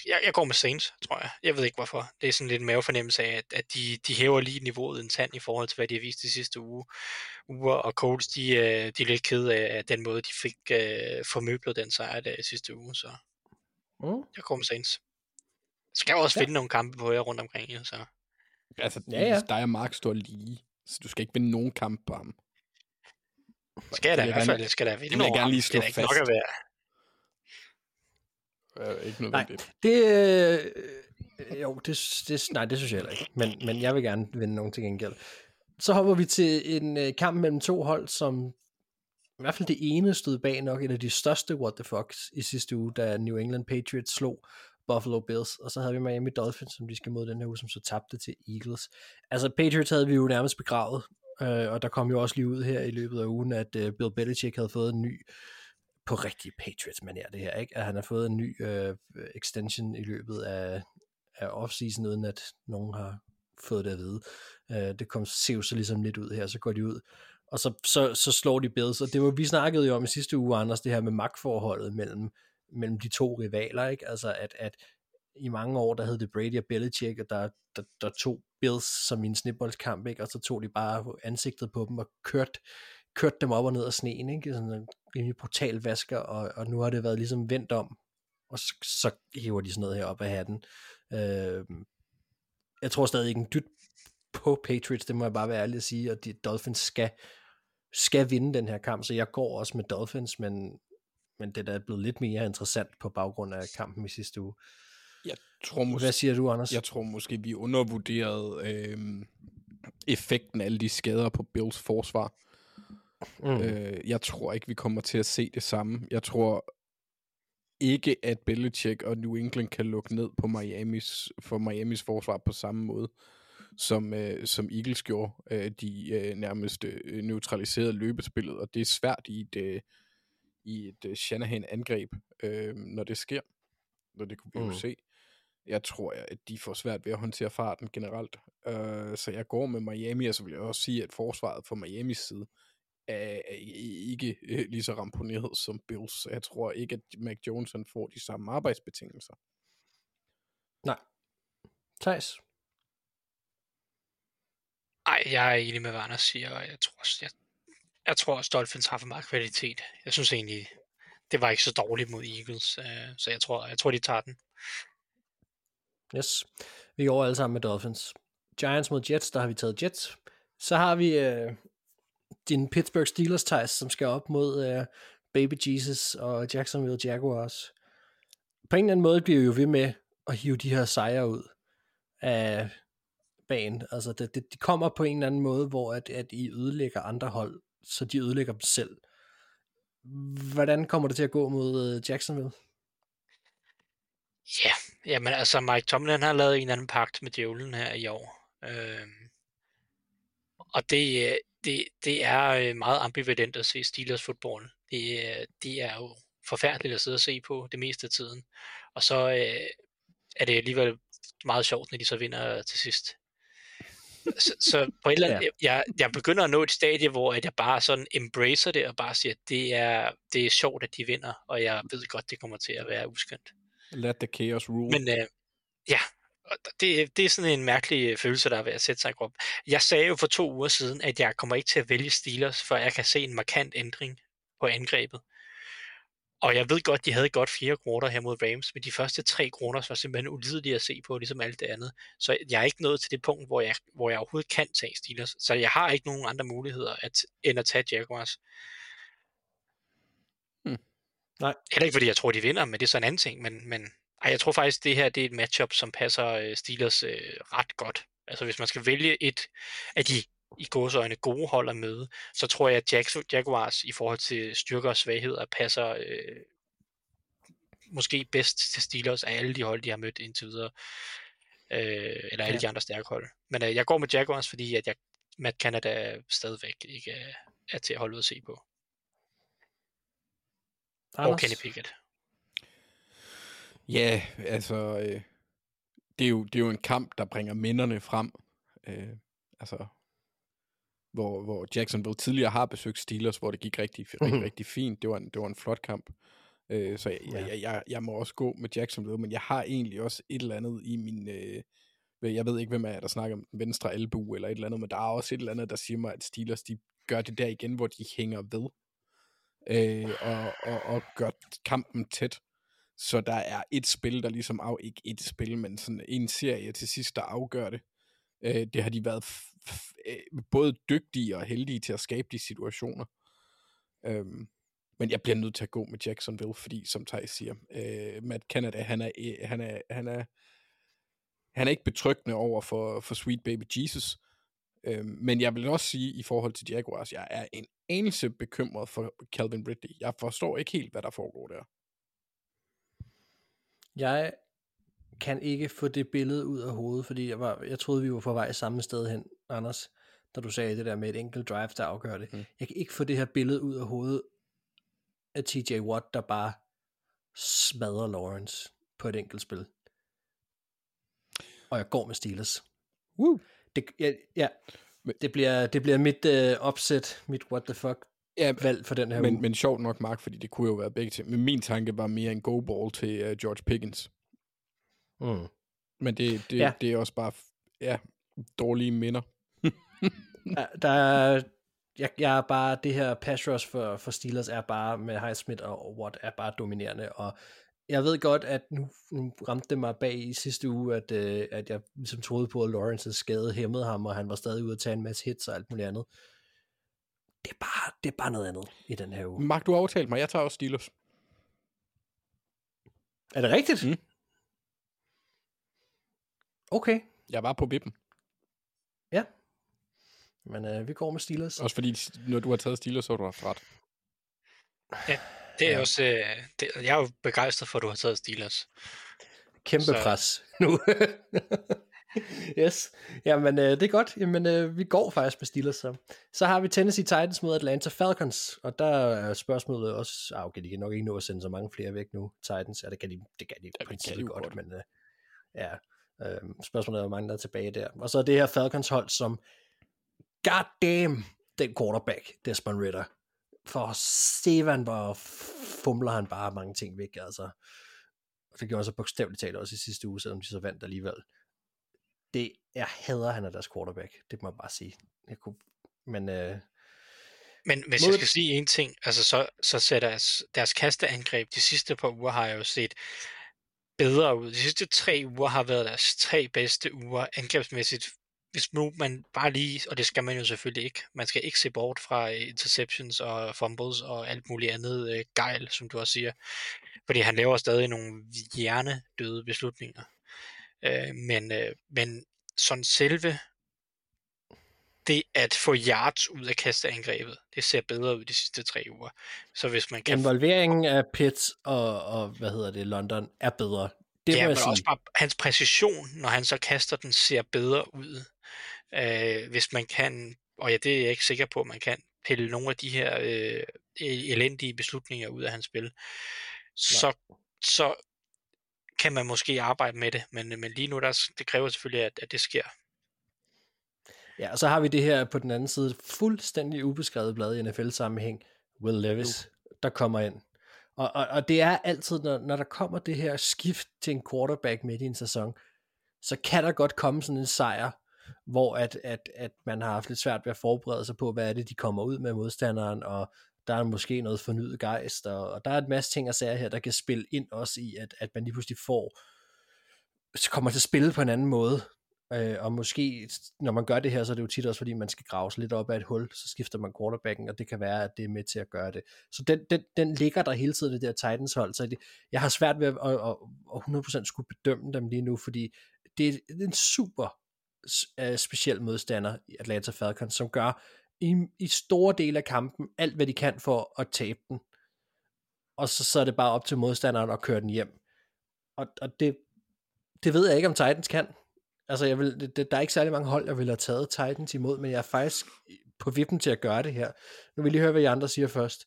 jeg, jeg går med Saints, tror jeg. Jeg ved ikke hvorfor. Det er sådan lidt en mavefornemmelse af, at, at de, de hæver lige niveauet en tand i forhold til, hvad de har vist de sidste uge, uger, og Coles, de, øh, de er lidt kede af den måde, de fik uh, formøblet den sejr der i sidste uge, så Mm. jeg går med Saints. Skal jo også Ja. finde nogle kampe på jer rundt omkring, jo, så. Altså, Ja, ja, dig og Mark står lige, så du skal ikke vinde nogen kamp på ham. Skal jeg da i jeg hvert fald, skal der vinde det vil jeg gerne lige Det slå er da ikke fast. nok at være. Øh, ikke Nej, nødvendigt. det, øh, jo, det, det, nej, det synes jeg heller ikke, men, men jeg vil gerne vinde nogen til gengæld. Så hopper vi til en øh, kamp mellem to hold, som i hvert fald det ene stod bag nok en af de største what the fucks i sidste uge, da New England Patriots slog Buffalo Bills, og så havde vi Miami Dolphins, som de skal mod den her uge, som så tabte til Eagles. Altså Patriots havde vi jo nærmest begravet, øh, og der kom jo også lige ud her i løbet af ugen, at øh, Bill Belichick havde fået en ny på rigtig Patriots manier det her, ikke? At han har fået en ny øh, extension i løbet af, af offseason, uden at nogen har fået det at vide. Øh, det kom ser så ligesom lidt ud her, så går de ud, og så, så, så slår de Bills, og det var, vi snakkede jo om i sidste uge, Anders, det her med magtforholdet mellem, mellem de to rivaler, ikke? Altså at, at i mange år, der hed det Brady og Belichick, og der, der, der tog Bills som i en snibboldskamp, ikke? og så tog de bare ansigtet på dem og kørte, kørte dem op og ned af sneen, ikke? Sådan rimelig brutal vasker, og, og nu har det været ligesom vendt om og så, så hiver de sådan noget her op af hatten. Øh, jeg tror stadig ikke en dyt på Patriots, det må jeg bare være ærlig at sige, og de Dolphins skal, skal vinde den her kamp, så jeg går også med Dolphins, men, men det er da blevet lidt mere interessant på baggrund af kampen i sidste uge. Jeg tror måske, Hvad siger du, Anders? Jeg tror måske, vi undervurderede øh, effekten af alle de skader på Bills forsvar. Mm. Øh, jeg tror ikke, vi kommer til at se det samme. Jeg tror ikke, at Belichick og New England kan lukke ned på Miamis, for Miamis forsvar på samme måde, som, øh, som Eagles gjorde. Øh, de øh, nærmest øh, neutraliserede løbespillet, og det er svært i et, øh, i et øh, Shanahan-angreb, øh, når det sker. Når det kunne vi mm. jo se. Jeg tror, at de får svært ved at håndtere farten generelt. Øh, så jeg går med Miami, og så vil jeg også sige, at forsvaret fra Miamis side er ikke øh, lige så ramponeret som Bills. Jeg tror ikke, at Mac Jones han får de samme arbejdsbetingelser. Nej. Thijs? Ej, jeg er enig med, hvad Anders siger, og jeg tror også, jeg, jeg tror også, Dolphins har for meget kvalitet. Jeg synes egentlig, det var ikke så dårligt mod Eagles, øh, så jeg tror, jeg tror, de tager den. Yes. Vi går alle sammen med Dolphins. Giants mod Jets, der har vi taget Jets. Så har vi øh, din Pittsburgh Steelers, Thijs, som skal op mod øh, Baby Jesus og Jacksonville Jaguars. På en eller anden måde bliver vi jo ved med at hive de her sejre ud af banen. Altså, det, det, de kommer på en eller anden måde, hvor at, at I ødelægger andre hold, så de ødelægger dem selv. Hvordan kommer det til at gå mod øh, Jacksonville? Ja, jamen altså Mike Tomlin har lavet en eller anden pagt med djævlen her i år. Øhm, og det, øh, det, det er øh, meget ambivalent at se Steelers fodbold. Det, øh, det er jo forfærdeligt at sidde og se på det meste af tiden. Og så øh, er det alligevel meget sjovt, når de så vinder til sidst. Så, så på et eller andet, ja. jeg, jeg begynder at nå et stadie, hvor jeg bare sådan embracer det, og bare siger, at det er, det er sjovt, at de vinder, og jeg ved godt, det kommer til at være uskyndt. Let the chaos rule. Men øh, det, det er sådan en mærkelig øh, følelse, der er ved at sætte sig i gruppen. Jeg sagde jo for to uger siden, at jeg kommer ikke til at vælge Steelers, før jeg kan se en markant ændring på angrebet. Og jeg ved godt, de havde godt fire kroner her mod Rams, men de første tre kroner var simpelthen ulidelige at se på, ligesom alt det andet. Så jeg er ikke nået til det punkt, hvor jeg, hvor jeg overhovedet kan tage Steelers. Så jeg har ikke nogen andre muligheder at, end at tage Jaguars. Hmm. Nej. Heller ikke fordi jeg tror, de vinder, men det er så en anden ting. Men, men ej, jeg tror faktisk, det her det er et matchup, som passer øh, Steelers øh, ret godt. Altså hvis man skal vælge et af de i gåsøjne gode hold at møde, så tror jeg, at Jaguars i forhold til styrker og svagheder passer øh, måske bedst til Steelers af alle de hold, de har mødt indtil videre. Øh, eller alle ja. de andre stærke hold. Men øh, jeg går med Jaguars, fordi at jeg, Matt Canada stadigvæk ikke er, er til at holde ud at se på. Anders. Og Kenny Pickett. Ja, altså, øh, det, er jo, det er jo en kamp, der bringer minderne frem. Øh, altså, hvor, hvor Jacksonville tidligere har besøgt Steelers, hvor det gik rigtig, rigtig, mm. rigtig fint. Det var en, det var en flot kamp. Øh, så jeg, ja. jeg, jeg, jeg må også gå med Jacksonville, men jeg har egentlig også et eller andet i min... Øh, jeg ved ikke, hvem er der snakker om den venstre albu eller et eller andet, men der er også et eller andet, der siger mig, at Steelers de gør det der igen, hvor de hænger ved øh, og, og, og gør kampen tæt. Så der er et spil, der ligesom af, ikke et spil, men sådan en serie til sidst, der afgør det. Øh, det har de været øh, både dygtige og heldige til at skabe de situationer. Øhm, men jeg bliver nødt til at gå med Jacksonville, fordi som Thijs siger, øh, Matt Canada, han er, øh, han er, han er, han er ikke betryggende over for, for Sweet Baby Jesus. Øh, men jeg vil også sige, i forhold til Jaguars, jeg er en anelse bekymret for Calvin Ridley. Jeg forstår ikke helt, hvad der foregår der. Jeg kan ikke få det billede ud af hovedet, fordi jeg, var, jeg troede, vi var på vej samme sted hen, Anders, da du sagde det der med et enkelt drive, der afgør det. Mm. Jeg kan ikke få det her billede ud af hovedet af TJ Watt, der bare smadrer Lawrence på et enkelt spil. Og jeg går med Steelers. Woo. Det, ja, ja, det bliver, det bliver mit uh, opsæt, mit what the fuck ja, valg for den her men, uge. Men sjovt nok, Mark, fordi det kunne jo være begge ting. Men min tanke var mere en go-ball til uh, George Pickens. Mm. Men det, det, ja. det er også bare ja, dårlige minder. ja, der er, jeg, jeg er bare, det her pass rush for, for Steelers er bare med Highsmith og Watt er bare dominerende, og jeg ved godt, at nu, nu ramte det mig bag i sidste uge, at, øh, at jeg ligesom troede på, at Lawrence's skade hæmmede ham, og han var stadig ude at tage en masse hits og alt muligt andet. Det er bare, det er bare noget andet i den her uge. Mark, du har aftalt mig. Jeg tager også Steelers. Er det rigtigt? Mm. Okay, Jeg var på vippen. ja. Men øh, vi går med Steelers. Også fordi, når du har taget Steelers, så har du haft ret. Det er Ja. ja. også, øh, det, jeg er jo begejstret for, at du har taget Steelers. Kæmpe Så- pres nu. yes. Jamen, øh, det er godt. Jamen, øh, vi går faktisk med Steelers så. Så har vi Tennessee Titans mod Atlanta Falcons, og der er spørgsmålet også, ah, okay, de kan nok ikke nå at sende så mange flere væk nu, Titans, ja, det kan de, det kan de kan princippet godt, godt. men øh, ja, øh, spørgsmålet er, hvor mange der er tilbage der. Og så er det her Falcons hold, som goddamn, den quarterback, Desmond Ritter, for Steven, hvor fumler han bare mange ting væk, altså. Og det gjorde så bogstaveligt talt også i sidste uge, selvom de så vandt alligevel. Det, jeg hader, han er deres quarterback. Det må jeg bare sige. Jeg kunne, men øh, Men hvis Mod- jeg skal sige en ting, altså så, så ser deres, deres kasteangreb de sidste par uger har jeg jo set bedre ud. De sidste tre uger har været deres tre bedste uger angrebsmæssigt. Hvis nu man bare lige, og det skal man jo selvfølgelig ikke, man skal ikke se bort fra øh, interceptions og fumbles og alt muligt andet øh, gejl, som du også siger. Fordi han laver stadig nogle hjernedøde beslutninger. Øh, men, øh, men sådan selve det at få yards ud af kasteangrebet, det ser bedre ud de sidste tre uger. Så hvis man kan... involveringen af Pitt og, og, hvad hedder det, London er bedre. Det ja, må men jeg sige. også bare hans præcision, når han så kaster den, ser bedre ud. Øh, hvis man kan, og ja, det er jeg ikke sikker på, at man kan, pille nogle af de her øh, elendige beslutninger ud af hans spil, så, så kan man måske arbejde med det, men, men lige nu, der, det kræver selvfølgelig, at, at det sker. Ja, og så har vi det her på den anden side, fuldstændig ubeskrevet blad i NFL-sammenhæng, Will Levis, der kommer ind. Og, og, og det er altid, når, når der kommer det her skift til en quarterback midt i en sæson, så kan der godt komme sådan en sejr, hvor at, at, at man har haft lidt svært ved at forberede sig på, hvad er det, de kommer ud med modstanderen, og der er måske noget fornyet gejst, og, og der er et masse ting og sager her, der kan spille ind også i, at, at man lige pludselig får, så kommer til at spille på en anden måde, Øh, og måske, når man gør det her, så er det jo tit også, fordi man skal grave sig lidt op af et hul, så skifter man quarterbacken, og det kan være, at det er med til at gøre det. Så den, den, den ligger der hele tiden, det der Titans hold, så det, jeg har svært ved at, at, at, at 100% skulle bedømme dem lige nu, fordi det er en super øh, speciel modstander i Atlanta Falcons, som gør i, i store dele af kampen alt, hvad de kan for at tabe den. Og så, så er det bare op til modstanderen at køre den hjem. Og, og det, det ved jeg ikke, om Titans kan. Altså, jeg vil, det, der er ikke særlig mange hold, jeg vil have taget Titans imod, men jeg er faktisk på vippen til at gøre det her. Nu vil jeg lige høre, hvad I andre siger først.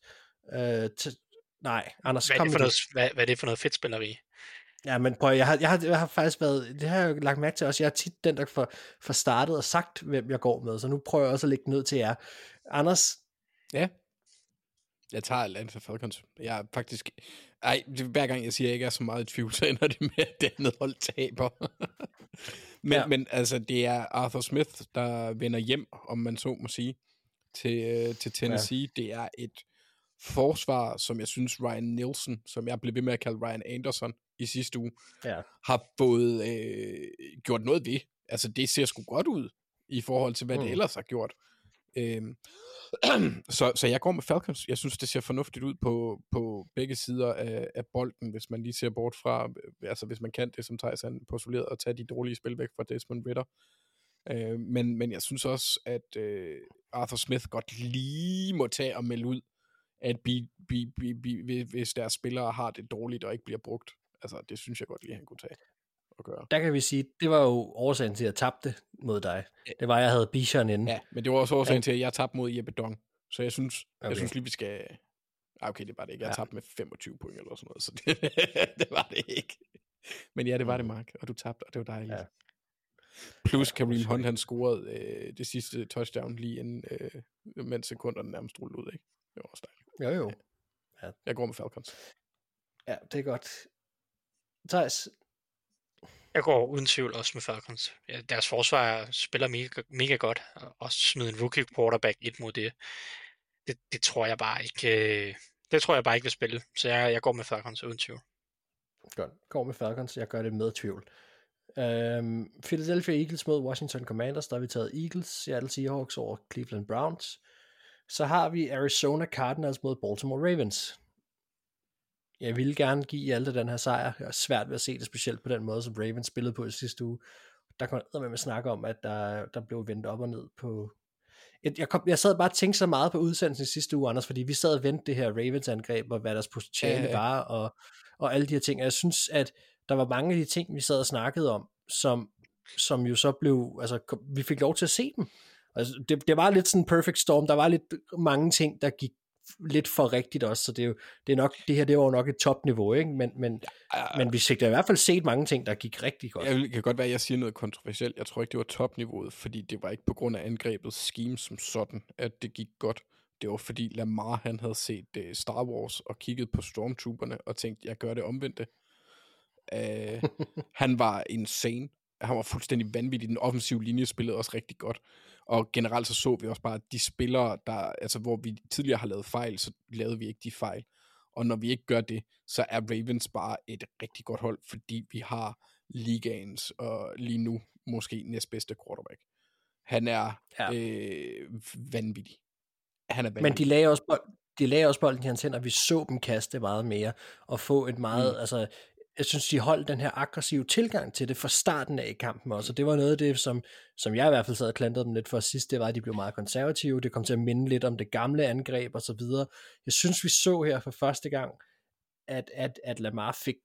Øh, t- nej, Anders, Hvad er, det for noget, hvad, hvad er det for noget fedt spilleri? Ja, men prøv, jeg har, jeg, har, jeg har faktisk været, det har jeg jo lagt mærke til også, jeg er tit den, der får, får startet og sagt, hvem jeg går med, så nu prøver jeg også at lægge ned til jer. Anders, Ja. Jeg tager Atlanta Falcons. Jeg er faktisk... Ej, hver gang jeg siger, at jeg ikke er så meget i tvivl, så ender det med, at det andet hold taber. men, Ja. ja. men altså, det er Arthur Smith, der vender hjem, om man så må sige, til, øh, til Tennessee. Ja. Det er et forsvar, som jeg synes Ryan Nielsen, som jeg blev ved med at kalde Ryan Anderson i sidste uge, ja, har fået øh, gjort noget ved. Altså, det ser sgu godt ud i forhold til, hvad mm. Det ellers har gjort. Øhm, så, så jeg går med Falcons. Jeg synes, det ser fornuftigt ud på, på begge sider af, af bolden, hvis man lige ser bort fra, øh, altså hvis man kan det, som Thijs han postulerede, at tage de dårlige spil væk fra Desmond Ritter. Øh, men, men jeg synes også, at øh, Arthur Smith godt lige må tage og melde ud, at bi, bi, bi, bi, hvis deres spillere har det dårligt og ikke bliver brugt. Altså, det synes jeg godt lige, han kunne tage og gøre. der kan vi sige, det var jo årsagen til, at jeg tabte mod dig. Det var, at jeg havde Bichon inde. Ja, men det var også årsagen til, at jeg tabte mod Jeppe Dong. Så jeg synes, okay. Jeg synes lige, vi skal... Ah, okay, det var det ikke. Jeg Ja. tabte med 25 point eller sådan noget, så det, det var det ikke. Men ja, det var det, Mark, og du tabte, og det var dejligt. Ja. Ja. Plus Ja, Kareem. Hunt, han scorede øh, det sidste touchdown lige inden, øh, mens sekunderne nærmest rullede ud, ikke? Det var også Jo, jo. Jeg går med Falcons. Ja, det er godt. Thijs, Jeg går uden tvivl også med Falcons. Ja, deres forsvar spiller mega, mega godt, og smide en rookie quarterback ind mod det. Det, det tror jeg bare ikke, øh, det tror jeg bare ikke vil spille. Så jeg, jeg går med Falcons uden tvivl. Godt. Går med Falcons. Jeg gør det med tvivl. Øhm, Philadelphia Eagles mod Washington Commanders. Der har vi taget Eagles, Seattle Seahawks over Cleveland Browns. Så har vi Arizona Cardinals mod Baltimore Ravens. Jeg ville gerne give alle den her sejr. Jeg er svært ved at se det specielt på den måde, som Ravens spillede på i sidste uge. Der kom jeg med at snakke om, at der, der blev vendt op og ned på... Jeg, jeg, kom, jeg sad bare og tænkte så meget på udsendelsen i sidste uge, Anders, fordi vi sad og vendte det her Ravens-angreb, og hvad deres potentiale ja. var, og, og alle de her ting. Og jeg synes, at der var mange af de ting, vi sad og snakkede om, som, som jo så blev, altså vi fik lov til at se dem. Altså, det, det var lidt sådan en perfect storm, der var lidt mange ting, der gik lidt for rigtigt også, så det er jo, det er nok, det her, det var jo nok et topniveau, ikke? Men, men, Ja, men vi fik da i hvert fald set mange ting, der gik rigtig godt. Jeg vil- kan godt være, at jeg siger noget kontroversielt. Jeg tror ikke, det var topniveauet, fordi det var ikke på grund af angrebet scheme som sådan, at det gik godt. Det var fordi Lamar, han havde set uh, Star Wars og kigget på Stormtrooperne og tænkt, jeg gør det omvendte. Uh, han var insane. Han var fuldstændig vanvittig. Den offensive linje spillede også rigtig godt. Og generelt så så vi også bare, at de spillere, der, altså hvor vi tidligere har lavet fejl, så lavede vi ikke de fejl. Og når vi ikke gør det, så er Ravens bare et rigtig godt hold, fordi vi har ligaens og lige nu måske næstbedste quarterback. Han er Ja. øh, vanvittig. Han er vanvittig. Men de lagde også, bold, de lagde også bolden i hans hænder, vi så dem kaste meget mere, og få et meget, mm. altså, jeg synes, de holdt den her aggressive tilgang til det fra starten af i kampen også, og det var noget af det, som, som jeg i hvert fald sad og klandrede dem lidt for sidst, det var, at de blev meget konservative, det kom til at minde lidt om det gamle angreb og så videre. Jeg synes, vi så her for første gang, at, at, at Lamar fik,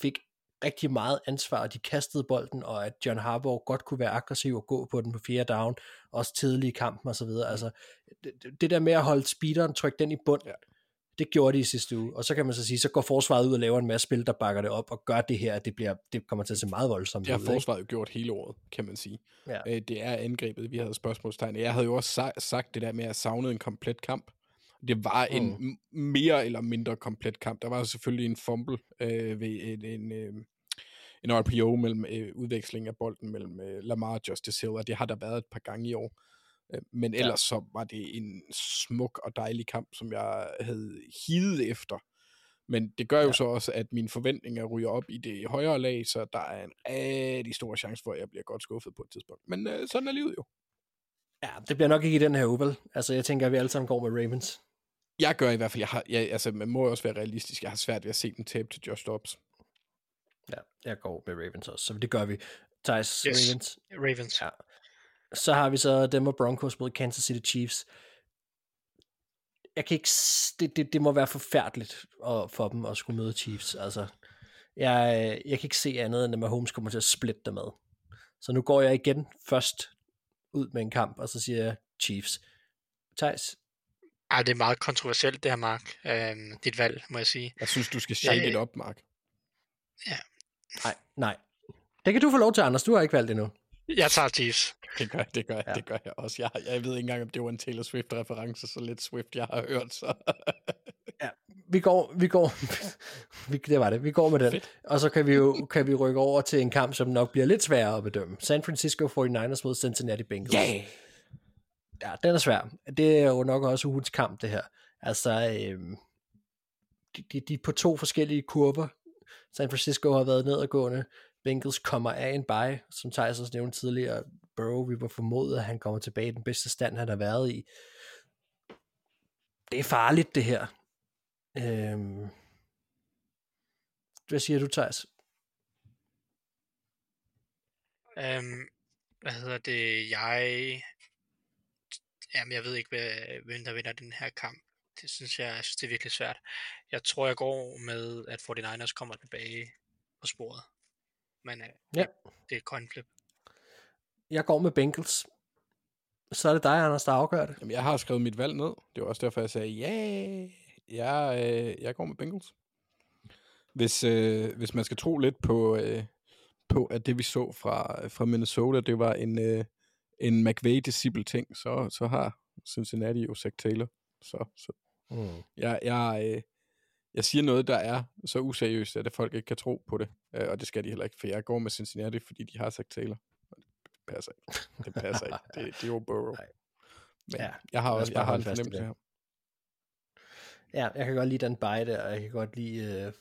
fik rigtig meget ansvar, og de kastede bolden, og at John Harbaugh godt kunne være aggressiv og gå på den på fjerde down, også tidlig i kampen og så videre. Altså, det, det der med at holde speederen, trykke den i bund, ja det gjorde de i sidste uge. Og så kan man så sige, så går forsvaret ud og laver en masse spil, der bakker det op og gør det her, at det, bliver, det kommer til at se meget voldsomt Det har ud. ikke? forsvaret jo gjort hele året, kan man sige. Ja. Øh, det er angrebet, vi havde spørgsmålstegn. Jeg havde jo også sa- sagt det der med at savne en komplet kamp. Det var en Mm. m- mere eller mindre komplet kamp. Der var selvfølgelig en fumble øh, ved en, en, øh, en RPO mellem øh, udveksling af bolden mellem øh, Lamar og Justice Hill, og det har der været et par gange i år. Øh, men ellers så var det en smuk og dejlig kamp, som jeg havde hidet efter. Men det gør jo Ja. så også, at mine forventninger ryger op i det højere lag, så der er en rigtig stor chance for, at jeg bliver godt skuffet på et tidspunkt. Men øh, sådan er livet jo. Ja, det bliver nok ikke i den her uge, vel? Altså, jeg tænker, at vi alle sammen går med Ravens. Jeg gør i hvert fald, jeg har, jeg, altså man må jo også være realistisk, jeg har svært ved at se den tabe til Josh Dobbs. Ja, jeg går med Ravens også, så det gør vi. Thijs, Yes. Ravens. Ravens. Ja. Så har vi så Denver Broncos mod Kansas City Chiefs. Jeg kan ikke... Det, det, det må være forfærdeligt at, for dem at skulle møde Chiefs. Altså, jeg, jeg kan ikke se andet, end at Mahomes kommer til at splitte dem med. Så nu går jeg igen først ud med en kamp, og så siger jeg Chiefs. Thijs? Ej, det er meget kontroversielt, det her, Mark. Øhm, dit valg, må jeg sige. Jeg synes, du skal shade Ja, det op, Mark. Nej, nej. Det kan du få lov til, Anders. Du har ikke valgt endnu. Jeg tager Chiefs. Det gør, det gør, Ja. ja. det gør jeg også. Jeg, jeg ved ikke engang, om det var en Taylor Swift-reference, så lidt Swift, jeg har hørt. Så. vi går, vi går, vi, det var det, vi går med den. Fedt. Og så kan vi jo kan vi rykke over til en kamp, som nok bliver lidt sværere at bedømme. San Francisco 49ers mod Cincinnati Bengals. Yeah! Ja, den er svær. Det er jo nok også ugens kamp, det her. Altså, øhm, de, de, de er på to forskellige kurver. San Francisco har været nedadgående. Bengals kommer af en bye, som Thijs også nævnte tidligere. Burrow, vi var formodet, at han kommer tilbage i den bedste stand, han har været i. Det er farligt, det her. Øhm, hvad siger du, Thijs? Øhm, hvad hedder det? Jeg... Jamen, jeg ved ikke, hvad, hvem der vinder den her kamp. Det synes jeg, jeg synes, det er virkelig svært. Jeg tror, jeg går med, at 49ers kommer tilbage på sporet. Men øh, Ja. det er et coin flip. Jeg går med Bengals. Så er det dig, Anders, der afgør det. Jamen, jeg har skrevet mit valg ned. Det var også derfor, jeg sagde, ja, yeah, jeg, øh, jeg går med Bengals. Hvis, øh, hvis man skal tro lidt på, øh, på, at det vi så fra, fra Minnesota, det var en, øh, en McVay-disciple ting, så, så har Cincinnati jo Zach Taylor. Så, så Mm. jeg, jeg, øh, jeg siger noget, der er så useriøst, at folk ikke kan tro på det. Øh, og det skal de heller ikke, for jeg går med Cincinnati, fordi de har Zach Taylor. Og Det passer ikke. Det passer ikke. Det, det er jo Burrow. Nej. Men Ja, jeg har også bare jeg har en fornemmelse her. Ja, jeg kan godt lide den bye der, og jeg kan godt lide... Øh,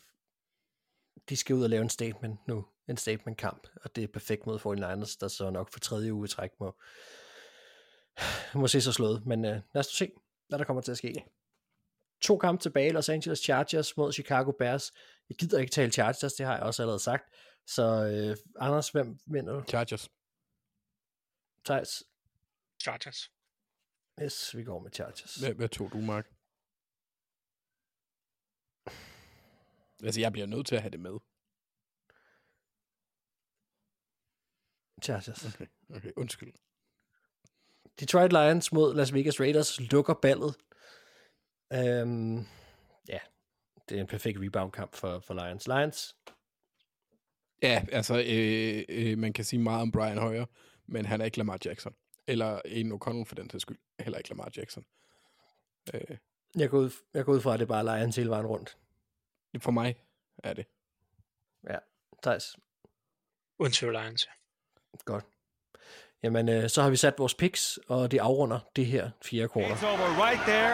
de skal ud og lave en statement nu. En statement-kamp, og det er perfekt mod 49ers, der så nok for tredje uge i træk må, må se så slået. Men øh, lad os se, hvad der kommer til at ske. To kampe tilbage, Los Angeles Chargers mod Chicago Bears. Jeg gider ikke tale Chargers, det har jeg også allerede sagt. Så øh, Anders, hvem vinder du? Chargers. Thijs? Chargers. Yes, vi går med Chargers. Hvad, hvad tog du, Mark? Altså, jeg bliver nødt til at have det med. Chargers. Okay, okay undskyld. Detroit Lions mod Las Vegas Raiders lukker ballet. Øhm, ja, det er en perfekt rebound-kamp for, for Lions. Lions? Ja, altså, øh, øh, man kan sige meget om Brian Hoyer, men han er ikke Lamar Jackson. Eller en O'Connell for den til skyld. Heller ikke Lamar Jackson. Øh. Jeg, går ud, jeg går ud fra, at det er bare Lions hele vejen rundt. For mig er det. Ja, Thijs? Uden tvivl Lions, Godt. Jamen, øh, så har vi sat vores picks, og det afrunder det her fire kvarter. right there,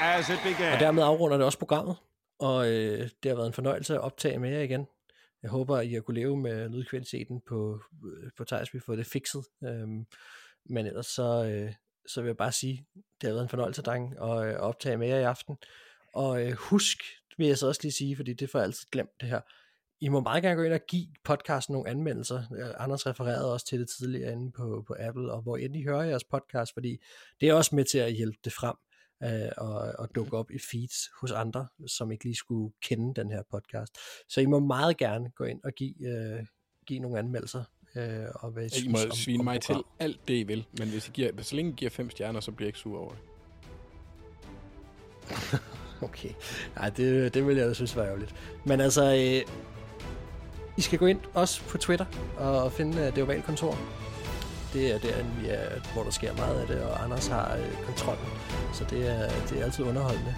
as as. Og dermed afrunder det også programmet, og øh, det har været en fornøjelse at optage med jer igen. Jeg håber, at I har kunne leve med lydkvaliteten på, øh, på Thijs, vi får det fikset. Øhm, men ellers så, øh, så vil jeg bare sige, det har været en fornøjelse, dreng, at, at optage med jer i aften. Og øh, husk, vil jeg så også lige sige, fordi det får jeg altid glemt det her, i må meget gerne gå ind og give podcasten nogle anmeldelser. Anders refererede også til det tidligere inde på, på Apple, og hvor end I hører jeres podcast, fordi det er også med til at hjælpe det frem øh, og, og dukke op i feeds hos andre, som ikke lige skulle kende den her podcast. Så I må meget gerne gå ind og give, øh, give nogle anmeldelser. Øh, og hvad I, I må om, svine om mig program. til alt det, I vil, men hvis I giver, så længe I giver fem stjerner, så bliver jeg ikke sur over det. okay. Nej, det, det vil jeg da synes var ærgerligt. Men altså, øh, i skal gå ind også på Twitter og finde uh, det ovale kontor. Det er der, vi er, hvor der sker meget af det, og Anders har uh, kontrollen. Så det er, det er altid underholdende.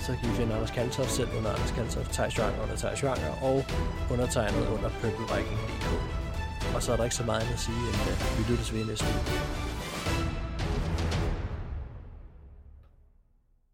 Så kan I finde Anders Kaltoff selv under Anders Kaltoff, Thijs Schwanger under Thijs Schwanger, og undertegnet under purpleviking.dk. Og så er der ikke så meget andet at sige, end øh, vi lyttes ved næste uge.